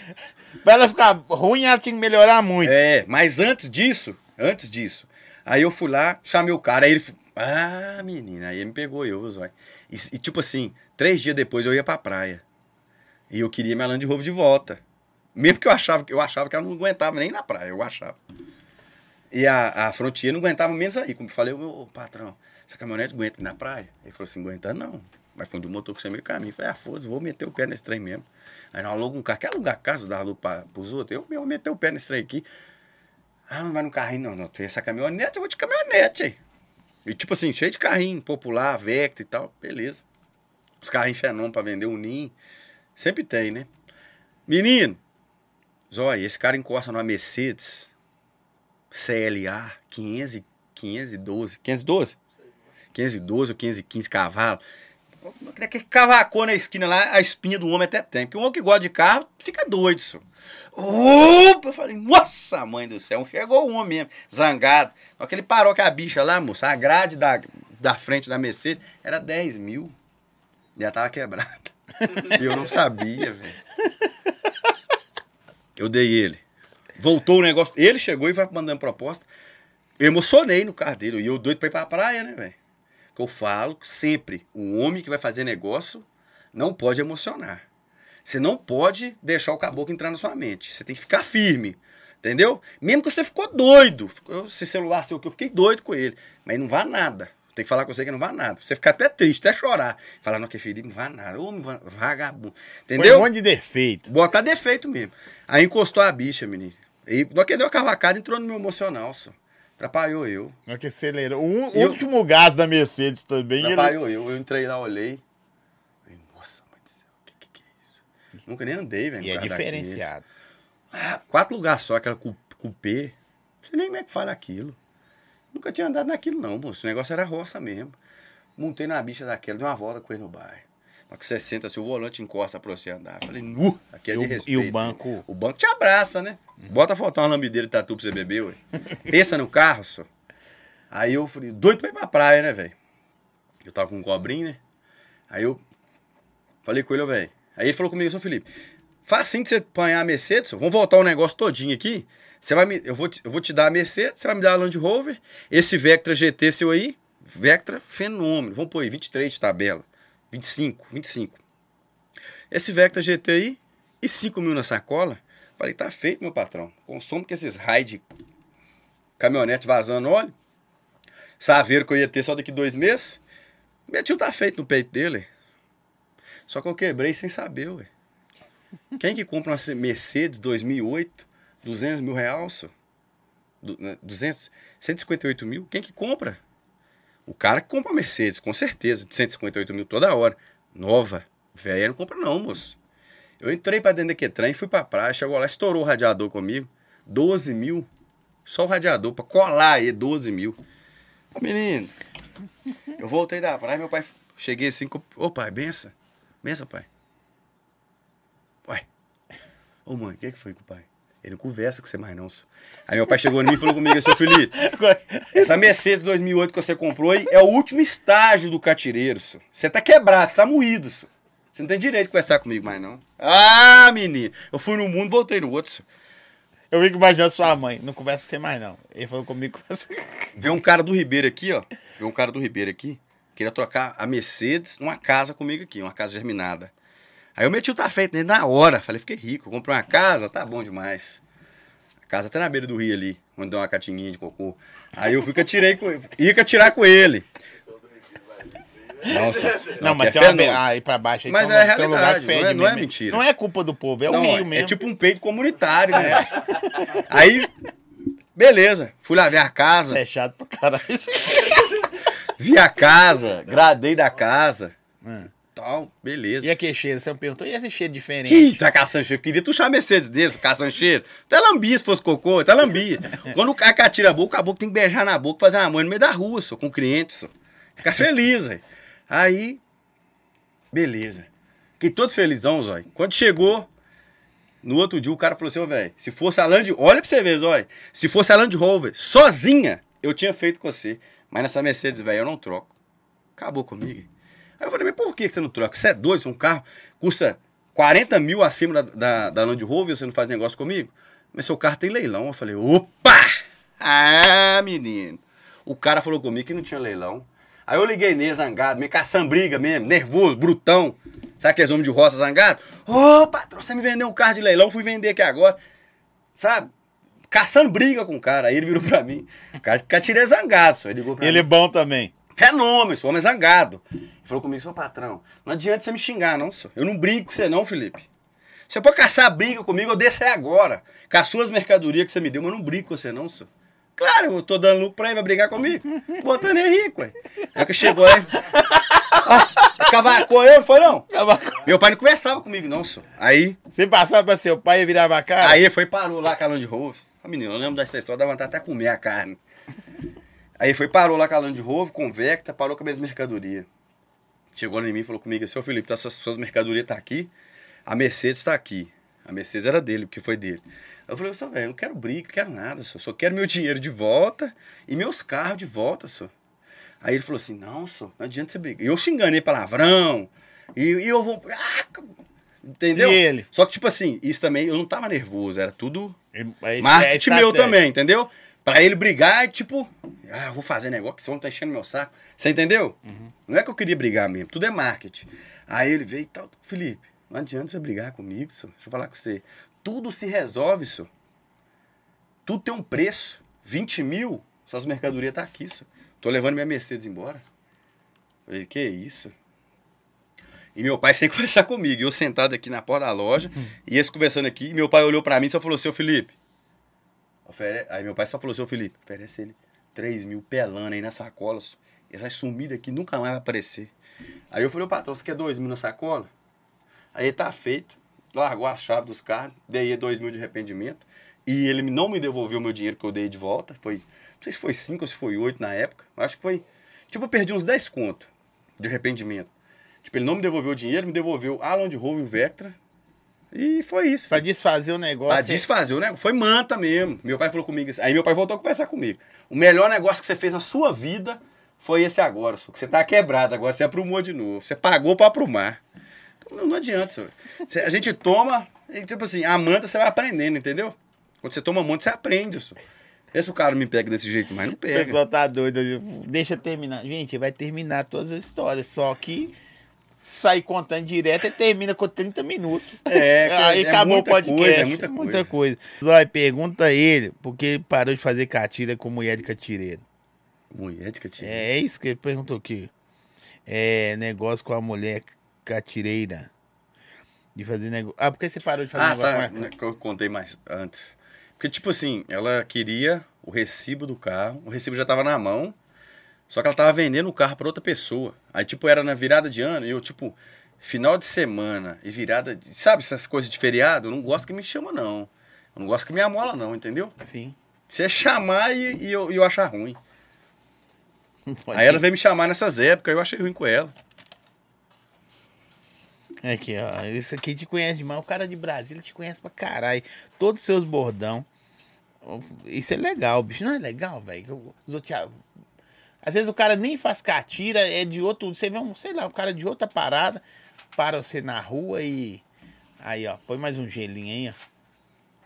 Pra ela ficar ruim, ela tinha que melhorar muito. É, mas antes disso, antes disso, aí eu fui lá, chamei o cara, aí ele. Ah, menina, aí me pegou eu, zóio. E, e tipo assim, três dias depois eu ia pra praia. E eu queria minha Land Rover de volta. Mesmo que eu achava, que- eu achava que ela não aguentava nem na praia, eu achava. E a, a Frontier não aguentava menos aí. Como eu falei, ô patrão, essa caminhonete aguenta na praia? Ele falou assim, aguenta não. Vai fundir o motor com você meio caminho. Falei, ah, foda vou meter o pé nesse trem mesmo. Aí nós aluga um carro. Quer alugar casa, dar aluga para os outros? Eu mesmo meter o pé nesse trem aqui. Ah, mas vai no carrinho, não, não. Essa caminhonete, eu vou de caminhonete aí. E tipo assim, cheio de carrinho, popular, Vectra e tal, beleza. Os carrinhos fenômeno pra vender o NIM. Sempre tem, né? Menino, Zóia, esse cara encosta numa Mercedes CLA 500, 512, 512? 512 ou 515 cavalos. Aquele cavacou na esquina lá, a espinha do homem até tem. Porque o homem que gosta de carro fica doido, só. Opa! Eu falei, nossa, mãe do céu, chegou o homem mesmo, zangado. Só que ele parou com a bicha lá, moça, a grade da, da frente da Mercedes era 10 mil. Já tava quebrada. E eu não sabia, velho. Eu dei ele. Voltou o negócio. Ele chegou e vai mandando proposta. Eu emocionei no carro dele. E eu doido pra ir pra praia, né, velho? Que eu falo sempre: o homem que vai fazer negócio não pode emocionar. Você não pode deixar o caboclo entrar na sua mente. Você tem que ficar firme. Entendeu? Mesmo que você ficou doido. Esse celular seu que eu fiquei doido com ele. Mas não vá nada. Tem que falar com você que não vá nada. Você ficar até triste, até chorar. Falar, não, que Felipe, não vá nada. Ô, va- vagabundo. Foi Entendeu? um monte de defeito. Botar defeito mesmo. Aí encostou a bicha, menino. E hora que deu a cavacada, entrou no meu emocional, só. Atrapalhou eu. Hora que acelerou. O Eu- último gás da Mercedes também. Ele... Atrapalhou eu. Eu entrei lá, olhei. Falei, nossa, mãe do céu, o que, que, que é isso? Nunca nem andei, velho. E é diferenciado. Ah, quatro lugares só, aquela cu- cupê. Não sei nem como é que fala aquilo. Nunca tinha andado naquilo, não, moço. O negócio era roça mesmo. Montei na bicha daquela, dei uma volta com ele no bairro. Que você senta, se o volante encosta pra você andar. Falei, nu, aqui é E de o- respeito. e o banco? O banco te abraça, né? Bota faltar uma lambideira de tatu pra você beber, ué. Pensa no carro, só. Aí eu falei, doido pra ir pra praia, né, velho? Eu tava com um cobrinho, né? Aí eu falei com ele, velho. Aí ele falou comigo, seu Felipe, facinho de você apanhar a Mercedes, vamos voltar o negócio todinho aqui. Você vai me, eu, vou te, eu vou te dar a Mercedes, você vai me dar a Land Rover, esse Vectra GT seu aí, Vectra fenômeno. Vamos pôr aí, 23 de tabela. 25, 25. Esse Vectra GT aí e 5 mil na sacola. Falei, tá feito, meu patrão. Consumo que esses raios caminhonete vazando óleo. Saveiro que eu ia ter só daqui dois meses. Meu tio tá feito no peito dele. Só que eu quebrei sem saber, ué. Quem que compra uma Mercedes 2008, 200 mil reais, só? Du- né, 200, 158 mil? Quem que compra? O cara que compra Mercedes, com certeza, de 158 mil toda hora. Nova. Velha não compra não, moço. Eu entrei pra dentro daquele trem, fui pra praia, chegou lá, estourou o radiador comigo. 12 mil. Só o radiador, pra colar aí, 12 mil. Menino, eu voltei da praia, meu pai, cheguei assim, ô pai, benção. Benção, pai. Ué. Ô mãe, o que, que foi com o pai? Ele não conversa com você mais não. Aí meu pai chegou em mim e falou comigo, seu Felipe, essa Mercedes 2008 que você comprou aí é o último estágio do catireiro, só. Você tá quebrado, você tá moído, só. Você não tem direito de conversar comigo mais não. Ah, menino, eu fui no mundo, voltei no outro, só. Eu fico imaginando sua mãe. Não conversa com você mais, não. Ele falou comigo. Veio um cara do Ribeiro aqui, ó. Veio um cara do Ribeiro aqui. Queria trocar a Mercedes numa casa comigo aqui, uma casa germinada. Aí eu meti o tá feito nele na hora. Falei, fiquei rico. Comprei uma casa, tá bom demais. A casa até na beira do rio ali, onde deu uma catinguinha de cocô. Aí eu fui que atirei com ia que atirar com ele. Nossa, Não, mas que tem é uma. Aí pra baixo aí Mas é lugar realidade, que fede não é- não é mentira. Não é culpa do povo, é o Não, rio é, mesmo. é tipo um peito comunitário, né? Aí, beleza. Fui lá ver a casa. É chato pra caralho. Vi a casa, gradei da casa. Hum. Tal, beleza. E aquele cheiro? Você me perguntou, e esse cheiro diferente? Ih, tá caçando cheiro. Queria tu chamar Mercedes desse, caçando cheiro. Até lambia se fosse cocô, até lambia. Quando o cara que atira a boca, o caboclo tem que beijar na boca, fazer uma mãe no meio da rua, só, com clientes, só. Ficar feliz, velho. Aí, beleza. Fiquei todo felizão, zóio. Quando chegou, no outro dia, o cara falou assim, ô, velho, se fosse a Land... Olha pra você ver, zóio. Se fosse a Land Rover, sozinha, eu tinha feito com você. Mas nessa Mercedes, velho, eu não troco. Acabou comigo. Aí eu falei, mas por que você não troca? Você é doido, é um carro custa 40 mil acima da, da, da Land Rover, você não faz negócio comigo? Mas seu carro tem leilão. Eu falei, opa! Ah, menino. O cara falou comigo que não tinha leilão. Aí eu liguei nele, zangado, meio caçando briga mesmo, nervoso, brutão. Sabe aqueles homens de roça zangado? Ô, patrão, você me vendeu um carro de leilão, fui vender aqui agora. Sabe? Caçando briga com o cara. Aí ele virou pra mim. O cara, cara tirei zangado, só. Ele ligou pra Ele é mim. bom também. Fenômeno, esse homem é zangado. Ele falou comigo, seu patrão, não adianta você me xingar, não, senhor. Eu não brigo com você, não, Felipe. Você pode caçar briga comigo, eu desço aí agora. Com as suas mercadorias que você me deu, mas eu não brigo com você, não, senhor. Claro, eu tô dando lucro pra ele, vai brigar comigo. Botando rico, ué. Aí que chegou aí. Ah, cavacou eu, não foi não? Meu pai não conversava comigo, não, senhor. Aí, Você passava pra seu pai e virava a cara? aí foi e parou lá com a Land Rover. Ah, menino, eu lembro dessa história, dá vontade até de comer a carne. Aí foi, parou lá com a Land Rover, convecta, parou com as minhas mercadorias. Chegou em mim e falou comigo, seu Felipe, tá, suas, suas mercadorias tá aqui, a Mercedes tá aqui. A Mercedes era dele, porque foi dele. Eu falei, só velho, eu não quero briga, não quero nada, só, só quero meu dinheiro de volta e meus carros de volta, só. Aí ele falou assim, não, só, não adianta você brigar. E eu xingando ele palavrão, e, e eu vou... Ah, entendeu? E ele? Só que, tipo assim, isso também, eu não tava nervoso, era tudo Aí- marketing é meu também, entendeu? Pra ele brigar, tipo, ah, vou fazer negócio que você não tá enchendo meu saco. Você entendeu? Não é que eu queria brigar mesmo, tudo é marketing. Aí ele veio e tal, Felipe, não adianta você brigar comigo, senhor. deixa eu falar com você. Tudo se resolve, senhor. Tudo tem um preço. 20 mil, suas mercadorias tá aqui, senhor. Tô levando minha Mercedes embora. Falei, que isso? E meu pai sem conversar comigo. Eu sentado aqui na porta da loja, e eles conversando aqui, e meu pai olhou pra mim e só falou, seu Felipe, ofere- aí meu pai só falou, seu Felipe, oferece ele 3 mil pelando aí na sacola, ele vai sumir daqui, nunca mais vai aparecer. Aí eu falei, ô patrão, você quer 2 mil na sacola? Aí tá feito, largou a chave dos carros, dei ele 2 mil de arrependimento, e ele não me devolveu o meu dinheiro que eu dei de volta, foi, não sei se foi 5 ou se foi 8 na época, acho que foi, tipo, eu perdi uns 10 conto de arrependimento. Tipo, ele não me devolveu o dinheiro, me devolveu a Land Rover e o Vectra. E foi isso. Pra filho. desfazer o negócio. Pra desfazer o negócio. Foi manta mesmo. Meu pai falou comigo assim. Aí meu pai voltou a conversar comigo. O melhor negócio que você fez na sua vida foi esse agora, só que você tá quebrado, agora você aprumou de novo. Você pagou pra aprumar. Então, não, não adianta, senhor. Você- A gente toma, e, tipo assim, a manta você vai aprendendo, entendeu? Quando você toma manta, você aprende, senhor. Vê se o cara me pega desse jeito, mas não O pega. pessoal tá doido. Deixa eu terminar. Gente, vai terminar todas as histórias. Só que sai contando direto e termina com 30 minutos. É, que Aí é acabou o muita podcast. coisa, é muita Muita coisa. Zói, pergunta a ele porque ele parou de fazer catira com mulher de catireiro. Mulher de catinha. É, é isso que ele perguntou aqui. É negócio com a mulher catireira. De fazer negócio. Ah, por que você parou de fazer Ah, negócio tá. com que Eu contei mais antes. Porque, tipo assim, ela queria o recibo do carro, o recibo já tava na mão, só que ela tava vendendo o carro pra outra pessoa. Aí, tipo, era na virada de ano, e eu, tipo, final de semana e virada de. Sabe essas coisas de feriado? Eu não gosto que me chama, não. Eu não gosto que me amola, não, entendeu? Sim. Você chamar e, e eu, e eu achar ruim. Pode Aí ela veio me chamar nessas épocas, eu achei ruim com ela. Aqui, ó. Esse aqui te conhece demais. O cara de Brasília te conhece pra caralho. Todos os seus bordão. Isso é legal, bicho. Não é legal, velho? que os outros- Às vezes o cara nem faz catira, é de outro. Você vê um, sei lá, um cara de outra parada. Para você na rua e. Aí, ó. Põe mais um gelinho aí,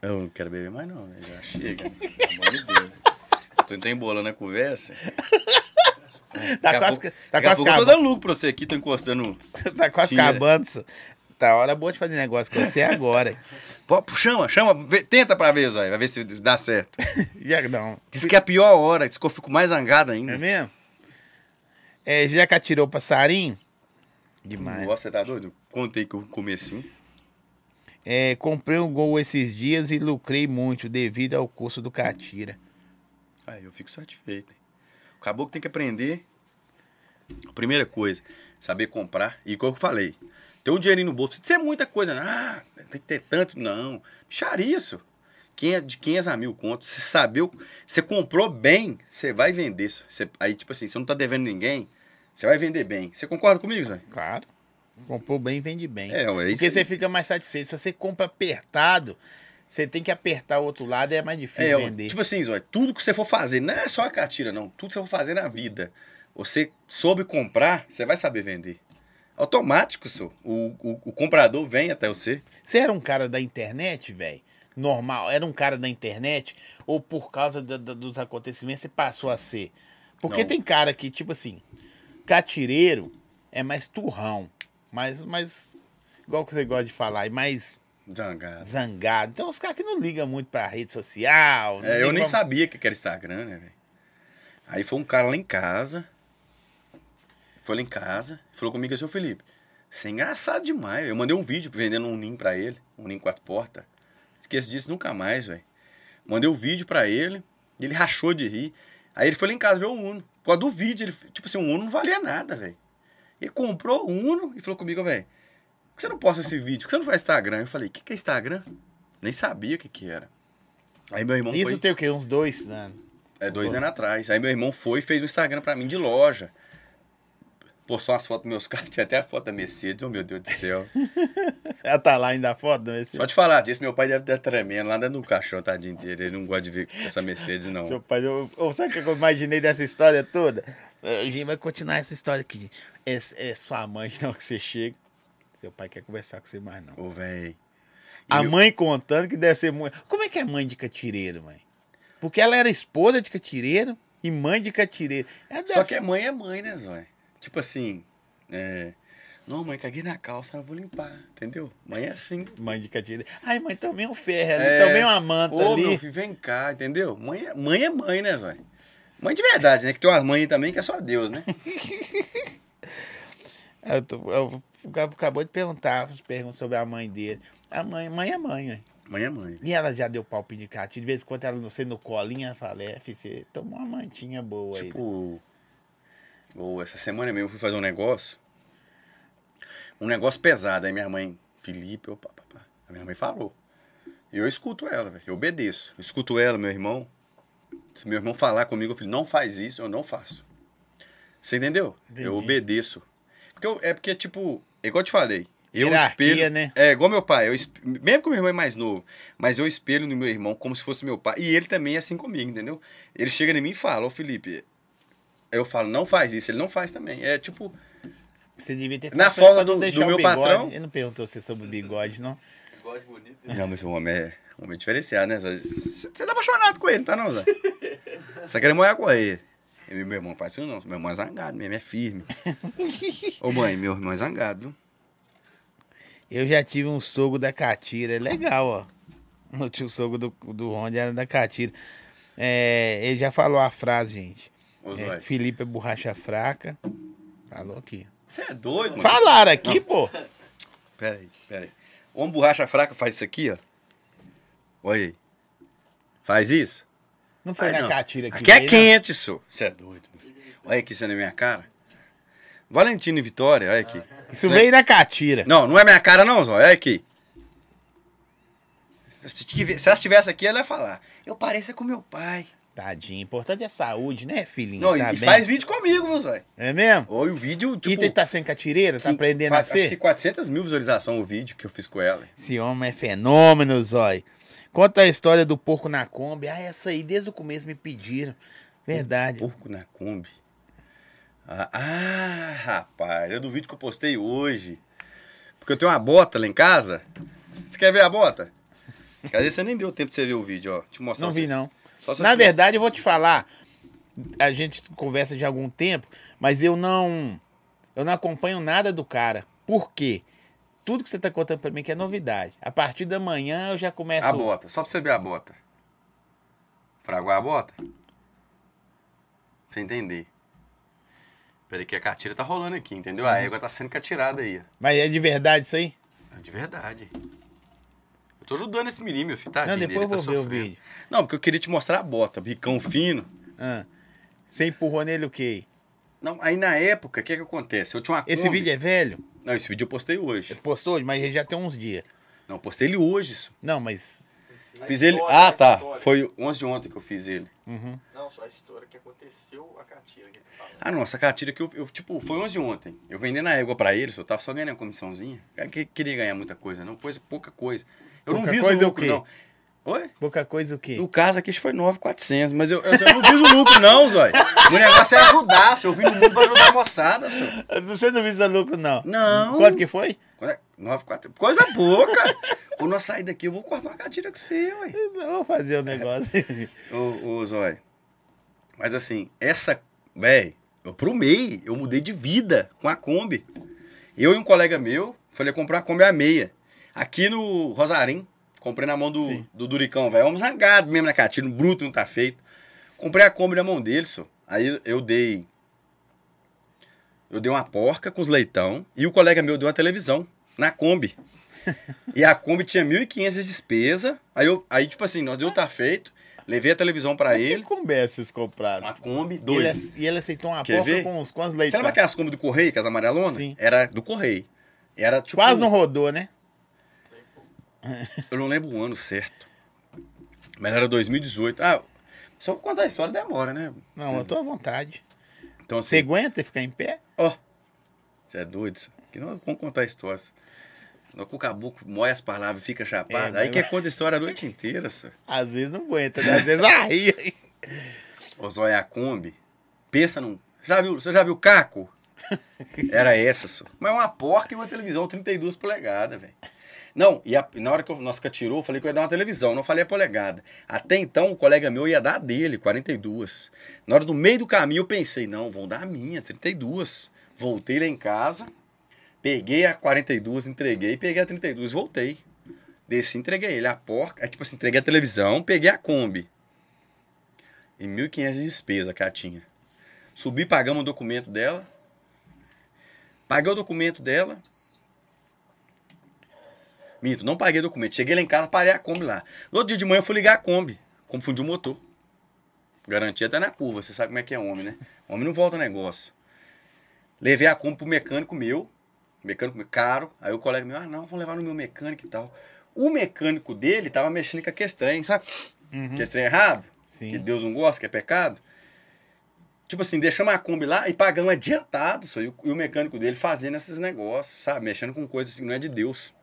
ó. Eu não quero beber mais, não, né? Já chega. Pelo amor de Deus. Eu tô, tô embolando a conversa. Tá quase, pouco- tá quase pouco eu tô acabando. dando lucro pra você aqui, tô encostando. Tá quase acabando. Tá hora boa de fazer negócio com você agora. Chama, chama, vê- tenta pra ver, Zóia, vai ver se dá certo. Já não. Diz que é a pior hora, diz que eu fico mais zangado É ainda. mesmo? É, já que atirou passarinho? Demais. Nossa, você tá doido? Contei que eu comecei. assim. É, comprei um gol esses dias e lucrei muito devido ao curso do Catira. Aí eu fico satisfeito. O caboclo tem que aprender. A primeira coisa, saber comprar. E como eu falei, ter um dinheirinho no bolso. Precisa ser muita coisa. Ah, tem que ter tanto. Não. Bicharia isso. Quem é de 500 a mil contos. Você saber. o- Você comprou bem, você vai vender. isso. Você- aí, tipo assim, você não tá devendo ninguém, você vai vender bem. Você concorda comigo, Zé? Claro. Comprou bem, vende bem. É, ué, isso Porque você fica mais satisfeito. Se você compra apertado, você tem que apertar o outro lado e é mais difícil É, vender. tipo assim, Zóia, tudo que você for fazer, não é só a catira, não. Tudo que você for fazer na vida, você soube comprar, você vai saber vender. Automático, só. O, o, o comprador vem até você. Você era um cara da internet, velho? Normal? Era um cara da internet? Ou por causa da- da- dos acontecimentos você passou a ser? Porque Não. tem cara que, tipo assim, catireiro é mais turrão. Mais, mais igual que você gosta de falar, e mais Zangado. zangado. Então os caras que não ligam muito pra rede social. É, eu nem pra- sabia que era Instagram, né, velho? Aí foi um cara lá em casa. Foi lá em casa, falou comigo assim, ô Felipe, Isso é engraçado demais. Eu mandei um vídeo vendendo um ninho pra ele, um ninho quatro portas. Esqueço disso nunca mais, velho. Mandei o vídeo pra ele, ele rachou de rir. Aí ele foi lá em casa ver o Uno. Por causa do vídeo, ele, tipo assim, o Uno não valia nada, velho. Ele comprou o Uno e falou comigo, velho, por que você não posta esse vídeo? Por que você não faz Instagram? Eu falei, o que, que é Instagram? Nem sabia o que, que era. Aí meu irmão Isso foi... tem o quê? Uns dois anos. É, dois anos atrás. Aí meu irmão foi e fez um Instagram pra mim de loja. Postou umas fotos dos meus carros, tinha até a foto da Mercedes, oh meu Deus do céu. Ela tá lá ainda a foto, é esse? Só te falar disso, meu pai deve estar tremendo lá dentro do caixão, tadinho dele. Ele não gosta de ver essa Mercedes, não. Seu pai, eu, eu- sabe o que eu imaginei dessa história toda? A gente vai continuar essa história aqui. É, é sua mãe, não, que você chega. Seu pai quer conversar com você mais, não. Ô, véi. A meu- mãe contando que deve ser muito. Como é que é mãe de catireiro, mãe? Porque ela era esposa de catireiro e mãe de catireiro. Só que ser- é mãe é mãe, né, Zói? Tipo assim, é... Não, mãe, caguei na calça, eu vou limpar, entendeu? Mãe é assim. Mãe de catireiro. Ai, mãe, tomei um ferro ali, É. tomei uma manta Ô, ali. meu filho, vem cá, entendeu? Mãe é mãe, é mãe né, Zói? Mãe de verdade, né? Que tem umas mães também que é só Deus, né? Eu tô- eu- o Gabo acabou de perguntar, perguntas sobre a mãe dele. A mãe, mãe é mãe, ué. Mãe é mãe. E ela já deu palpite de catireiro. De vez em quando ela não sei no colinho, ela fala, é, filho, você tomou uma mantinha boa aí. Tipo, ou essa semana mesmo eu fui fazer um negócio. Um negócio pesado. Aí minha mãe, Felipe, opa, papá. A minha mãe falou. Eu escuto ela, velho. Eu obedeço. Eu escuto ela, meu irmão. Se meu irmão falar comigo, eu falei, não faz isso, eu não faço. Você entendeu? Entendi. Eu obedeço. Porque eu- é porque, tipo, igual eu te falei. Eu Hierarquia, espelho. né? É, igual meu pai. Eu, esp- mesmo que meu irmão é mais novo, mas eu espelho no meu irmão como se fosse meu pai. E ele também é assim comigo, entendeu? Ele chega em mim e fala, ô Felipe, eu falo, não faz isso, ele não faz também. É tipo, Você devia ter Na feito folga do- do o meu bigode. patrão. Ele não perguntou você sobre o bigode, não. Bigode bonito. Não, mas o homem é, o homem é diferenciado, né? Você tá apaixonado com ele, tá não, Zé? Você quer morar com ele. E meu irmão faz isso não. Meu irmão é zangado mesmo, é firme. Ô mãe, meu irmão é zangado, viu? Eu já tive um sogro da Catira, é legal, ó. O tio sogro do, do Ronde era da Catira. É, ele já falou a frase, gente. É, Felipe é borracha fraca. Falou aqui. você é doido, mano? Falaram aqui, pô. Pera aí, pera aí. Homem borracha fraca faz isso aqui, ó. Olha aí. Faz isso? Não foi Faz na não. Catira aqui. Aqui é veio, quente, senhor. Você é doido. meu filho. Olha aqui, você na minha cara. Valentino e Vitória, olha aqui. não? Isso veio na Catira. Não, não é minha cara não, Zó. Olha aqui. Se se ela estivesse aqui, ela ia falar. Eu pareço com meu pai. Tadinho. Importante é saúde, né, filhinho? Não, tá e bem? faz vídeo comigo, meu Zói. É mesmo? Oi, o vídeo, E tipo... ele tá sem catireira? Tá aprendendo a qua- Acho que ser? 400 mil visualizações o vídeo que eu fiz com ela. Esse homem é fenômeno, Zói. Conta a história do porco na Kombi. Ah, essa aí desde o começo me pediram. Verdade. Porco na Kombi. Ah, ah, rapaz, é do vídeo que eu postei hoje. Porque eu tenho uma bota lá em casa. Você quer ver a bota? Cadê? Você nem deu tempo de você ver o vídeo, ó. Deixa eu mostrar Não vi, não. Na verdade, eu vou te falar. A gente conversa de algum tempo, mas eu não. Eu não acompanho nada do cara. Por quê? Tudo que você tá contando pra mim que é novidade. A partir da manhã eu já começo. A bota, só pra você ver a bota. Fragou a bota? Pra você entender. Peraí que a catira tá rolando aqui, entendeu? Uhum. A égua tá sendo catirada aí. ó. Mas é de verdade isso aí? É de verdade. Eu tô ajudando esse menino, meu filho. Tadinho não, depois eu dele, vou tá ver o vídeo. Não, porque eu queria te mostrar a bota, bicão fino. Ah. Você empurrou nele o quê? Não, aí na época, o que que acontece? Eu tinha uma Esse Kombi- vídeo é velho? Não, esse vídeo eu postei hoje. Postou hoje, mas ele já tem uns dias. Não, eu postei ele hoje. isso. Não, mas. Fiz ele... história, Ah, a tá. história. Foi 11 de ontem que eu fiz ele. Uhum. Não, só a história que aconteceu a catira que ele fala. Ah, não, essa catira que eu, eu, tipo, foi 11 de ontem. Eu vendendo a égua pra eles, eu tava só ganhando a comissãozinha. O cara que- queria ganhar muita coisa, não, coisa, pouca coisa. Eu Pouca não fiz coisa é o o lucro, quê? não. Oi? Pouca coisa o quê? No caso aqui, foi 9,400, mas eu, eu, eu não fiz o lucro, não, Zói. O negócio é ajudar, se eu vim no mundo pra ajudar a moçada, senhor. Você não viu lucro, não? Não. Quanto que foi? Quando é- 9,400, coisa pouca. Quando eu sair daqui, eu vou cortar uma catira com você, ué. Eu vou fazer o negócio. Ô, ô Zói. Mas assim, essa. Véi, eu pro MEI, eu mudei de vida com a Kombi. Eu e um colega meu, falei comprar a Kombi a meia. Aqui no Rosarim. Comprei na mão do, Sim. do Duricão, velho. Vamos zangado mesmo na catira, no bruto não tá feito. Comprei a Kombi na mão dele, só. Aí eu dei. eu dei uma porca com os leitão e o colega meu deu uma televisão na Kombi. E a Kombi tinha 1.500 de despesa. Aí, eu, aí, tipo assim, nós deu tá feito. Levei a televisão pra Que ele. Kombi vocês compraram? Uma Kombi, E ele, dois. e ele aceitou uma Quer porca ver? com os, com as Você leitão. lembra aquelas Kombi do Correio, que as amarelonas? Sim. Era do Correio. Era tipo. Quase não rodou, né? Eu não lembro o ano certo. Mas era 2018. Ah, só contar a história demora, né? Não, eu tô à vontade. Então, Você assim, aguenta ficar em pé? ó. Você é doido? Que não vamos contar a história. Não, com o caboclo moe as palavras e fica chapado. É, Aí mas- quer conta a história a noite inteira, só. Às vezes não aguenta, né? às vezes arria. Ô Zóia Kombi, pensa num. Já viu, você já viu Caco? Era essa, só. Mas é uma porca e uma televisão 32 polegadas, velho. Não, e a- na hora que eu, nós catirou, eu falei que eu ia dar uma televisão, não falei a polegada. Até então, o colega meu ia dar a dele, 42. Na hora do meio do caminho, eu pensei, não, vão dar a minha, 32. Voltei lá em casa, peguei a 42, entreguei, peguei a 32, voltei. Desci, entreguei ele, a porca, é tipo assim, entreguei a televisão, peguei a Kombi. E 1.500 de despesa que ela tinha. Subi, pagamos o documento dela. Paguei o documento dela. Minto, não paguei documento. Cheguei lá em casa, parei a Kombi lá. No outro dia de manhã eu fui ligar a Kombi. Confundi o motor. Garantia até na curva, você sabe como é que é homem, né? Homem não volta negócio. Levei a Kombi pro mecânico meu. Mecânico meu, caro. Aí o colega meu, ah não, vou levar no meu mecânico e tal. O mecânico dele tava mexendo com aquele trem, sabe? Trem errado. Sim. Que Deus não gosta, que é pecado. Tipo assim, deixamos a Kombi lá e pagando adiantado. Só, e, o, e o mecânico dele fazendo esses negócios, sabe? Mexendo com coisas que não é de Deus.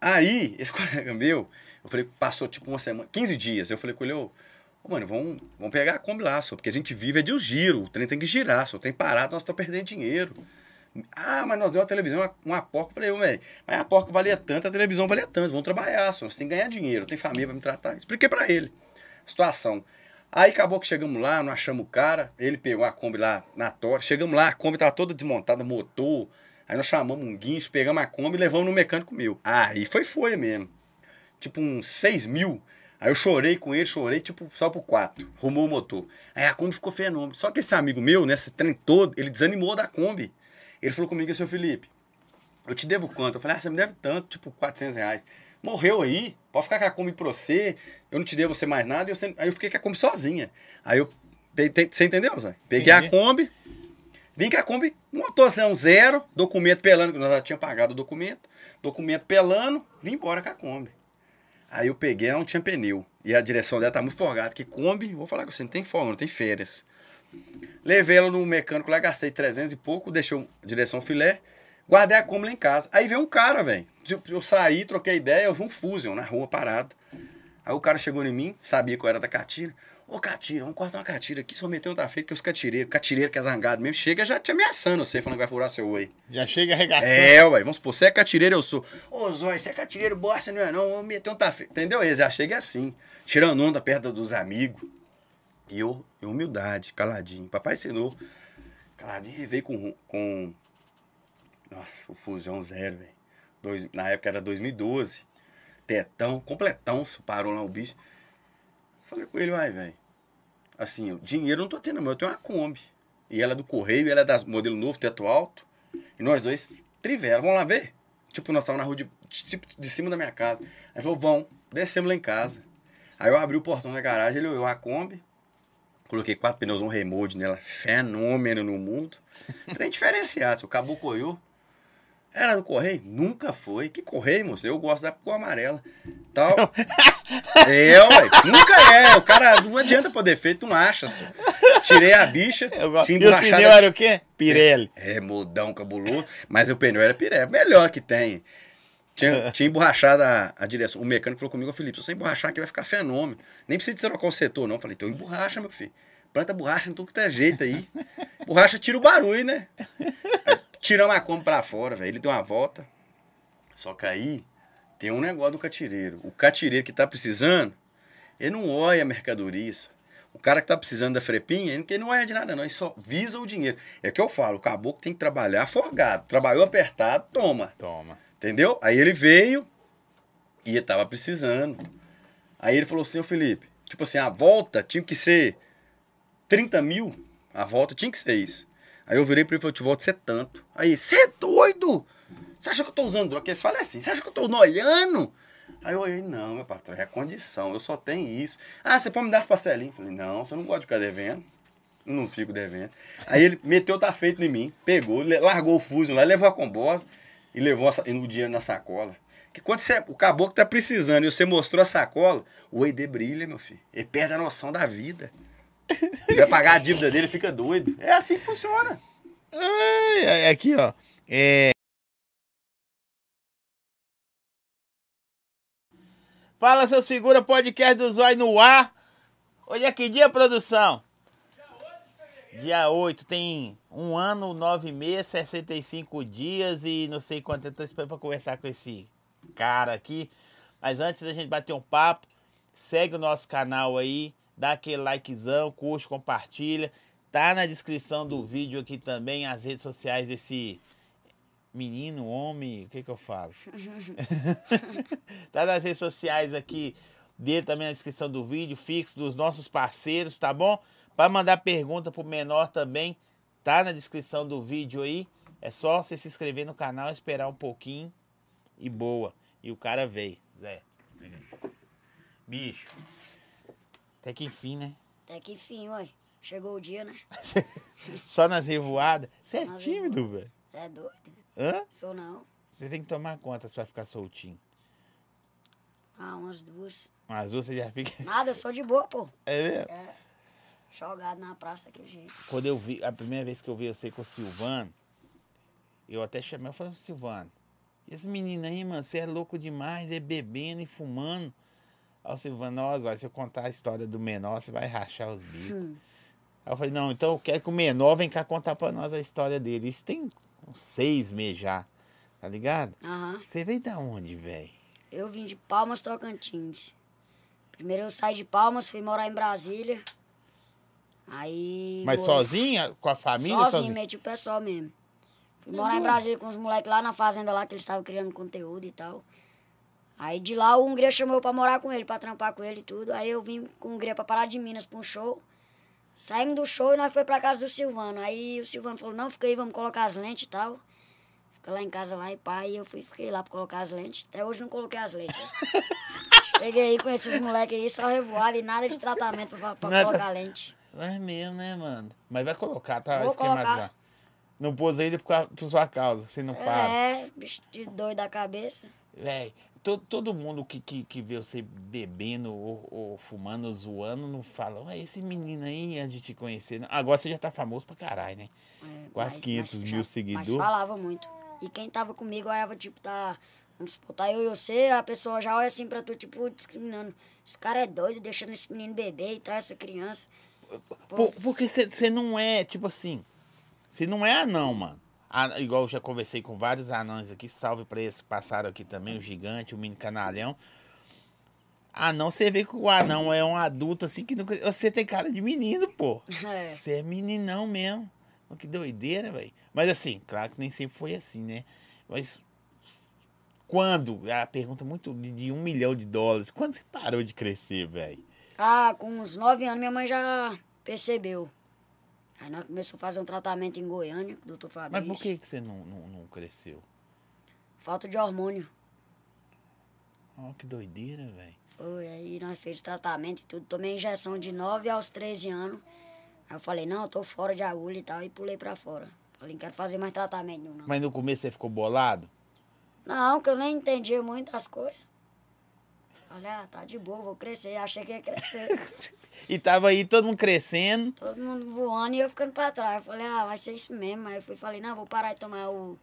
Aí, esse colega meu, eu falei, passou tipo uma semana, 15 dias. Eu falei com ele, ô, mano, vamos, vamos pegar a Kombi lá, só, porque a gente vive é de um giro. O trem tem que girar, só. Tem parado, nós estamos perdendo dinheiro. Ah, mas nós deu uma televisão, uma, uma porca. Eu falei, velho, mas a porca valia tanto, a televisão valia tanto. Vamos trabalhar, só. Nós temos que ganhar dinheiro, tem família pra me tratar. Expliquei pra ele a situação. Aí acabou que chegamos lá, não achamos o cara. Ele pegou a Kombi lá na tora. Chegamos lá, a Kombi tava toda desmontada, motor. Aí nós chamamos um guincho, pegamos a Kombi e levamos no mecânico meu. Aí foi foi mesmo. Tipo uns 6 mil. Aí eu chorei com ele, chorei tipo só por quatro. Rumou o motor. Aí a Kombi ficou fenômeno. Só que esse amigo meu, nesse trem todo, ele desanimou da Kombi. Ele falou comigo, seu Felipe, eu te devo quanto? Eu falei, ah, você me deve tanto, tipo 400 reais. Morreu aí, pode ficar com a Kombi pra você, eu não te devo você mais nada. E eu sempre- aí eu fiquei com a Kombi sozinha. Aí eu, você entendeu, Zé? Peguei a Entendi. Kombi, vim com a Kombi, motorzão zero, documento pelando, que nós já tínhamos pagado o documento, documento pelando, vim embora com a Kombi. Aí eu peguei, ela não tinha pneu. E a direção dela tá muito folgada, que Kombi, vou falar com você, não tem folga, não tem férias. Levei ela no mecânico lá, gastei 300 e pouco, deixei a direção filé, guardei a Kombi lá em casa. Aí veio um cara, velho. Eu, saí, troquei ideia, eu vi um Fusion na rua parado. Aí o cara chegou em mim, sabia que eu era da Catira. Ô, Catira, vamos cortar uma Catira aqui, só meteu um tá feito que os catireiros, catireiro que é zangado mesmo, chega já te ameaçando você, falando que vai furar seu oi. Já chega arregaçando. É, ué, vamos supor, você é catireiro, eu sou. Ô, Zóia, você é catireiro, bosta, não é não, vou meter um tá feito. Entendeu? Eles já chega assim, tirando onda perto dos amigos. E eu, humildade, caladinho. Papai ensinou. Caladinho, e veio com, com. Nossa, o Fusão zero, velho. Na época era 2012. Tetão, completão, parou lá o bicho. Falei com ele, uai, velho. Assim, dinheiro eu não tô tendo, mas eu tenho uma Kombi. E ela é do Correio, ela é das modelo novo, teto alto. E nós dois trivela, vamos lá ver? Tipo, nós estávamos na rua de, tipo, de cima da minha casa. Aí falou, vão, descemos lá em casa. Aí eu abri o portão da garagem, ele olhou a Kombi. Coloquei quatro pneus, um remote nela, fenômeno no mundo. Trem diferenciado, caboclo olhou. Era do Correio? Nunca foi. Que Correio, moço? Eu gosto da cor amarela. Tal. é, ué. Nunca é. O cara não adianta por defeito, não acha. Só. Tirei a bicha, Eu gosto. tinha E os pneus eram o quê? Pirelli. é, modão, cabuloso. Mas o pneu era piré. Melhor que tem. Tinha, tinha emborrachado a, a direção. O mecânico falou comigo, "Ô, Felipe, se você emborrachar aqui vai ficar fenômeno. Nem precisa trocar o setor, não. Eu falei, então emborracha, meu filho. Planta borracha em tudo que tá jeito aí. Borracha tira o barulho, né? Aí, tiramos a Kombi pra fora, velho. Ele deu uma volta. Só que aí tem um negócio do catireiro. O catireiro que tá precisando, ele não olha a mercadoria. só. O cara que tá precisando da frepinha, ele não olha de nada, não. Ele só visa o dinheiro. É o que eu falo, o caboclo tem que trabalhar folgado. Trabalhou apertado, toma. Toma. Entendeu? Aí ele veio e ele tava precisando. Aí ele falou assim, ô Felipe, tipo assim, a volta tinha que ser 30 mil. A volta tinha que ser isso. Aí eu virei pra ele e falei, eu te volto ser tanto. Aí, você é doido? Você acha que eu tô usando droga? Porque eles falam assim, você acha que eu tô olhando? Aí eu olhei, não, meu patrão, é condição, eu só tenho isso. Ah, você pode me dar as parcelinhas? Falei, não, você não gosta de ficar devendo. Eu não fico devendo. Aí ele meteu tá feito em mim, pegou, largou o fuso lá, levou a combosa e levou a o dinheiro na sacola. Que quando você, o caboclo tá precisando e você mostrou a sacola, o ED brilha, meu filho. Ele perde a noção da vida. Ele vai pagar a dívida dele, fica doido. É assim que funciona. Ai, ai, aqui, ó. É... Fala, seus figura, podcast do Zói no ar. Hoje é que dia, produção? Dia 8, tem um ano, nove meses, 65 dias e não sei quanto. Eu tô esperando pra conversar com esse cara aqui. Mas antes da gente bater um papo, segue o nosso canal aí, dá aquele likezão, curte, compartilha. Tá na descrição do vídeo aqui também as redes sociais desse menino, homem, o que que eu falo? tá nas redes sociais aqui dele também na descrição do vídeo, fixo dos nossos parceiros, tá bom? Para mandar pergunta pro menor também, tá na descrição do vídeo aí. É só você se inscrever no canal, esperar um pouquinho e boa. E o cara veio, Zé. Bicho. Até que enfim, né? Até que enfim, ué. Chegou o dia, né? Só nas revoadas. Você é tímido, velho. É doido. Hã? Sou não. Você tem que tomar conta se vai ficar soltinho. Ah, umas duas. Mas você já fica. Nada, eu sou de boa, pô. É mesmo? É. Jogado na praça daquele jeito. Quando eu vi, a primeira vez que eu vi você com o Silvano, eu até chamei, eu falei, Silvano, esse menino aí, mano, você é louco demais, é bebendo e fumando. Aí o Silvano, Zóio, se eu contar a história do menor, você vai rachar os bicos. Hum. Aí eu falei, não, então eu quero que o menor vem cá contar pra nós a história dele. Isso tem uns seis meses já, tá ligado? Aham. Você veio da onde, velho? Eu vim de Palmas, Tocantins. Primeiro eu saí de Palmas, fui morar em Brasília. Aí. Mas morei- sozinha? Com a família? Sozinho, Sozinha? meti o só mesmo. Fui morar em Brasília com os moleques lá na fazenda lá, que eles estavam criando conteúdo e tal. Aí de lá o Hungria chamou eu pra morar com ele, pra trampar com ele e tudo. Aí eu vim com o Hungria pra parar de Minas pra um show. Saímos do show e nós foi pra casa do Silvano. Aí o Silvano falou, não, fica aí, vamos colocar as lentes e tal. Fica lá em casa lá e pá, e eu fui, fiquei lá pra colocar as lentes. Até hoje não coloquei as lentes. né? Cheguei aí com esses moleques aí, só revoado e nada de tratamento pra, pra Nada. colocar lente. É mesmo, né, mano? Mas vai colocar, tá Vou colocar. Não pôs ainda por, por sua causa, você não para. É, bicho de doido da cabeça. Véi, todo, todo mundo que, que, que vê você bebendo ou, ou fumando, zoando, não fala, ué, esse menino aí, antes de te conhecer. não." Agora você já tá famoso pra caralho, né? É, Quase 500 mil seguidores. Mas falava muito. E quem tava comigo olhava, tipo, tá. Vamos supor, tá eu e você, a pessoa já olha assim pra tu, tipo, discriminando. Esse cara é doido, deixando esse menino beber e tal, essa criança. Por- porque você não é, tipo assim, você não é anão, mano. Ah, igual eu já conversei com vários anões aqui, salve pra eles que passaram aqui também, o gigante, o mini canalhão. Anão, você vê que o anão é um adulto assim que nunca. Você tem cara de menino, pô. É. Você é meninão mesmo. Que doideira, velho. Mas assim, claro que nem sempre foi assim, né? Mas quando? A pergunta muito de, de um milhão de dólares. Quando você parou de crescer, velho? Ah, com uns nove anos minha mãe já percebeu. Aí nós começamos a fazer um tratamento em Goiânia, com o doutor Mas Fabrício. por que, que você não, não, não cresceu? Falta de hormônio. Ó, que doideira, velho. Foi, aí nós fez tratamento e tudo. Tomei injeção de 9 aos 13 anos. Aí eu falei, não, eu tô fora de agulha e tal, e pulei pra fora. Falei, não quero fazer mais tratamento, não. Mas no começo você ficou bolado? Não, que eu nem entendia muitas coisas. Falei, ah, tá de boa, vou crescer. Achei que ia crescer. E tava aí todo mundo crescendo. Todo mundo voando e eu ficando pra trás. Eu falei, ah, vai ser isso mesmo. Aí eu fui, falei, não, vou parar de tomar o-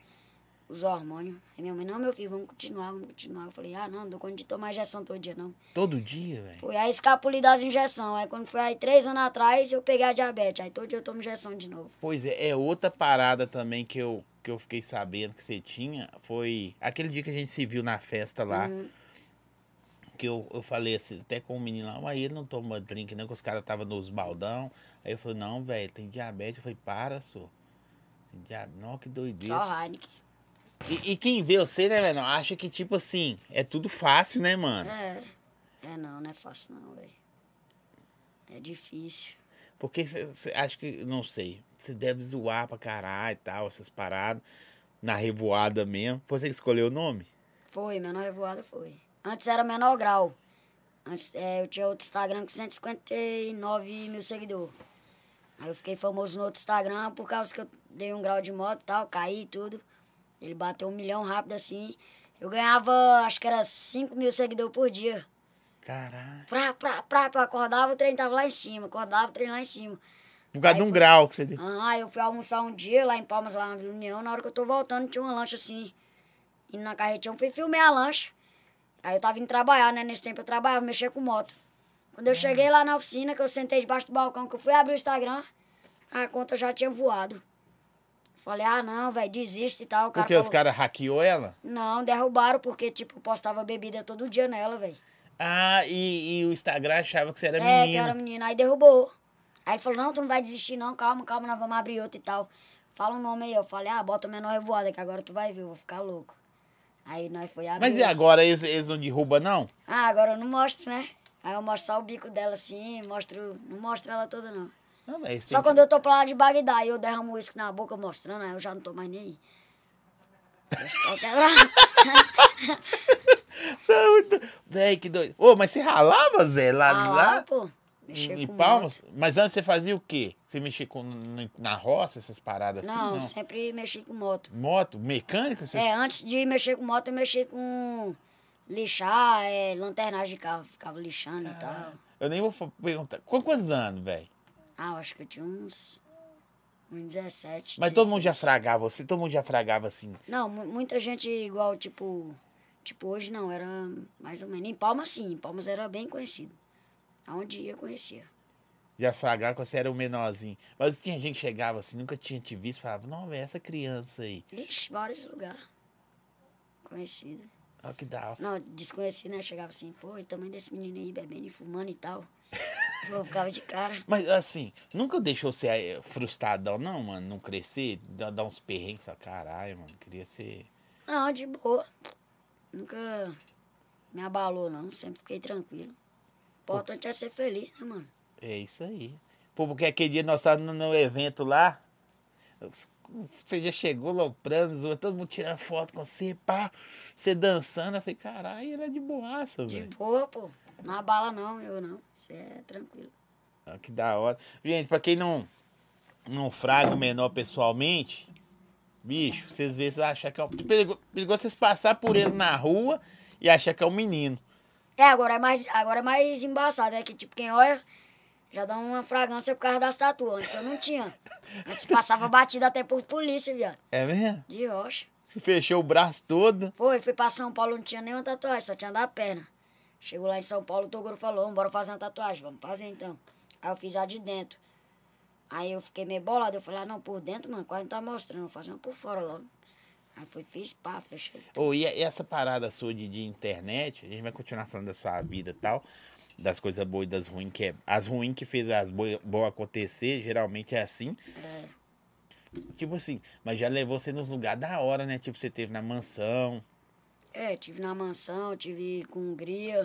os hormônios. Aí minha mãe, não, meu filho, vamos continuar, vamos continuar. Eu falei, ah, não, não dou conta de tomar injeção todo dia, não. Todo dia, velho. Foi aí escapuli das injeções. Aí quando foi aí três anos atrás, eu peguei a diabetes. Aí todo dia eu tomo injeção de novo. Pois é, é outra parada também que eu, que eu fiquei sabendo que você tinha. Foi aquele dia que a gente se viu na festa lá. Uhum. Que eu, eu falei assim, até com o menino lá, mas ele não toma drink, não, que os caras estavam nos baldão. Aí eu falei, não, velho, tem diabetes. Eu falei, para, só. Tem diabetes. Não, que doideira. Só Heineken. E, e quem vê você, né, velho, acha que, tipo assim, é tudo fácil, né, mano? É. É não, não é fácil não, velho. É difícil. Porque você acha que, não sei, você deve zoar pra caralho e tal, essas paradas. Na revoada mesmo. Foi você que escolheu o nome? Foi, menor revoada foi. Antes era menor grau. Antes é, eu tinha outro Instagram com 159 mil seguidores. Aí eu fiquei famoso no outro Instagram por causa que eu dei um grau de moto e tal, caí e tudo. Ele bateu um milhão rápido assim. Eu ganhava, acho que era 5 mil seguidores por dia. Caralho. Pra, pra, pra, pra, acordava, o trem tava lá em cima. Acordava, o trem lá em cima. Por causa de um foi- grau que você deu. Ah, eu fui almoçar um dia lá em Palmas, lá na Vila União. Na hora que eu tô voltando, tinha uma lancha assim. Indo na carretinha, eu fui filmar a lancha. Aí eu tava indo trabalhar, né? Nesse tempo eu trabalhava, mexia com moto. Quando eu cheguei lá na oficina, que eu sentei debaixo do balcão, que eu fui abrir o Instagram, a conta já tinha voado. Falei, ah, não, velho, desiste e tal. O cara Porque os falou, caras hackeou ela? Não, derrubaram, porque, tipo, eu postava bebida todo dia nela, velho. Ah, e, e o Instagram achava que você era É, que menina. era menina. Aí derrubou. Aí ele falou, não, tu não vai desistir não, calma, calma, nós vamos abrir outro e tal. Fala um nome aí. Eu falei, ah, bota o menor revoada, que agora tu vai ver, eu vou ficar louco. Aí nós foi abrir. Mas e esse. agora eles, eles não derrubam, não? Ah, agora eu não mostro, né? Aí eu mostro só o bico dela assim, mostro, não mostro ela toda não. Não, velho. Só quando eu tô pra lá de Bagdá e eu derramo uísque na boca mostrando, aí eu já não tô mais nem aí. Quebrar. Véi, que doido. Ô, mas você ralava, Zé, lá, lá? lá, pô. Mexer Em, Palmas? Mas antes você fazia o quê? Você mexia com, na roça, essas paradas moto. assim? Não, Não. sempre mexi com moto. Moto? Mecânico? Vocês... É, antes de mexer com moto, eu mexi com lixar, é, lanternagem de carro. Ficava lixando e tal. Eu nem vou perguntar. Com quantos anos, velho? Ah, eu acho que eu tinha uns, uns 17. Mas todo mundo já 16. fragava você, todo mundo já fragava assim. Não, mu- muita gente igual, tipo... Tipo, hoje não, era mais ou menos. Em Palmas, sim. Em Palmas era bem conhecido. Aonde ia, conhecia. Já fragava quando você era o menorzinho. Mas tinha gente que chegava assim, nunca tinha te visto, falava, não, velho, essa criança aí. Ixi, vários lugares. Conhecido. Olha que da hora. Não, desconhecido, né? Chegava assim, pô, e tamanho desse menino aí, bebendo e fumando e tal. Eu ficava de cara. Mas assim, nunca deixou você eh, frustradão, não, mano? Não crescer, dar uns perrengues, caralho, mano, queria ser. Não, de boa. Nunca me abalou, não. Sempre fiquei tranquilo. Importante é ser feliz, né, mano? É isso aí. Pô, porque aquele dia nós estávamos no, evento lá, você já chegou loprando, todo mundo tirando foto com você, pá, você dançando. Eu falei, caralho, ele é de boaça, De velho. boa, pô. Não abala, não, eu não. Você é tranquilo. Ah, Que da hora. Gente, pra quem não, não fraga o menor pessoalmente, bicho, vocês vezes vão achar que é um. Perigo, perigoso vocês passar por ele na rua e achar que é um menino. É, agora é mais, agora é mais embaçado, é que tipo, quem olha já dá uma fragrância por causa das tatuas. Antes eu não tinha. Antes passava batida até por polícia, viado. É mesmo? De rocha. Se fechou o braço todo. Foi, fui pra São Paulo, não tinha nenhuma tatuagem, só tinha da perna. Chegou lá em São Paulo, o Toguro falou, bora fazer uma tatuagem, vamos fazer então. Aí eu fiz a de dentro. Aí eu fiquei meio bolado, eu falei, ah, não, por dentro, mano, quase não tá mostrando, vou fazer uma por fora logo. Aí fui, fiz, pá, fechei. Ô, e e essa parada sua de, de internet, a gente vai continuar falando da sua vida e tal, das coisas boas e das ruins, que é. As ruins que fez as boas boas acontecer, geralmente é assim. É, Tipo assim, mas já levou você nos lugares da hora, né? Tipo, você teve na mansão. é, tive na mansão, tive com Hungria.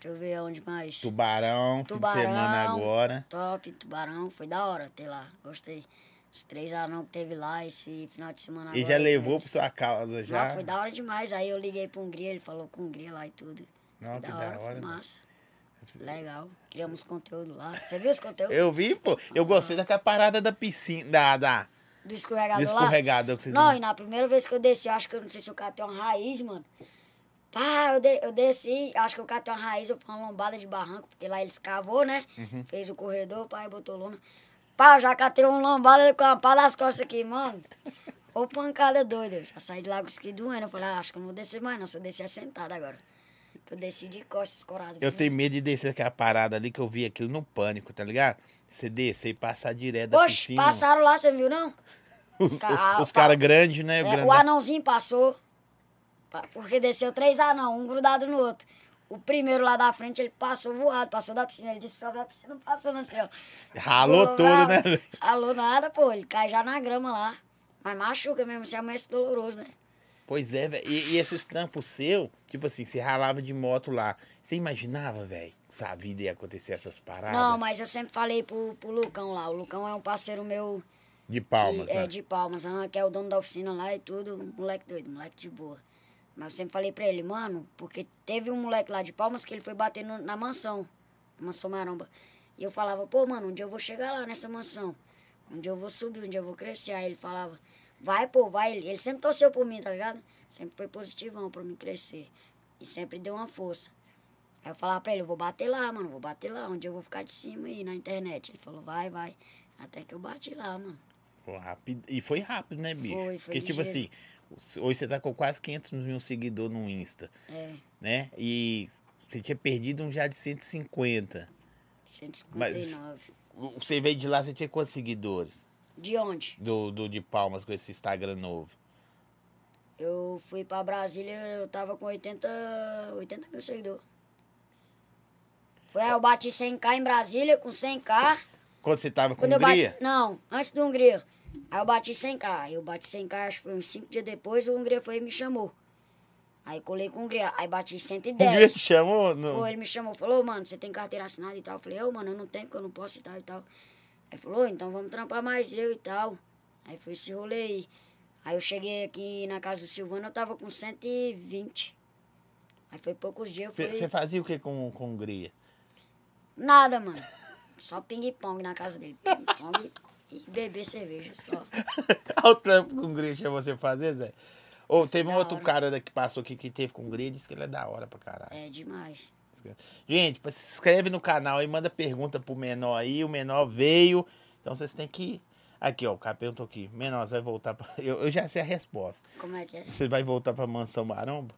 Deixa eu ver onde mais. Tubarão, fim de Tubarão. semana agora. Top, tubarão, foi da hora ter lá, gostei. Os três anão que teve lá esse final de semana E agora, já levou né? por sua causa já. Não, foi da hora demais. Aí eu liguei pro Hungria, ele falou com Hungria lá e tudo. Não, que da hora, foi mano. massa. Legal. Criamos conteúdo lá. Você viu os conteúdos? Eu vi, pô. Eu gostei daquela parada da piscina, da, da, Do escorregador do escorregador que vocês Não, e na primeira vez que eu desci, eu acho que eu não sei se eu catei uma raiz, mano. Pá, eu, de- eu desci, acho que eu catei uma raiz, eu fui uma lombada de barranco, porque lá eles cavou, né? Uhum. Fez o corredor, pai, botou lona. Pá, já catei uma lombada com uma pá das costas aqui, mano. Ô pancada doida. Eu Já saí de lá com isso aqui doendo. Eu falei, ah, acho que eu não vou descer mais não, se eu descer é sentado agora. Eu desci de costas escorado. Eu tenho medo de descer aquela parada ali que eu vi aquilo no pânico, tá ligado? Você descer e passar direto da Poxa, piscina. passaram lá, você viu não? Os, ca- os caras grandes, né? É, grandão. o anãozinho passou, pa- porque desceu três anão, um grudado no outro. O primeiro lá da frente, ele passou voado, passou da piscina. Ele disse, sobe a piscina, passou no céu. Ralou Pô, tudo, bravo. né? Ralou nada, pô, ele cai já na grama lá. Mas machuca mesmo, se amanhece doloroso, né? Pois é, velho. E, e esses tampos seu, tipo assim, você ralava de moto lá. Você imaginava, velho? que sua vida ia acontecer essas paradas? Não, mas eu sempre falei pro, pro Lucão lá. O Lucão é um parceiro meu De palmas, que, né? é, de Palmas, que é o dono da oficina lá e tudo. Moleque doido, moleque de boa. Mas eu sempre falei pra ele, mano, porque teve um moleque lá de Palmas que ele foi bater no- na mansão, mansão Maromba. E eu falava, pô, mano, um dia eu vou chegar lá nessa mansão. Um dia eu vou subir, um dia eu vou crescer. Aí ele falava, vai, pô, vai. Ele, ele sempre torceu por mim, tá ligado? Sempre foi positivão pra mim crescer. E sempre deu uma força. Aí eu falava pra ele, eu vou bater lá, mano, vou bater lá. Um dia eu vou ficar de cima aí na internet. Ele falou, vai, vai. Até que eu bati lá, mano. Rápido. E foi rápido, né, bicho? Foi, foi Porque, tipo assim. Hoje você tá com quase 500 mil seguidores no Insta, É, né? E você tinha perdido um já de 150. 159. Você veio de lá, você tinha quantos seguidores? De onde? Do, do de Palmas com esse Instagram novo? Eu fui pra Brasília, eu tava com 80, 80 mil seguidores. Foi aí, eu bati 100k em Brasília, com 100k. Quando você tava com Quando Hungria? bati, não, antes do Hungria. Aí eu bati 100k. Eu bati 100k, acho que foi uns 5 dias depois, o Hungria foi e me chamou. Aí colei com o Hungria, aí bati Hungria te 110. chamou? Foi, ele me chamou, falou, mano, você tem carteira assinada e tal. Eu falei, ô, mano, eu não tenho, porque eu não posso e tal e tal. Ele falou, então vamos trampar mais eu e tal. Aí foi esse rolê aí. Aí eu cheguei aqui na casa do Silvano, eu tava com 120. Aí foi poucos dias, eu Você fui... você fazia o que com, com Hungria? Nada, mano. Só ping-pong na casa dele. Ping-pong e beber cerveja, só. Olha o trampo Hungria chamou você fazer, Zé. Ou teve um Da outro hora. cara que passou aqui que teve com Hungria, disse que ele é da hora pra caralho. É demais. Gente, se inscreve no canal e manda pergunta pro menor aí. O menor veio. Então vocês têm que. Aqui, ó, o cara perguntou aqui. Menor, você vai voltar pra. Eu, eu já sei a resposta. Como é que é? Você vai voltar pra mansão Maromba?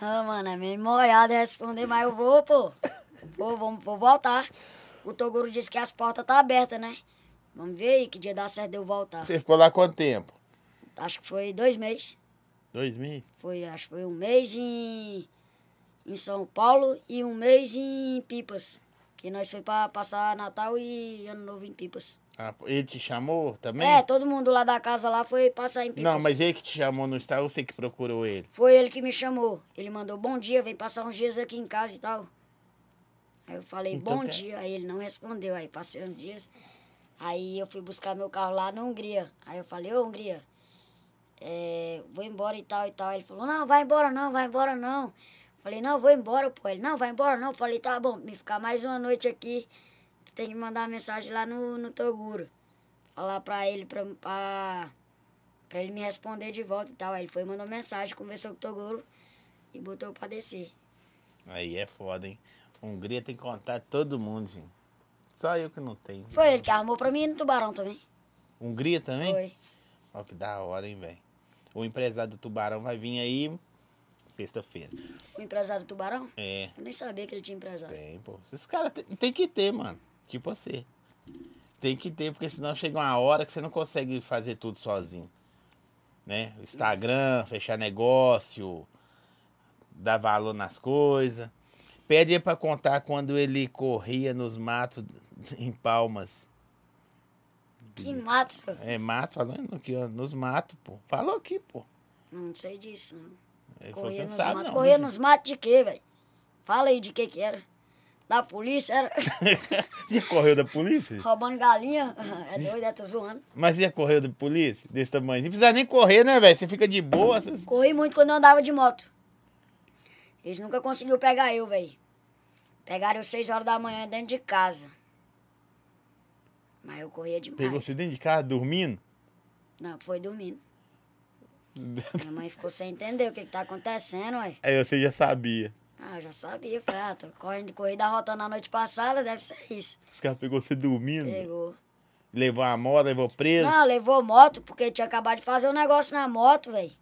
Ah, mano, é meio molhado responder, mas eu vou, pô. Vou, vou, vou voltar. O Toguro disse que as portas tá abertas, né? Vamos ver aí que dia dá certo de eu voltar. Você ficou lá quanto tempo? Acho que foi dois meses. Dois meses? Foi, acho que foi um mês em, em São Paulo e um mês em Pipas. Que nós foi pra passar Natal e Ano Novo em Pipas. Ah, ele te chamou também? É, todo mundo lá da casa lá foi passar em Pipas. Não, mas ele que te chamou no Instagram, você que procurou ele. Foi ele que me chamou. Ele mandou bom dia, vem passar uns dias aqui em casa e tal. Aí eu falei Então bom quer- dia, aí ele não respondeu. Aí passei uns dias. Aí eu fui buscar meu carro lá na Hungria. Aí eu falei, ô Hungria, é, vou embora e tal e tal. Aí ele falou, não, vai embora não, vai embora não. Falei, não, vou embora, pô. Ele, não, vai embora não. Falei, tá bom, me ficar mais uma noite aqui. Tu tem que mandar uma mensagem lá no, no Toguro. Falar pra ele, pra, pra, pra ele me responder de volta e tal. Aí ele foi, mandou mensagem, conversou com o Toguro e botou pra descer. Aí é foda, hein? Hungria tem contato todo mundo, gente. Só eu que não tenho. Foi ele que arrumou pra mim no Tubarão também. Hungria também? Foi. Ó, que da hora, hein, velho. O empresário do Tubarão vai vir aí sexta-feira. O empresário do Tubarão? É, Eu nem sabia que ele tinha empresário. tem, pô. Esses caras tem, tem que ter, mano. Tipo você. Tem que ter, porque senão chega uma hora que você não consegue fazer tudo sozinho. Né? Instagram, fechar negócio, dar valor nas coisas. Pede ele pra contar quando ele corria nos matos em Palmas. Que mato, senhor. É, mato, falando aqui, ó, nos matos, pô. Falou aqui, pô. Não sei disso, não. Ele Corria nos matos. não. Corria nos matos de quê, velho? Fala aí de que que era. Da polícia, era Já correu da polícia? roubando galinha. É doido, é, tô zoando. Mas já correu da polícia? Desse tamanho? Não precisa nem correr, né, velho? Você fica de boa. Você... Corri muito quando eu andava de moto. Eles nunca conseguiram pegar eu, velho. Pegaram eu 6 horas da manhã dentro de casa. Mas eu corria demais. Pegou você dentro de casa dormindo? Não, foi dormindo. Minha mãe ficou sem entender o que, que tá acontecendo, ué. Aí você já sabia. Ah, eu já sabia. Falei, ah, tô correndo, corri da rota na noite passada, deve ser isso. Os caras pegou você dormindo, Pegou. levou a moto, levou preso. Não, levou moto, porque tinha acabado de fazer um negócio na moto, velho.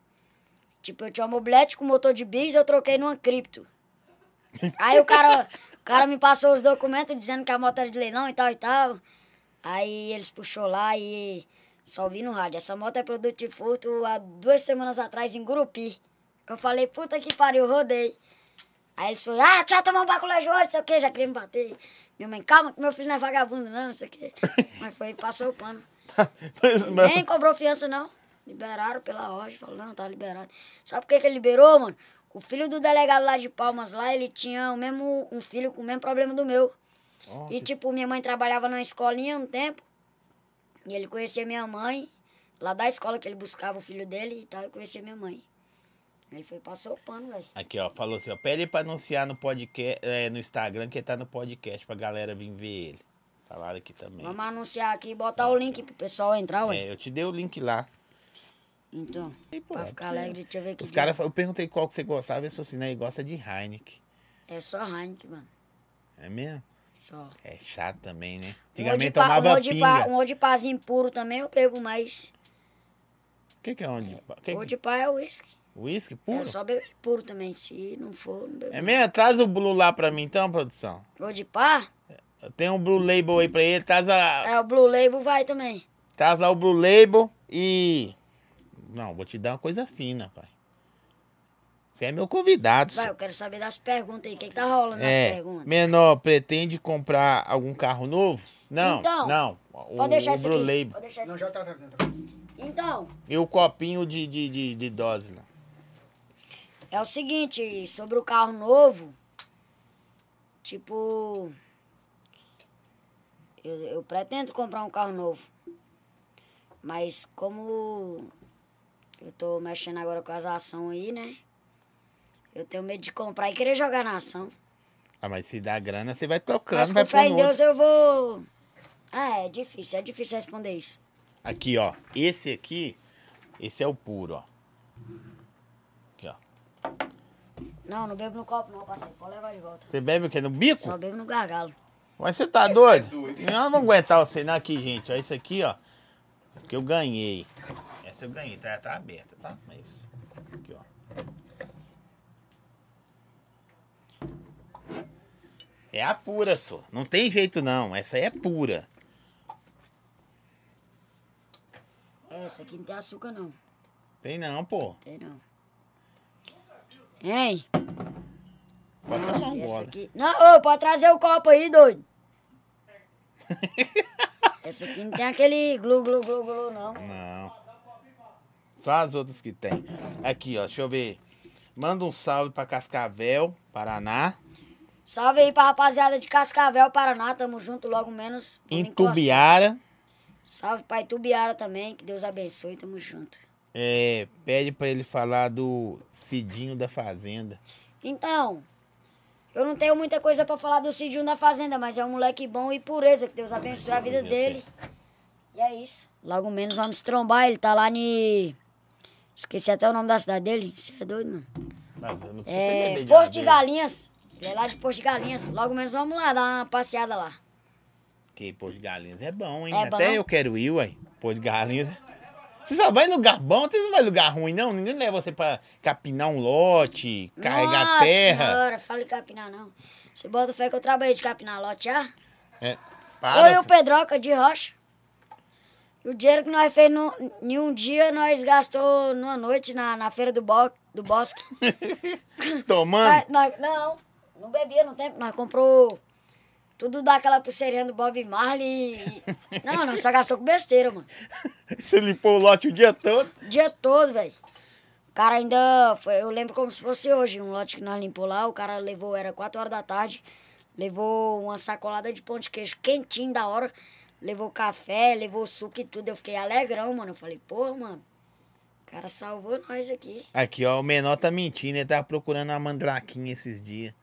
Tipo, eu tinha uma mobilete com motor de bis, eu troquei numa cripto. Aí o cara, cara me passou os documentos dizendo que a moto era de leilão e tal e tal. Aí eles puxou lá e só vi no rádio. Essa moto é produto de furto há duas semanas atrás em Gurupi. Eu falei, puta que pariu, rodei. Aí eles falaram, ah, tu já tomou um baculé de hoje, não sei o quê, já queria me bater. Minha mãe, calma que meu filho não é vagabundo não, não sei o quê. Mas foi, passou o pano. Nem cobrou fiança, não. Liberaram pela ordem. Falou, não, tá liberado. Sabe por que, que ele liberou, mano? O filho do delegado lá de Palmas, lá, ele tinha o mesmo, um filho com o mesmo problema do meu. Ó, E que- tipo, minha mãe trabalhava na escolinha um tempo. E ele conhecia minha mãe, lá da escola que ele buscava o filho dele e tal, e conhecia minha mãe. Ele foi passou o pano, velho. Aqui, ó, falou assim, ó, pede pra anunciar no podcast, é, no Instagram, que ele tá no podcast, pra galera vir ver ele. Falaram aqui também. Vamos anunciar aqui e botar o link pro pessoal entrar, ué. É, eu te dei o link lá. Então, E, pô, pra é ficar você- alegre, deixa eu ver aqui. Os caras, eu perguntei qual que você gostava, eles falaram assim, né, ele gosta de Heineken. É só Heineken, mano. É mesmo? Só. É chato também, né? Um Antigamente Odipá- tomava um pinga. Um odipazinho puro também eu bebo, mas O que que é onde? Que que... Odipá é uísque. Whisky É puro? só beber puro também. Se não for, não bebo. É mesmo? Traz o Blue lá pra mim então, produção. Odipá, Tem um Blue Label aí pra ele, traz, a... é o Blue Label vai também. traz lá o Blue Label e... Não, vou te dar uma coisa fina, pai. Você é meu convidado. Vai, só. eu quero saber das perguntas aí. O que, que tá rolando nas É, perguntas? menor, pretende comprar algum carro novo? Não, Então, não. O, Pode deixar o aqui. Label. Pode deixar isso Não, já tá trazendo. Então, E o copinho de, de, de, de dose lá. é o seguinte, sobre o carro novo, tipo, eu, eu pretendo comprar um carro novo. Mas como eu tô mexendo agora com as ações aí, né? Eu tenho medo de comprar e querer jogar na ação. Ah, mas se dá grana, você vai Mas tocando, com vai fé em pondo outro. Deus eu vou. Ah, é difícil, é difícil responder isso. Aqui, ó. Esse aqui, esse é o puro, ó. Aqui, ó. Não, não bebo no copo não, parceiro. Pode levar de volta. Você bebe o quê? No bico? Só bebo no gargalo. Mas você tá doido? Nós não vamos aguentar você não aqui, gente. Ó, isso aqui, ó. Que eu ganhei. Essa eu ganhei, tá, tá aberta, tá? Mas. Aqui, ó. É a pura, só. Não tem jeito não. Essa aí é pura. É, essa aqui não tem açúcar não. Tem não, pô. Tem não. Hein? Pode tomar Nossa, um essa bola. aqui. Não, ô, pode trazer o copo aí, doido. essa aqui não tem aquele glu, glu, glu, glu, não. Não. Só as outras que tem. Aqui, ó. Deixa eu ver. Manda um salve pra Cascavel, Paraná. Salve aí pra rapaziada de Cascavel, Paraná. Tamo junto logo menos. Encostar. Intubiara. Salve pra Itubiara também. Que Deus abençoe. Tamo junto. É, pede pra ele falar do Cidinho da Fazenda. Então, eu não tenho muita coisa pra falar do Cidinho da Fazenda, mas é um moleque bom e pureza. Que Deus abençoe a vida dele. E é isso. Logo menos vamos trombar. Ele tá lá ni. Esqueci até o nome da cidade dele. Você é doido, mano. Mas eu não preciso É, beber de Porto de uma vez. Galinhas. Ele é lá de Porto de Galinhas. Logo menos vamos lá dar uma passeada lá. Que Porto de Galinhas é bom, hein? É Até bom? eu quero ir, ué. Porto de Galinhas. Você só vai em lugar bom, você não vai em lugar ruim, não? Ninguém leva você pra capinar um lote, carregar Nossa terra. senhora, fala em capinar não. Você bota fé que eu trabalhei de capinar lote já? É. Eu Para, e o Pedroca de rocha. E o dinheiro que nós fez no, em um dia, nós gastou numa noite na, na feira do, bo, do bosque. tomando. Nós- nós- não, não bebia no tempo. Nós comprou tudo daquela pulseirinha do Bob Marley. e- Não, nós só gastou com besteira, mano. Você limpou o lote o dia todo. O dia todo, velho. O cara ainda. Foi, eu lembro como se fosse hoje. Um lote que nós limpou lá, o cara levou, era 4 horas da tarde, levou uma sacolada de pão de queijo quentinho da hora, levou café, levou suco e tudo. Eu fiquei alegrão, mano. Eu falei, pô, mano. O cara salvou nós aqui. Aqui, ó, o menor tá mentindo, ele tava procurando uma mandraquinha esses dias.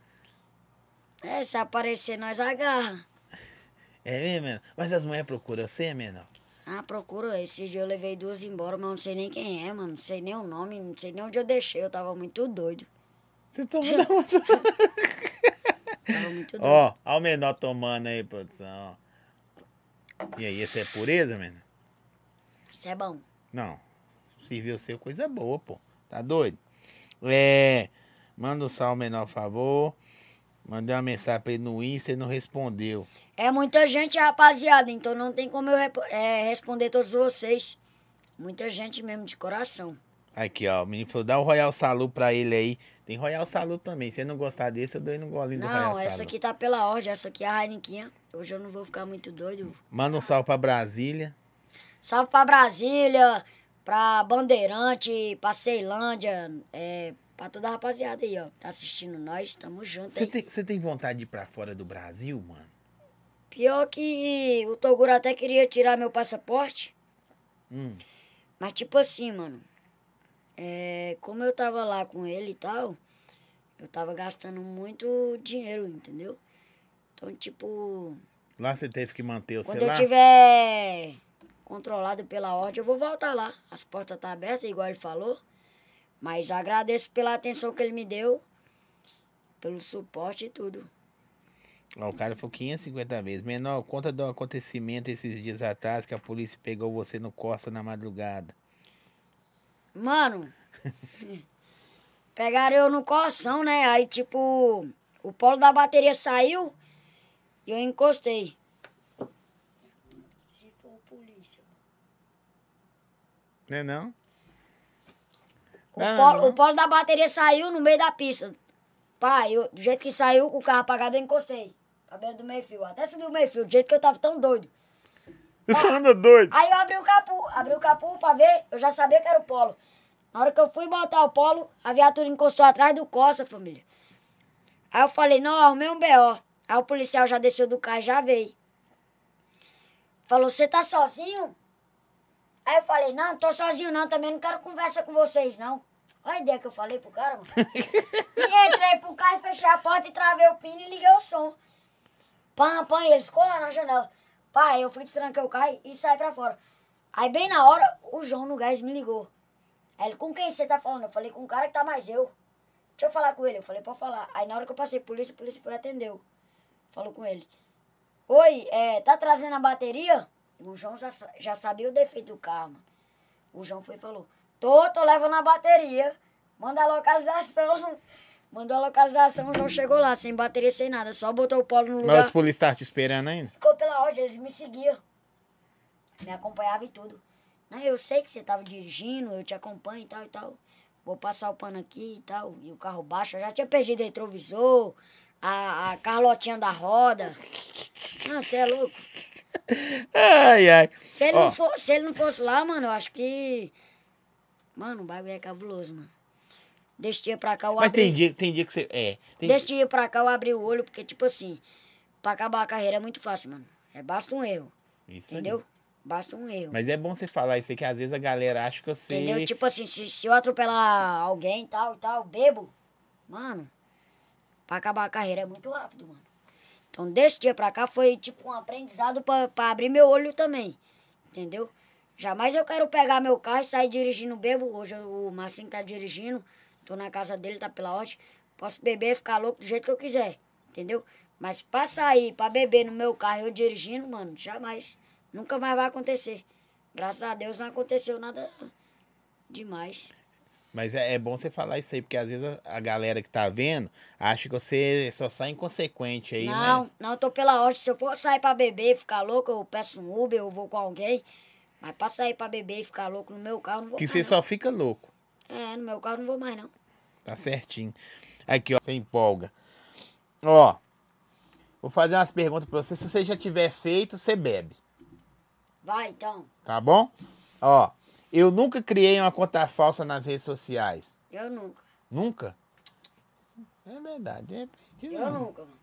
É, se aparecer, nós agarra. É mesmo, menor? Mas as mulheres procuram você, menor? Ah, procura. Esse dia eu levei duas embora, mas eu não sei nem quem é, mano. Não sei nem o nome, não sei nem onde eu deixei. Eu tava muito doido. Você da onde? Tava muito doido. Ó, ó o menor tomando aí, produção. E aí, esse é pureza, menor? Isso é bom. Não. Serviu seu coisa boa, pô. Tá doido? É. Manda um salve, menor, por favor. Mandei uma mensagem pra ele no Insta e não respondeu. É muita gente, rapaziada, então não tem como eu é, responder todos vocês. Muita gente mesmo, de coração. Aqui, ó. O menino falou: dá o Royal Salu pra ele aí. Tem Royal Salu também. Se ele não gostar desse, eu dou no golinho do Royal Não, essa aqui tá pela ordem, essa aqui é a Heineken. Hoje eu não vou ficar muito doido. Manda um salve pra Brasília. Salve pra Brasília, pra Bandeirante, pra Ceilândia, é, pra toda a rapaziada aí, ó. Tá assistindo nós, tamo junto Você tem, tem vontade de ir pra fora do Brasil, mano? Pior que o Toguro até queria tirar meu passaporte. Hum. Mas tipo assim, mano. É, como eu tava lá com ele e tal, eu tava gastando muito dinheiro, entendeu? Então, tipo, Lá você teve que manter o quando celular? eu tiver controlado pela ordem, eu vou voltar lá. As portas tá abertas, igual ele falou. Mas agradeço pela atenção que ele me deu, pelo suporte e tudo. Ó, o cara falou 550 vezes. Menor, conta do acontecimento esses dias atrás que a polícia pegou você no Costa na madrugada. Mano, pegaram eu no coração, né? Aí, tipo, o polo da bateria saiu e eu encostei. Se for polícia. Né não? O, Ah, polo, não. o polo da bateria saiu no meio da pista. Pá, eu, do jeito que saiu, com o carro apagado, eu encostei. Pra beira do meio-fio. Até subi o meio-fio, do jeito que eu tava tão doido. Você anda doido. Aí eu abri o capu, abri o capu pra ver, eu já sabia que era o polo. Na hora que eu fui botar o polo, a viatura encostou atrás do Costa, família. Aí eu falei, não, arrumei um B.O. Aí o policial já desceu do carro e já veio. Falou, você tá sozinho? Aí eu falei, não, tô sozinho não, também não quero conversa com vocês, não. Olha a ideia que eu falei pro cara, mano. e entrei pro carro, fechei a porta e travei o pino e liguei o som. Pam, pam, eles ficou lá na janela. Pai, eu fui destranquei o carro e saí pra fora. Aí bem na hora, o João no gás me ligou. Aí ele, com quem você tá falando? Eu falei, com um cara que tá mais eu. Deixa eu falar com ele. Eu falei, pode falar. Aí na hora que eu passei polícia, a polícia foi e atendeu. Falou com ele. Oi, é, tá trazendo a bateria? O João já, já sabia o defeito do carro, mano. O João foi e falou, tô, tô levando a bateria. Manda a localização. Mandou a localização, o João chegou lá, sem bateria, sem nada. Só botou o polo no lugar. Mas os polícias estavam te esperando ainda? Ficou pela ordem, eles me seguiam. Me acompanhavam e tudo. Não, eu sei que você tava dirigindo, eu te acompanho e tal e tal. Vou passar o pano aqui e tal. E o carro baixo, eu já tinha perdido o retrovisor, a, a carlotinha da roda. Não, você é louco. Ai, ai. Se ele, Ó. não for, se ele não fosse lá, mano, eu acho que. Mano, o bagulho é cabuloso, mano. Desse dia pra cá eu Mas abri. tem dia, tem dia que você. É. Tem, Desse dia pra cá eu abri o olho, porque, tipo assim, pra acabar a carreira é muito fácil, mano. É basta um erro. Isso aí. Entendeu? Basta um erro. Mas é bom você falar isso aí, que às vezes a galera acha que você. Entendeu? Tipo assim, se, se eu atropelar alguém e tal e tal, bebo, mano, pra acabar a carreira é muito rápido, mano. Então, desse dia pra cá foi tipo um aprendizado pra, pra abrir meu olho também. Entendeu? Jamais eu quero pegar meu carro e sair dirigindo bebo. Hoje o Marcinho tá dirigindo, tô na casa dele, tá pela ordem. Posso beber e ficar louco do jeito que eu quiser. Entendeu? Mas pra sair, pra beber no meu carro eu dirigindo, mano, jamais. Nunca mais vai acontecer. Graças a Deus não aconteceu nada demais. Mas é, é bom você falar isso aí, porque às vezes a, a galera que tá vendo acha que você só sai inconsequente aí, não, né? não, eu tô pela ordem. Se eu for sair pra beber e ficar louco, eu peço um Uber, eu vou com alguém. Mas pra sair pra beber e ficar louco no meu carro, não vou Que você não. só fica louco. É, no meu carro não vou mais, não. Tá certinho. Aqui, ó, você empolga. Ó, vou fazer umas perguntas pra você. Se você já tiver feito, você bebe. Vai, então. Tá bom? Ó, eu nunca criei uma conta falsa nas redes sociais. Eu nunca. Nunca? É verdade. É, Eu nunca, mano.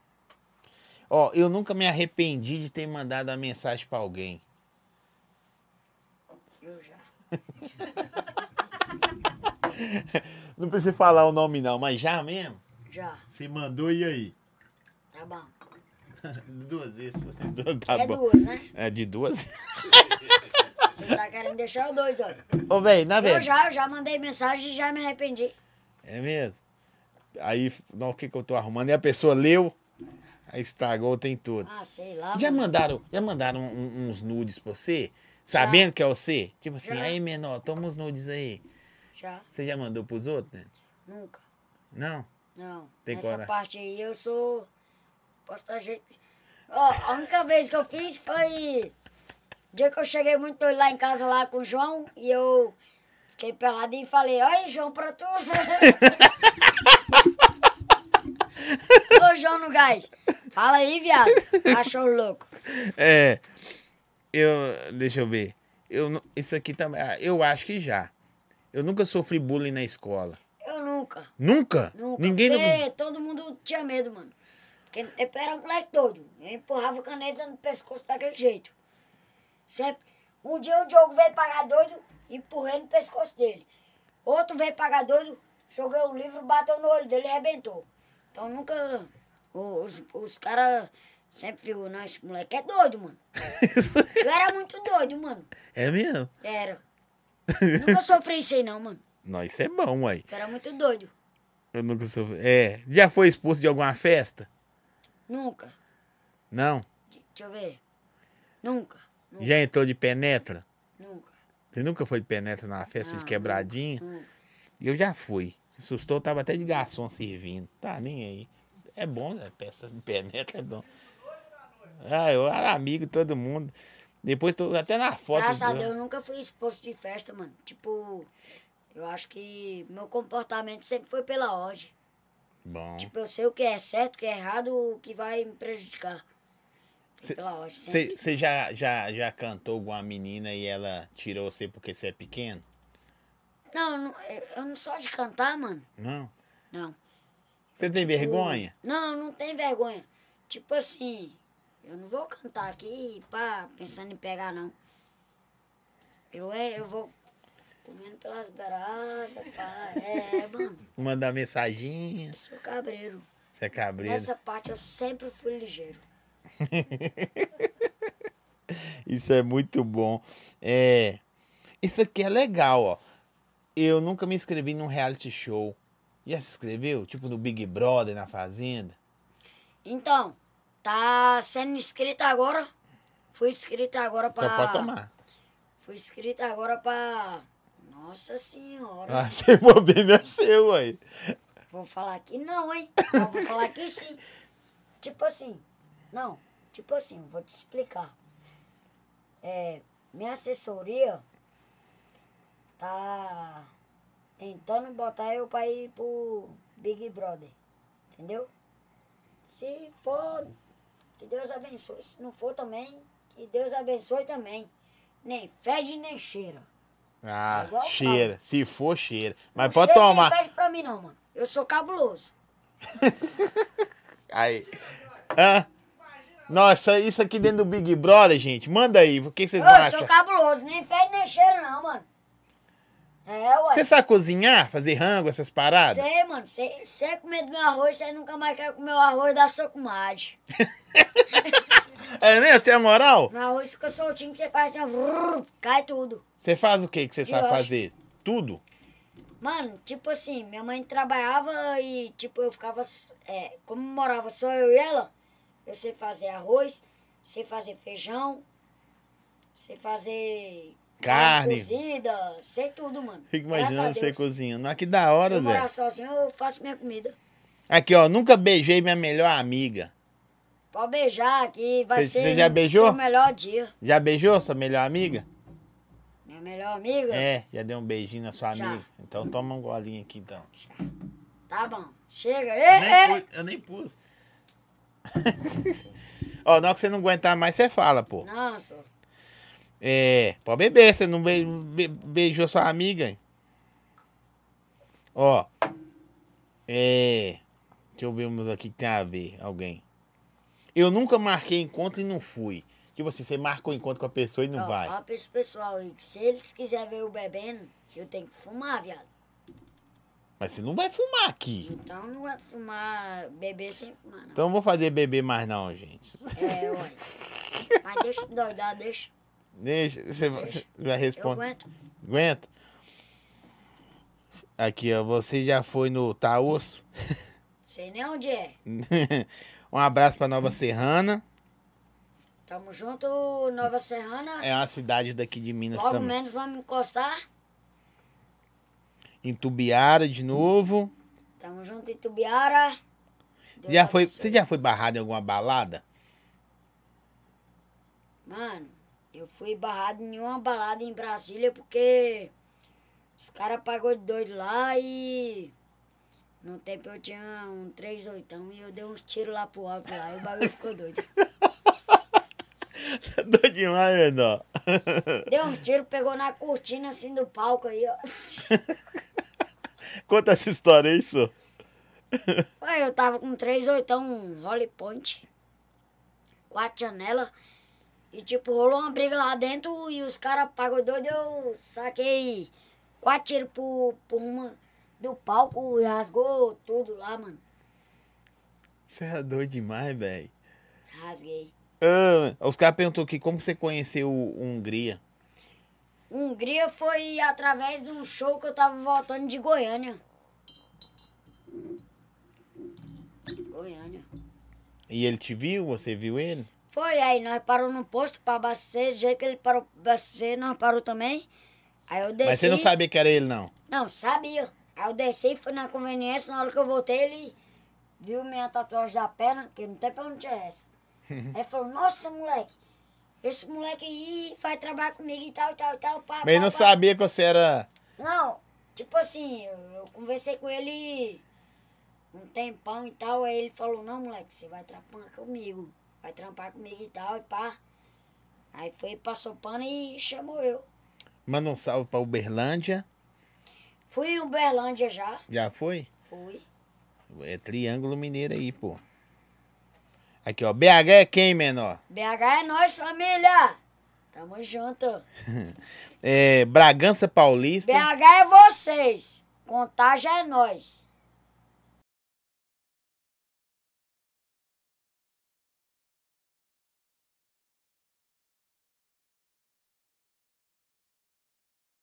Ó, eu nunca me arrependi de ter mandado uma mensagem pra alguém. Eu já. Não precisa falar o nome não, mas já mesmo? Já. Você mandou e aí? Tá bom. Duas vezes. duas, Tá é bom. duas, né? É de duas? Você tá querendo deixar o dois, ó. Ô, velho, na Eu verdade. já, eu já mandei mensagem e já me arrependi. É mesmo? Aí, não, o que que eu tô arrumando? E a pessoa leu, aí estragou, tem tudo. Ah, sei lá. Já mano. mandaram, já mandaram um- uns nudes pra você? Sabendo que é você? Tipo assim, Já. aí, menor, toma os nudes aí. Já. Você já mandou pros outros, né? Nunca. Não? Não. Tem coragem? parte aí eu sou. Posso dar jeito. Ó, a única vez que eu fiz foi. O dia que eu cheguei muito doido lá em casa lá com o João e eu fiquei pelado e falei, oi João, pra tu. Ô João no gás. Fala aí, viado. Cachorro louco. É. Eu. Deixa eu ver. Eu, isso aqui também. ah, Eu acho que já. Eu nunca sofri bullying na escola. Eu nunca. Nunca. Nunca? Nunca. Ninguém Porque não... todo mundo tinha medo, mano. Porque tempo era um moleque doido. Eu empurrava caneta no pescoço daquele jeito. Sempre. Um dia o Diogo veio pagar doido, empurrei no pescoço dele. Outro veio pagar doido, joguei um livro, bateu no olho dele e arrebentou. Então nunca. Os, os caras sempre viram, não, esse moleque é doido, mano. Eu era muito doido, mano. É mesmo? Era. Nunca sofri isso aí não, mano. Não, isso é bom, uai. Eu era muito doido. Eu nunca sou... É. Já foi expulso de alguma festa? Nunca. Não? Deixa eu ver. Nunca. Nunca. Já entrou de penetra? Nunca. Você nunca foi de penetra numa festa de Não, quebradinha? nunca. Eu já fui. Assustou, tava até de garçom servindo. Tá nem aí. É bom, né? Peça de penetra é bom. Ah, eu era amigo de todo mundo. Depois tô até na foto. Graças a do- Deus, eu nunca fui exposto de festa, mano. Tipo, eu acho que meu comportamento sempre foi pela ordem. Bom. Tipo, eu sei o que é certo, o que é errado, o que vai me prejudicar. Você já, já, já cantou alguma menina e ela tirou você porque você é pequeno? Não, não, eu não sou de cantar, mano. Não? Não. Você tem vergonha? Não, não tem vergonha. Tipo assim, eu não vou cantar aqui pá, pensando em pegar, não. Eu, é, eu vou comendo pelas beiradas, pá. É, mano, Mandar mensaginha? eu sou cabreiro. Você é cabreiro? Nessa parte eu sempre fui ligeiro. Isso é muito bom. É, isso aqui é legal, ó. Eu nunca me inscrevi num reality show. Já se inscreveu? Tipo no Big Brother, na Fazenda? Então, tá sendo inscrito agora. Fui inscrito agora pra. Então pode tomar. Fui inscrito agora pra. Nossa senhora. Ah, você for bem, meu seu, aí. Vou falar aqui não, hein? Mas vou falar aqui sim. Tipo assim. Não, tipo assim, vou te explicar. É, minha assessoria tá tentando botar eu pra ir pro Big Brother. Entendeu? Se for, que Deus abençoe. Se não for também, que Deus abençoe também. Nem fede nem cheira. Ah, Igual cheira. Se for, cheira. Mas Não pode cheira tomar. Nem fede pra mim não, mano. Eu sou cabuloso. Aí. Hã? Nossa, isso aqui dentro do Big Brother, gente. Manda aí. O que vocês Eu acham? sou cabuloso, nem fede nem cheiro não, mano. É, ué. Você sabe cozinhar? Fazer rango, essas paradas? Sei, mano. Você você comer do meu arroz, você nunca mais quer comer o arroz da sua comadre. É mesmo? Você é moral? Meu arroz fica soltinho, você faz assim, ó, vrrr, cai tudo. Você faz o que que você sabe fazer? Tudo? Mano, tipo assim, minha mãe trabalhava e, tipo, eu ficava, é, como morava só eu e ela, eu sei fazer arroz, sei fazer feijão, sei fazer Carne. cozida, sei tudo, mano. Fico imaginando você cozinhando. Ah, que da Se hora, eu morar Zé. sozinho, eu faço minha comida. Aqui, ó. Nunca beijei minha melhor amiga. Pode beijar aqui, vai Cê- ser cê já beijou? seu melhor dia. Já beijou sua melhor amiga? Minha melhor amiga? É, já deu um beijinho na sua Já. amiga. Então toma um golinho aqui, então. Tá bom. Chega. Eu Ei, nem ei. pus. Eu nem pus. ó, na hora que você não aguentar mais, você fala, pô. Não, só. É, pode beber, você não be- be- beijou sua amiga. hein? Ó. É. Deixa eu ver umas aqui que tem a ver, alguém. Eu nunca marquei encontro e não fui. Tipo assim, você marcou encontro com a pessoa e não Ó, vai. Fala pra esse pessoal aí que se eles quiserem ver eu bebendo, eu tenho que fumar, viado. Mas você não vai fumar aqui. Então não vai fumar, beber sem fumar, não. Então não vou fazer beber mais não, gente. É, ué. Mas deixa de doidar, deixa. Deixa, você você vai Eu responder. aguento. Aguenta? Aqui, ó. Você já foi no Taosso? Sei nem onde é. um abraço pra Nova Serrana. Tamo junto, Nova Serrana. É uma cidade daqui de Minas Logo também. menos vamos encostar. Em Tubiara de novo. Tamo junto em Tubiara. Deus Já foi, abençoe. você já foi barrado em alguma balada? Mano, eu fui barrado em uma balada em Brasília porque os caras pagou de doido lá e no tempo eu tinha um 3 oitão e eu dei uns tiros lá pro alto lá e o bagulho ficou doido. Doido demais, menor. Deu uns tiros, pegou na cortina assim do palco aí, ó. Conta essa história aí, só. Ué, eu tava com três oitão, um Holly Point, quatro janelas. E tipo, rolou uma briga lá dentro e os caras pagou doido, eu saquei quatro tiros por, por uma do palco e rasgou tudo lá, mano. Você é doido demais, velho. Rasguei. Ah, os caras perguntou aqui como você conheceu o Hungria. Hungria foi através do show que eu tava voltando de Goiânia. Goiânia. E ele te viu? Você viu ele? Foi, aí nós parou no posto pra abastecer, do jeito que ele parou pra abastecer, nós parou também. Aí eu desci. Mas você não sabia que era ele, não. Não, sabia. Aí eu desci, fui na conveniência, na hora que eu voltei, ele viu minha tatuagem da perna, que não tem pra onde é essa. Aí ele falou, nossa, moleque, esse moleque aí vai trabalhar comigo e tal, e tal, e tal. Pá, Mas ele pá, não pá." sabia que você era. Não, tipo assim, eu, eu conversei com ele um tempão e tal, aí ele falou, não, moleque, você vai trampar comigo, vai trampar comigo e tal, e pá. Aí foi, passou pano e chamou eu. Manda um salve pra Uberlândia. Fui em Uberlândia já, Já foi? fui. É Triângulo Mineiro aí, pô. Aqui, ó. BH é quem, menor? BH é nós, família! Tamo junto. É Bragança Paulista. BH é vocês, Contagem é nós.